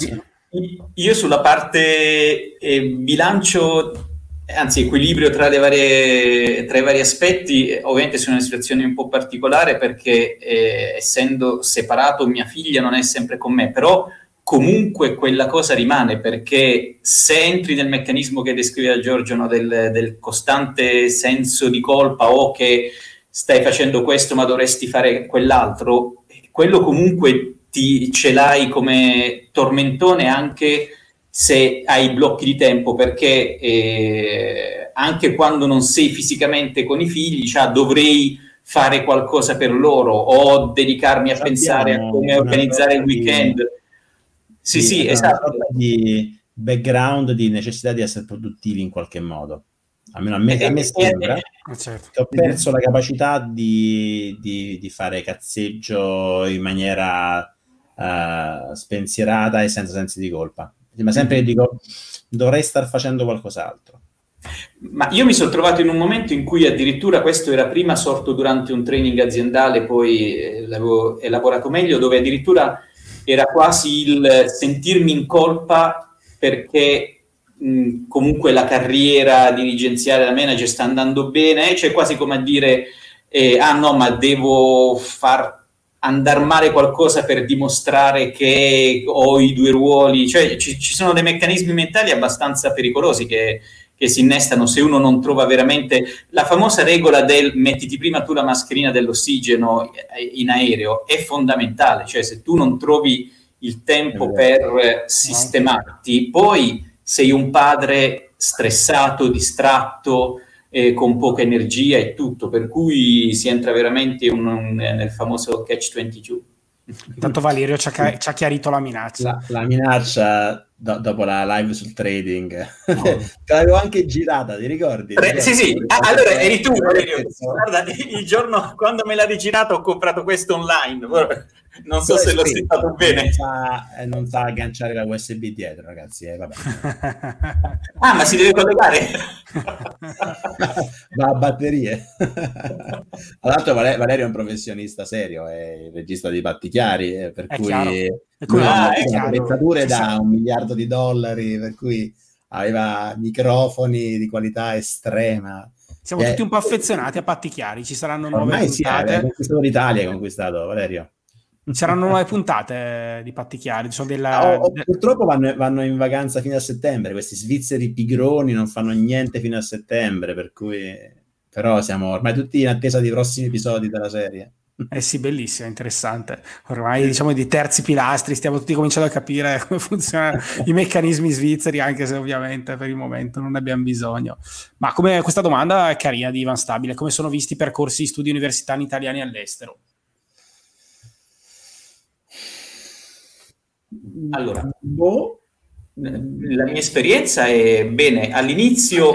Speaker 2: io sulla parte eh, bilancio anzi equilibrio tra, varie, tra, i vari aspetti, ovviamente sono in una situazione un po' particolare perché eh, essendo separato mia figlia non è sempre con me, però comunque quella cosa rimane perché se entri nel meccanismo che descriveva Giorgio no, del, del costante senso di colpa o che stai facendo questo ma dovresti fare quell'altro, quello comunque ti, ce l'hai come tormentone anche se hai blocchi di tempo, perché eh, anche quando non sei fisicamente con i figli, cioè, dovrei fare qualcosa per loro o dedicarmi a Sappiamo pensare a come organizzare il weekend. Di, sì, sì, esatto.
Speaker 3: Di background di necessità di essere produttivi in qualche modo. Almeno a me, a me sembra eh, certo. che ho perso la capacità di, di, di fare cazzeggio in maniera uh, spensierata e senza sensi di colpa ma sempre che dico dovrei star facendo qualcos'altro.
Speaker 2: Ma io mi sono trovato in un momento in cui addirittura questo era prima sorto durante un training aziendale, poi eh, l'avevo elaborato meglio, dove addirittura era quasi il sentirmi in colpa perché mh, comunque la carriera dirigenziale da manager sta andando bene, cioè quasi come a dire eh, ah no, ma devo far andare male qualcosa per dimostrare che ho i due ruoli, cioè ci, ci sono dei meccanismi mentali abbastanza pericolosi che, che, si innestano se uno non trova veramente la famosa regola del mettiti prima tu la mascherina dell'ossigeno in aereo è fondamentale, cioè se tu non trovi il tempo per sistemarti, poi sei un padre stressato, distratto, eh, con poca energia e tutto, per cui si entra veramente un, un, nel famoso catch 22.
Speaker 1: Intanto Valerio ci ha, ci ha chiarito la minaccia.
Speaker 3: La, la minaccia do, dopo la live sul trading. Oh. Te l'avevo anche girata, ti ricordi?
Speaker 2: Re, sì, sì. Ah, allora eri tu, Valerio. Guarda, il giorno quando me l'ha rigirata ho comprato questo online non so se l'ho citato bene. Non
Speaker 3: sa, eh, non sa, agganciare la USB dietro, ragazzi. Eh,
Speaker 2: ah, ma si deve collegare?
Speaker 3: Va a batterie. Tra l'altro Valerio è un professionista serio, è il regista di Patti Chiari, eh, per è cui ha attrezzature da un miliardo di dollari, per cui aveva microfoni di qualità estrema.
Speaker 1: Siamo eh, tutti un po' affezionati a Patti Chiari, ci saranno nuove
Speaker 3: puntate. Sì, ha conquistato l'Italia, ha conquistato Valerio.
Speaker 1: C'erano nuove puntate di Patti Chiari.
Speaker 3: Della... Oh, oh, purtroppo vanno, vanno, in vacanza fino a settembre. Questi svizzeri pigroni non fanno niente fino a settembre, per cui però siamo ormai tutti in attesa di prossimi episodi della serie.
Speaker 1: Eh sì, bellissimo, interessante. Ormai diciamo di terzi pilastri, stiamo tutti cominciando a capire come funzionano i meccanismi svizzeri, anche se ovviamente per il momento non ne abbiamo bisogno. Ma come questa domanda è carina di Ivan Stabile, come sono visti i percorsi di studi universitari italiani all'estero?
Speaker 2: Allora, boh. la mia esperienza è bene, all'inizio,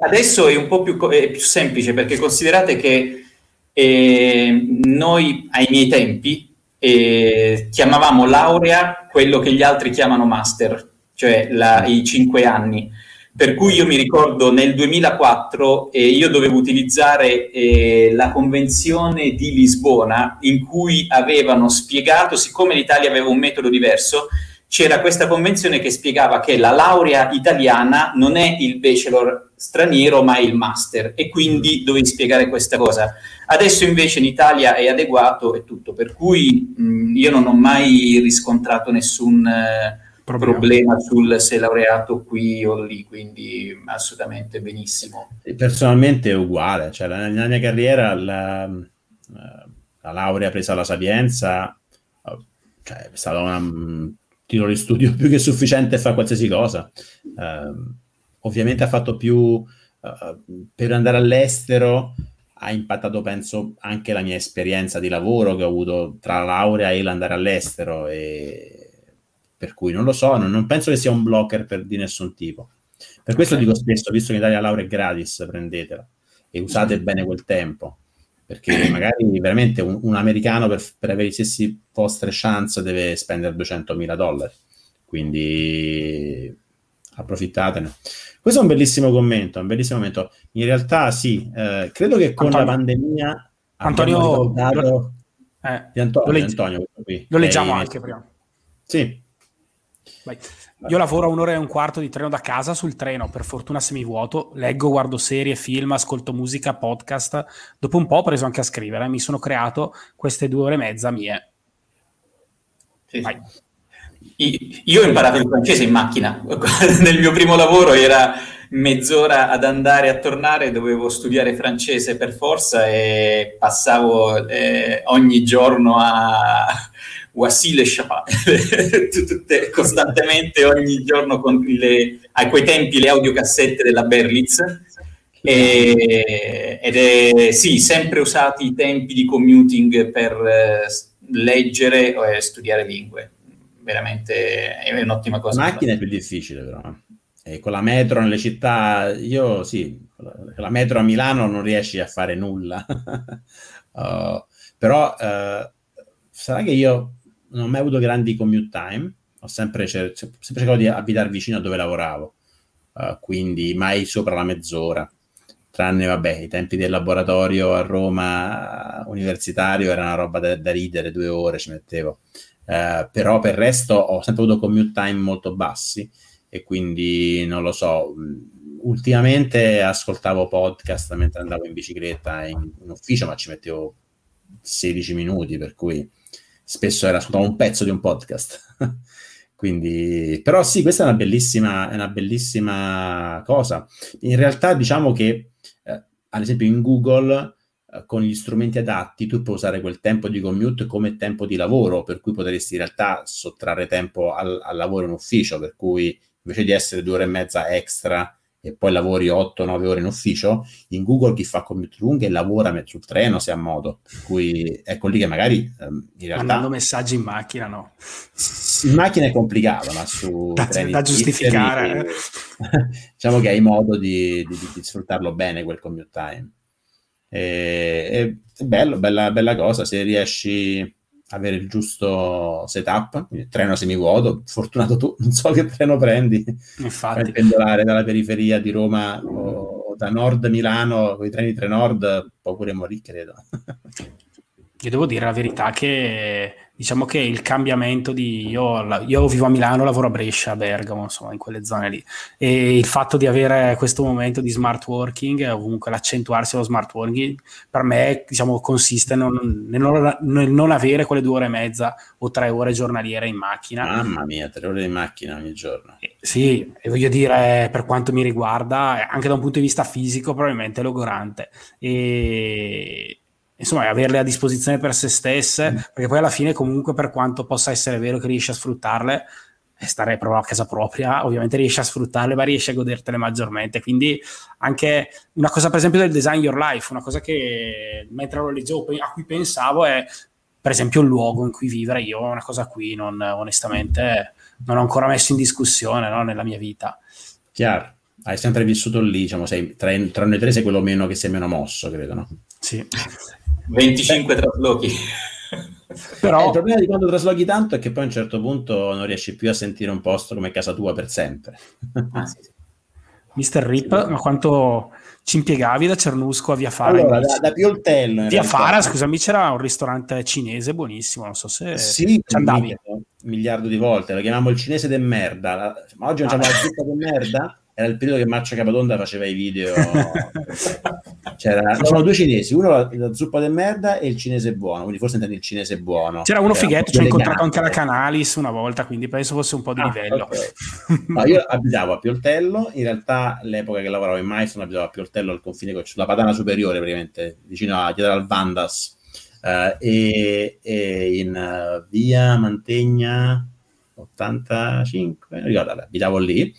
Speaker 2: adesso è un po' più, più semplice perché considerate che eh, noi ai miei tempi e chiamavamo laurea quello che gli altri chiamano master, cioè la, i cinque anni. Per cui io mi ricordo nel 2004 eh, io dovevo utilizzare eh, la convenzione di Lisbona in cui avevano spiegato, siccome l'Italia aveva un metodo diverso, c'era questa convenzione che spiegava che la laurea italiana non è il bachelor straniero ma è il master e quindi dovevi spiegare questa cosa. Adesso invece in Italia è adeguato e tutto, per cui mh, io non ho mai riscontrato nessun... Eh, problema. problema sul se laureato qui o lì, quindi assolutamente benissimo.
Speaker 3: Personalmente è uguale, cioè la, nella mia carriera la, la laurea presa alla Sapienza cioè, è stato un titolo di studio più che sufficiente a fare qualsiasi cosa. Uh, ovviamente ha fatto più uh, per andare all'estero ha impattato, penso, anche la mia esperienza di lavoro che ho avuto tra la laurea e l'andare all'estero e per cui non lo so, non, non penso che sia un blocker per, di nessun tipo. Per questo okay. dico spesso, visto che in Italia la laurea è gratis, prendetela e usate bene quel tempo, perché magari veramente un, un americano per, per, avere i stessi vostre chance deve spendere 200.000 dollari, quindi approfittatene. Questo è un bellissimo commento, un bellissimo commento. In realtà sì, eh, credo che con Antonio, la pandemia...
Speaker 1: Antonio...
Speaker 3: Lo, eh, di Antonio, lo, leggi- Antonio
Speaker 1: lo leggiamo anche prima.
Speaker 3: Sì,
Speaker 1: Vai. Io lavoro un'ora e un quarto di treno da casa sul treno, per fortuna semivuoto, leggo, guardo serie, film, ascolto musica, podcast. Dopo un po' ho preso anche a scrivere, mi sono creato queste due ore e mezza mie.
Speaker 2: Sì, sì. Io ho imparato il francese in macchina. Nel mio primo lavoro era mezz'ora ad andare e a tornare, dovevo studiare francese per forza e passavo eh, ogni giorno a Chapat, tutte, costantemente ogni giorno le, a quei tempi le audiocassette della Berlitz e, ed è sì, sempre usati i tempi di commuting per eh, leggere e studiare lingue. Veramente è un'ottima cosa.
Speaker 3: La macchina è più difficile però. E con la metro nelle città, io sì, con la metro a Milano non riesci a fare nulla. uh, però uh, sarà che io non ho mai avuto grandi commute time, ho sempre, sempre cercato di abitare vicino a dove lavoravo, uh, quindi mai sopra la mezz'ora, tranne, vabbè, i tempi del laboratorio a Roma universitario era una roba da, da ridere, due ore ci mettevo, uh, però per il resto ho sempre avuto commute time molto bassi e quindi non lo so, ultimamente ascoltavo podcast mentre andavo in bicicletta in, in ufficio, ma ci mettevo 16 minuti, per cui spesso era soltanto un pezzo di un podcast. Quindi, però sì, questa è una bellissima, è una bellissima cosa. In realtà diciamo che, eh, ad esempio, in Google, eh, con gli strumenti adatti, tu puoi usare quel tempo di commute come tempo di lavoro, per cui potresti in realtà sottrarre tempo al, al lavoro in ufficio, per cui invece di essere due ore e mezza extra e poi lavori 8-9 ore in ufficio, in Google chi fa commute lunghe lavora sul treno se ha modo, per cui ecco lì che magari um, in realtà...
Speaker 1: Mandando messaggi in macchina, no?
Speaker 3: In macchina è complicato, ma su...
Speaker 1: da, da giustificare.
Speaker 3: Twitter, diciamo che hai modo di, di, di, sfruttarlo bene quel commute time. E, è bello, bella, bella cosa, se riesci avere il giusto setup, il treno semivuoto, fortunato tu, non so che treno prendi,
Speaker 1: infatti per
Speaker 3: pendolare dalla periferia di Roma o, da nord Milano con i treni Trenord, può pure morire, credo.
Speaker 1: Io devo dire la verità che diciamo che il cambiamento di io, io, vivo a Milano, lavoro a Brescia, a Bergamo, insomma, in quelle zone lì. E il fatto di avere questo momento di smart working, o comunque l'accentuarsi allo smart working, per me diciamo, consiste non, nel, non, nel, non, avere quelle due ore e mezza o tre ore giornaliere in macchina.
Speaker 3: Mamma mia, tre ore in macchina ogni giorno.
Speaker 1: Eh, sì, e voglio dire, per quanto mi riguarda, anche da un punto di vista fisico, probabilmente è logorante. E insomma, averle a disposizione per se stesse, mm. perché poi alla fine comunque per quanto possa essere vero che riesci a sfruttarle, e stare proprio a casa propria, ovviamente riesci a sfruttarle, ma riesci a godertele maggiormente. Quindi anche una cosa, per esempio, del design your life, una cosa che mentre lo leggevo, a cui pensavo è, per esempio, il luogo in cui vivere. Io una cosa qui non, onestamente non ho ancora messo in discussione no, nella mia vita.
Speaker 3: Chiaro, hai sempre vissuto lì, diciamo, sei, tra, tra noi tre sei quello meno che sei meno mosso, credo, no?
Speaker 1: Sì.
Speaker 2: 25 traslochi.
Speaker 3: Però... Eh, il problema di quando trasloghi tanto è che poi a un certo punto non riesci più a sentire un posto come casa tua per sempre.
Speaker 1: Ah, sì, sì. Mister Rip, ma quanto ci impiegavi da Cernusco a Via Fara?
Speaker 3: Allora, da, da, Pioltello.
Speaker 1: Via realtà. Fara, scusami, c'era un ristorante cinese buonissimo, non so se
Speaker 3: sì, ci andavi. Un miliardo di volte, lo chiamiamo il cinese de merda, ma oggi non ah. la zuppa de merda? era il periodo che Marcia Capatonda faceva i video. C'era, c'erano due cinesi, uno la, la, zuppa del merda e il cinese buono, quindi forse intendi il cinese buono.
Speaker 1: C'era uno fighetto, ci ho incontrato anche la Canalis una volta, quindi penso fosse un po' di ah, livello.
Speaker 3: Okay. No, io abitavo a Pioltello, in realtà all'epoca che lavoravo in Maison abitavo a Pioltello al confine con la Padana Superiore, praticamente, vicino a dietro al Vandas, uh, e, e, in uh, via Mantegna 85, non ricordo, abitavo lì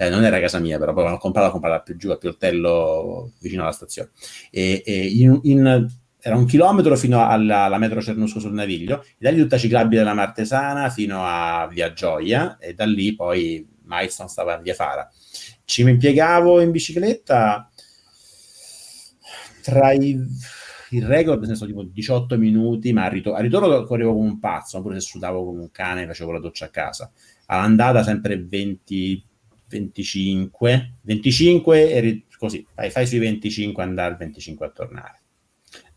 Speaker 3: eh, non era casa mia, però comprata, l'ho comprata più giù a Pioltello, vicino alla stazione. E, e in, in, era un chilometro fino alla, alla metro Cernusco sul Naviglio, e da lì tutta ciclabile della Martesana fino a Via Gioia, e da lì poi Milestone stava a Via Fara. Ci impiegavo in bicicletta tra i il record nel senso tipo 18 minuti, ma a, ritor- a ritorno correvo come un pazzo, oppure se sudavo come un cane facevo la doccia a casa. All'andata sempre 20, 25, 25 e così, fai, fai sui 25 andare, 25 a tornare.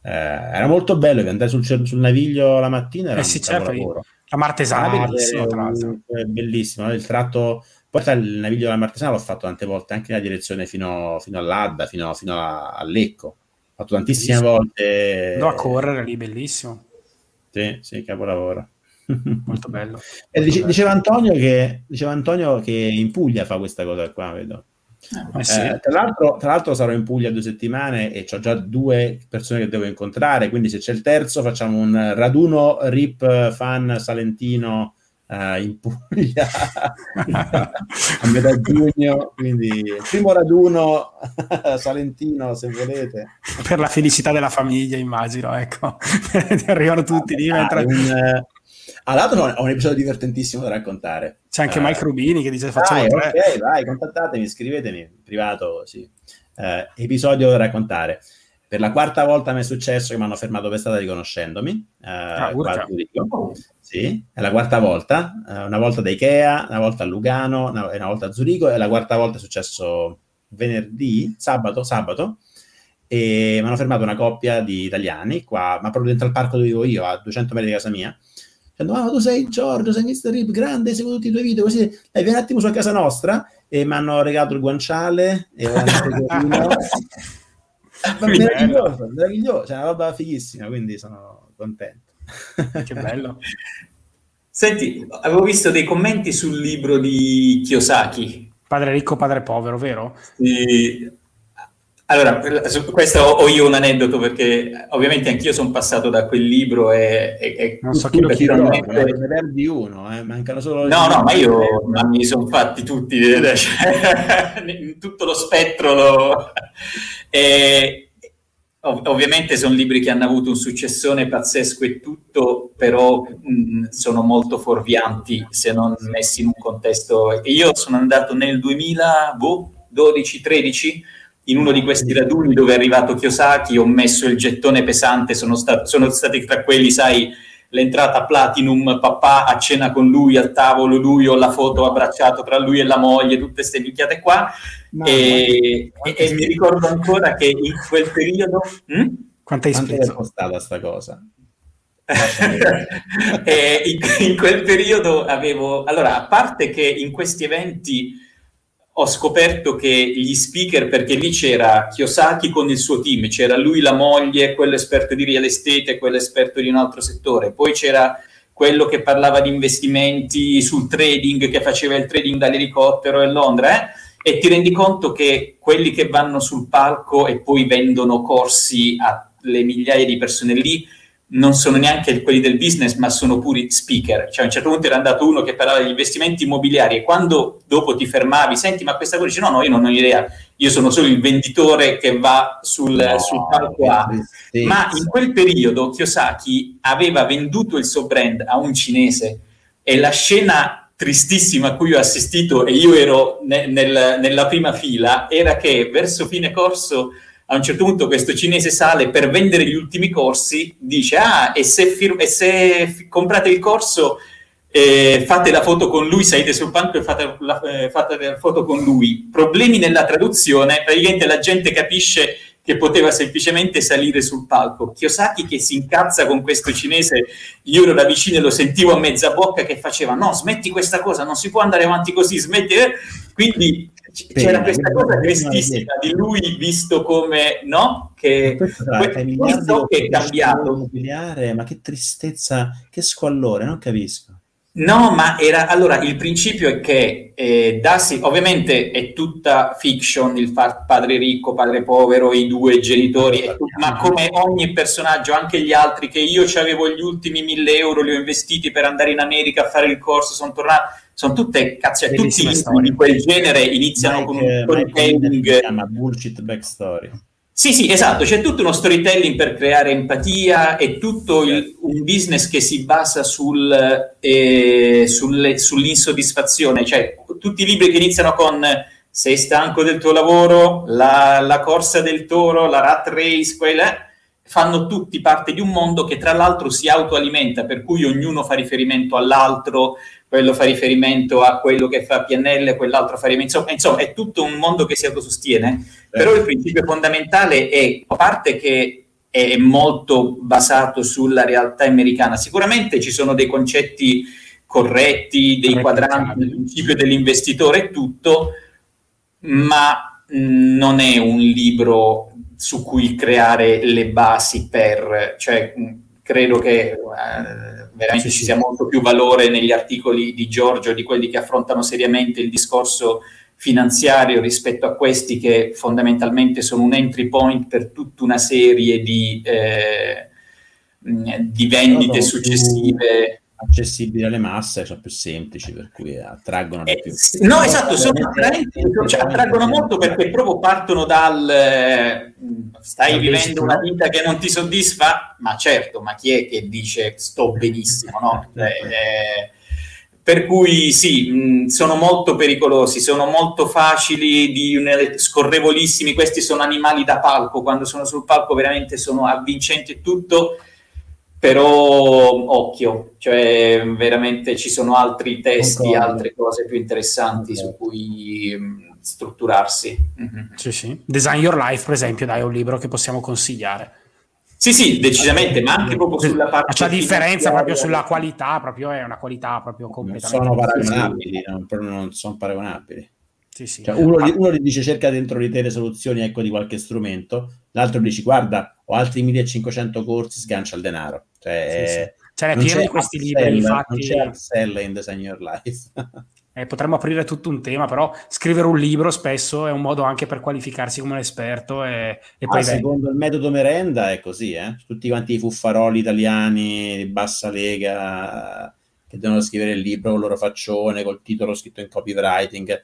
Speaker 3: Eh, era molto bello andare sul, sul, naviglio la mattina. Era
Speaker 1: eh sì, certo, la Martesana ah, bellissimo, tra l'altro.
Speaker 3: Bellissimo, il tratto... Poi il naviglio della Martesana l'ho fatto tante volte, anche nella direzione fino, fino all'Adda, fino, fino a, a, Lecco. Ho fatto tantissime bellissimo. volte.
Speaker 1: No, a correre lì, bellissimo.
Speaker 3: Sì, sì, capolavoro.
Speaker 1: molto bello.
Speaker 3: E dice, diceva, Antonio che, diceva Antonio che in Puglia fa questa cosa qua, vedo. Eh, sì. eh, tra, l'altro, tra, l'altro, sarò in Puglia due settimane e ho già due persone che devo incontrare, quindi se c'è il terzo facciamo un raduno RIP fan salentino uh, in Puglia a metà giugno, quindi primo raduno salentino se volete.
Speaker 1: Per la felicità della famiglia immagino, ecco, arrivano tutti lì mentre... Un,
Speaker 3: All'altro ho un episodio divertentissimo da raccontare.
Speaker 1: C'è anche uh, Mike Rubini che dice facciamo
Speaker 3: vai, Ok, vai, contattatemi, scrivetemi in privato, sì. Uh, episodio da raccontare. Per la quarta volta mi è successo che mi hanno fermato per strada riconoscendomi. Uh, ah, sì, è la quarta volta. Uh, una volta da Ikea, una volta a Lugano, una, una volta a Zurigo e la quarta volta è successo venerdì, sabato, sabato e mi hanno fermato una coppia di italiani qua, ma proprio dentro al parco dove vivo io, a 200 metri di casa mia, dicendo, ah, tu sei Giorgio, sei Mr. Rip, grande, seguo tutti i tuoi video, così, dai, vieni un attimo su a casa nostra, e mi hanno regalato il guanciale, e Ma meraviglioso, meraviglioso, cioè una roba fighissima, quindi sono contento.
Speaker 1: che bello.
Speaker 2: Senti, avevo visto dei commenti sul libro di Kiyosaki.
Speaker 1: Padre ricco, padre povero, vero?
Speaker 2: Sì, allora, su questo ho io un aneddoto perché ovviamente anch'io sono passato da quel libro e... e, e
Speaker 3: non so chi lo chiede, ne perdi uno, eh? mancano solo...
Speaker 2: No, no, ma io ma mi sono fatti tutti, cioè, tutto lo spettro. Lo... E, ov- ovviamente sono libri che hanno avuto un successone pazzesco e tutto, però mh, sono molto fuorvianti se non messi in un contesto... Io sono andato nel 2012-13 in uno di questi raduni dove è arrivato Kiyosaki, ho messo il gettone pesante, sono, sta- sono stati tra quelli, sai, l'entrata Platinum, papà a cena con lui, al tavolo lui, ho la foto abbracciato tra lui e la moglie, tutte queste minchiate qua. No, e, e, e mi ricordo ancora che in quel periodo...
Speaker 3: Hm? Quanto hai speso? costata sta cosa?
Speaker 2: in, in quel periodo avevo... Allora, a parte che in questi eventi ho scoperto che gli speaker, perché lì c'era Kiyosaki con il suo team, c'era lui la moglie, quello esperto di real estate quello esperto di un altro settore, poi c'era quello che parlava di investimenti sul trading, che faceva il trading dall'elicottero a Londra, eh? e ti rendi conto che quelli che vanno sul palco e poi vendono corsi alle migliaia di persone lì, non sono neanche quelli del business, ma sono puri speaker. Cioè, a un certo punto era andato uno che parlava degli investimenti immobiliari e quando dopo ti fermavi, senti, ma questa cosa dice: no, no, io non ho idea, io sono solo il venditore che va sul, no, sul palco A. Ma in quel periodo Kiyosaki aveva venduto il suo brand a un cinese e la scena tristissima a cui ho assistito e io ero ne, nel, nella prima fila era che verso fine corso a un certo punto questo cinese sale per vendere gli ultimi corsi, dice ah e se, fir- e se f- comprate il corso eh, fate la foto con lui, salite sul palco e fate la, eh, fate la foto con lui. Problemi nella traduzione, praticamente la gente capisce che poteva semplicemente salire sul palco. Kiyosaki che si incazza con questo cinese, io ero da vicino e lo sentivo a mezza bocca che faceva no, smetti questa cosa, non si può andare avanti così, smetti. Quindi c'era questa cosa tristissima di lui visto come no? Che questo,
Speaker 3: questo che è cambiato. Ma che tristezza che squallore non capisco
Speaker 2: No, ma era allora il principio è che eh, Darsi, ovviamente è tutta fiction, il fa- padre ricco, padre povero, i due genitori, ma come ogni personaggio, anche gli altri, che io avevo gli ultimi mille euro, li ho investiti per andare in America a fare il corso, sono tornato, sono tutte cazzo, tutti di quel genere iniziano Mike, con un storytelling. Si chiama
Speaker 3: bullshit backstory.
Speaker 2: Sì, sì, esatto, c'è tutto uno storytelling per creare empatia e tutto il, un business che si basa sul, eh, sulle, sull'insoddisfazione, cioè tutti i libri che iniziano con sei stanco del tuo lavoro, la, la corsa del toro, la rat race, quella, fanno tutti parte di un mondo che tra l'altro si autoalimenta, per cui ognuno fa riferimento all'altro, quello fa riferimento a quello che fa PNL, quell'altro fa riferimento, insomma, insomma è tutto un mondo che si autosostiene, eh. però il principio fondamentale è, a parte che è molto basato sulla realtà americana, sicuramente ci sono dei concetti corretti, dei quadranti, il principio dell'investitore e tutto, ma non è un libro su cui creare le basi per, cioè credo che... Eh, veramente ci sia molto più valore negli articoli di Giorgio, di quelli che affrontano seriamente il discorso finanziario rispetto a questi che fondamentalmente sono un entry point per tutta una serie di, eh, di vendite successive
Speaker 3: accessibili alle masse, sono più semplici, per cui attraggono eh, più.
Speaker 2: no, esatto, sono attraenti, cioè, attraggono molto perché proprio partono dal eh, stai vivendo una vita che non ti soddisfa, ma certo, ma chi è che dice sto benissimo, no? Cioè, eh, per cui sì, mh, sono molto pericolosi, sono molto facili, di, scorrevolissimi, questi sono animali da palco, quando sono sul palco veramente sono avvincenti e tutto, però occhio, cioè veramente ci sono altri testi, Concordo. altre cose più interessanti Concordo. su cui mh, strutturarsi.
Speaker 1: Mm-hmm. Sì, sì. Design Your Life, per esempio, dai, è un libro che possiamo consigliare.
Speaker 2: Sì, sì, decisamente, ma anche proprio sulla parte...
Speaker 1: C'è differenza proprio sulla qualità, proprio è una qualità proprio completamente...
Speaker 3: Non sono paragonabili, non, non sono paragonabili. Sì, sì. Cioè, uno, ah. uno, gli dice cerca dentro di te le soluzioni ecco, di qualche strumento, l'altro gli dice guarda ho altri 1500 corsi, sgancia il denaro. Cioè, sì, sì.
Speaker 1: Cioè, pieno di questi libri, infatti...
Speaker 3: Non c'è upsell in Design Your Life.
Speaker 1: eh, potremmo aprire tutto un tema, però scrivere un libro spesso è un modo anche per qualificarsi come un esperto e, e
Speaker 3: poi... Ah, secondo il metodo merenda è così, eh? Tutti quanti i fuffaroli italiani di bassa lega che devono scrivere il libro con il loro faccione, col titolo scritto in copywriting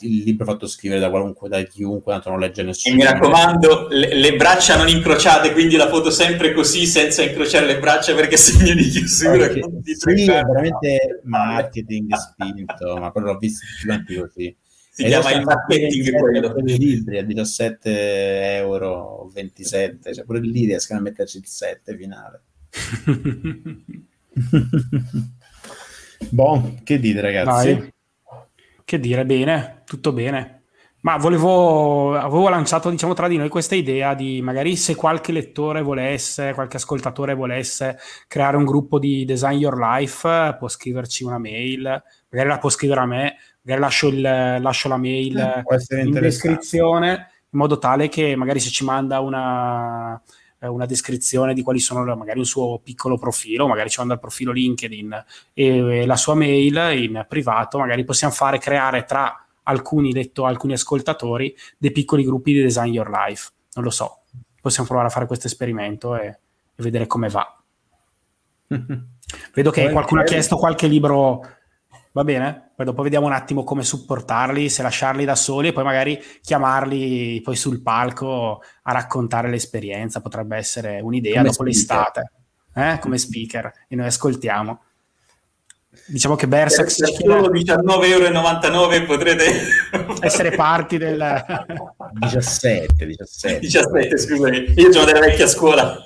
Speaker 3: il libro fatto scrivere da qualunque, da chiunque, tanto non legge nessuno.
Speaker 2: E mi raccomando, le, le, braccia non incrociate, quindi la foto sempre così, senza incrociare le braccia perché segno di chiusura.
Speaker 3: Okay. Di sì, è veramente marketing spinto, ma però l'ho visto tutti così.
Speaker 2: Si e chiama il marketing quello.
Speaker 3: I libri a 17 euro, 27, cioè pure lì riescono a metterci il 7 finale. Buon, che dite ragazzi?
Speaker 1: Vai. Che dire, bene, tutto bene. Ma volevo, avevo lanciato diciamo tra di noi questa idea di magari se qualche lettore volesse, qualche ascoltatore volesse creare un gruppo di Design Your Life, può scriverci una mail, magari la può scrivere a me, magari lascio, il, lascio la mail in descrizione in modo tale che magari se ci manda una, eh, una descrizione di quali sono magari un suo piccolo profilo, magari ci manda il profilo LinkedIn e la sua mail in privato, magari possiamo fare creare tra alcuni, detto alcuni ascoltatori dei piccoli gruppi di Design Your Life. Non lo so, possiamo provare a fare questo esperimento e, e vedere come va. Vedo che qualcuno ha chiesto qualche libro Va bene? Poi dopo vediamo un attimo come supportarli, se lasciarli da soli e poi magari chiamarli poi sul palco a raccontare l'esperienza. Potrebbe essere un'idea come dopo speaker. l'estate, eh? come speaker, e noi ascoltiamo. Diciamo che Berserk
Speaker 2: per solo 19,99 euro potrete
Speaker 1: essere parti del
Speaker 3: 17, 17.
Speaker 2: 17, scusami. Io sono della vecchia scuola.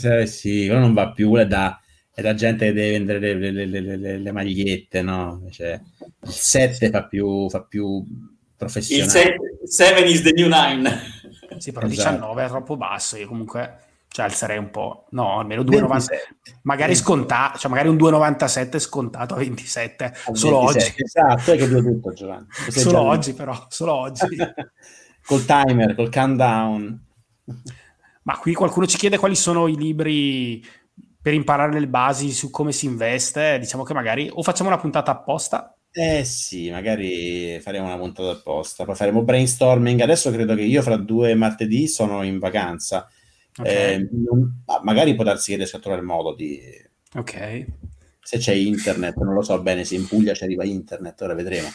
Speaker 3: Eh, sì, però non va più, è da, è da gente che deve vendere le, le, le, le magliette, no? Cioè, il 7 fa più, fa più professionale.
Speaker 2: Il 7 is the new 9.
Speaker 1: Sì, però esatto. 19 è troppo basso, io comunque cioè alzerei un po', no, almeno 2,97, magari scontato, cioè magari un 2,97 scontato a 27, a solo 27. oggi.
Speaker 3: Esatto, hai capito tutto Giovanni.
Speaker 1: Solo oggi però, solo oggi.
Speaker 3: col timer, col countdown.
Speaker 1: Ma qui qualcuno ci chiede quali sono i libri per imparare le basi su come si investe, diciamo che magari o facciamo una puntata apposta
Speaker 3: eh sì, magari faremo una puntata apposta, poi faremo brainstorming. Adesso credo che io fra due martedì sono in vacanza. Okay. Eh, magari può darsi che riesca a trovare il modo di...
Speaker 1: Ok.
Speaker 3: Se c'è internet, non lo so bene se in Puglia ci arriva internet, ora vedremo.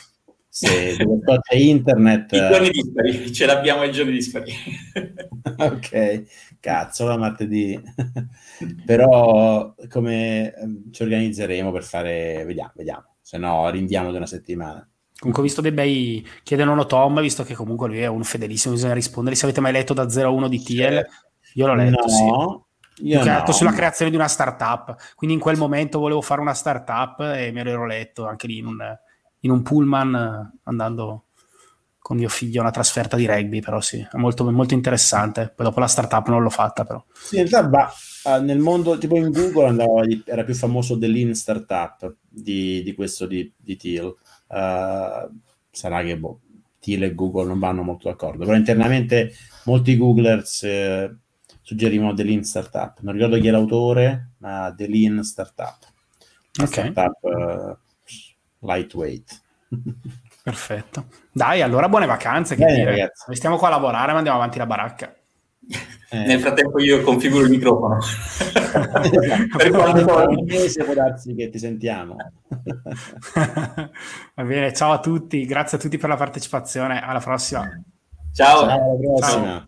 Speaker 3: Se c'è internet...
Speaker 2: I giorni dispari, ce l'abbiamo i giorni dispari.
Speaker 3: ok, cazzo, la martedì. Però come ehm, ci organizzeremo per fare... Vediamo, vediamo se no rinviamo di una settimana.
Speaker 1: Comunque ho visto dei bei... Chiede Nono Tom, visto che comunque lui è un fedelissimo, bisogna rispondere. Se avete mai letto da 01 di TL, io l'ho letto, no, sì. Io no, sulla no. creazione di una startup. Quindi in quel momento volevo fare una startup e me l'ero letto anche lì in un, in un pullman andando con mio figlio a una trasferta di rugby, però sì, è molto, molto interessante. Poi dopo la startup non l'ho fatta, però.
Speaker 3: Sì, in realtà va, uh, nel mondo, tipo in Google andava, era più famoso dell'in startup di, di questo di, di Thiel. Uh, sarà che boh, Thiel e Google non vanno molto d'accordo, però internamente molti Googlers eh, suggerivano dell'in startup. Non ricordo chi è l'autore, ma dell'in startup.
Speaker 1: Una okay. startup
Speaker 3: uh, lightweight.
Speaker 1: Perfetto. Dai, allora buone vacanze. Che Bene, ragazzi. Stiamo qua a lavorare, ma andiamo avanti la baracca.
Speaker 2: Eh. Nel frattempo io configuro il microfono.
Speaker 3: per quando un mese può darsi che ti sentiamo.
Speaker 1: Va bene, ciao a tutti, grazie a tutti per la partecipazione, alla prossima.
Speaker 2: Ciao.
Speaker 3: Ciao alla prossima. Ciao.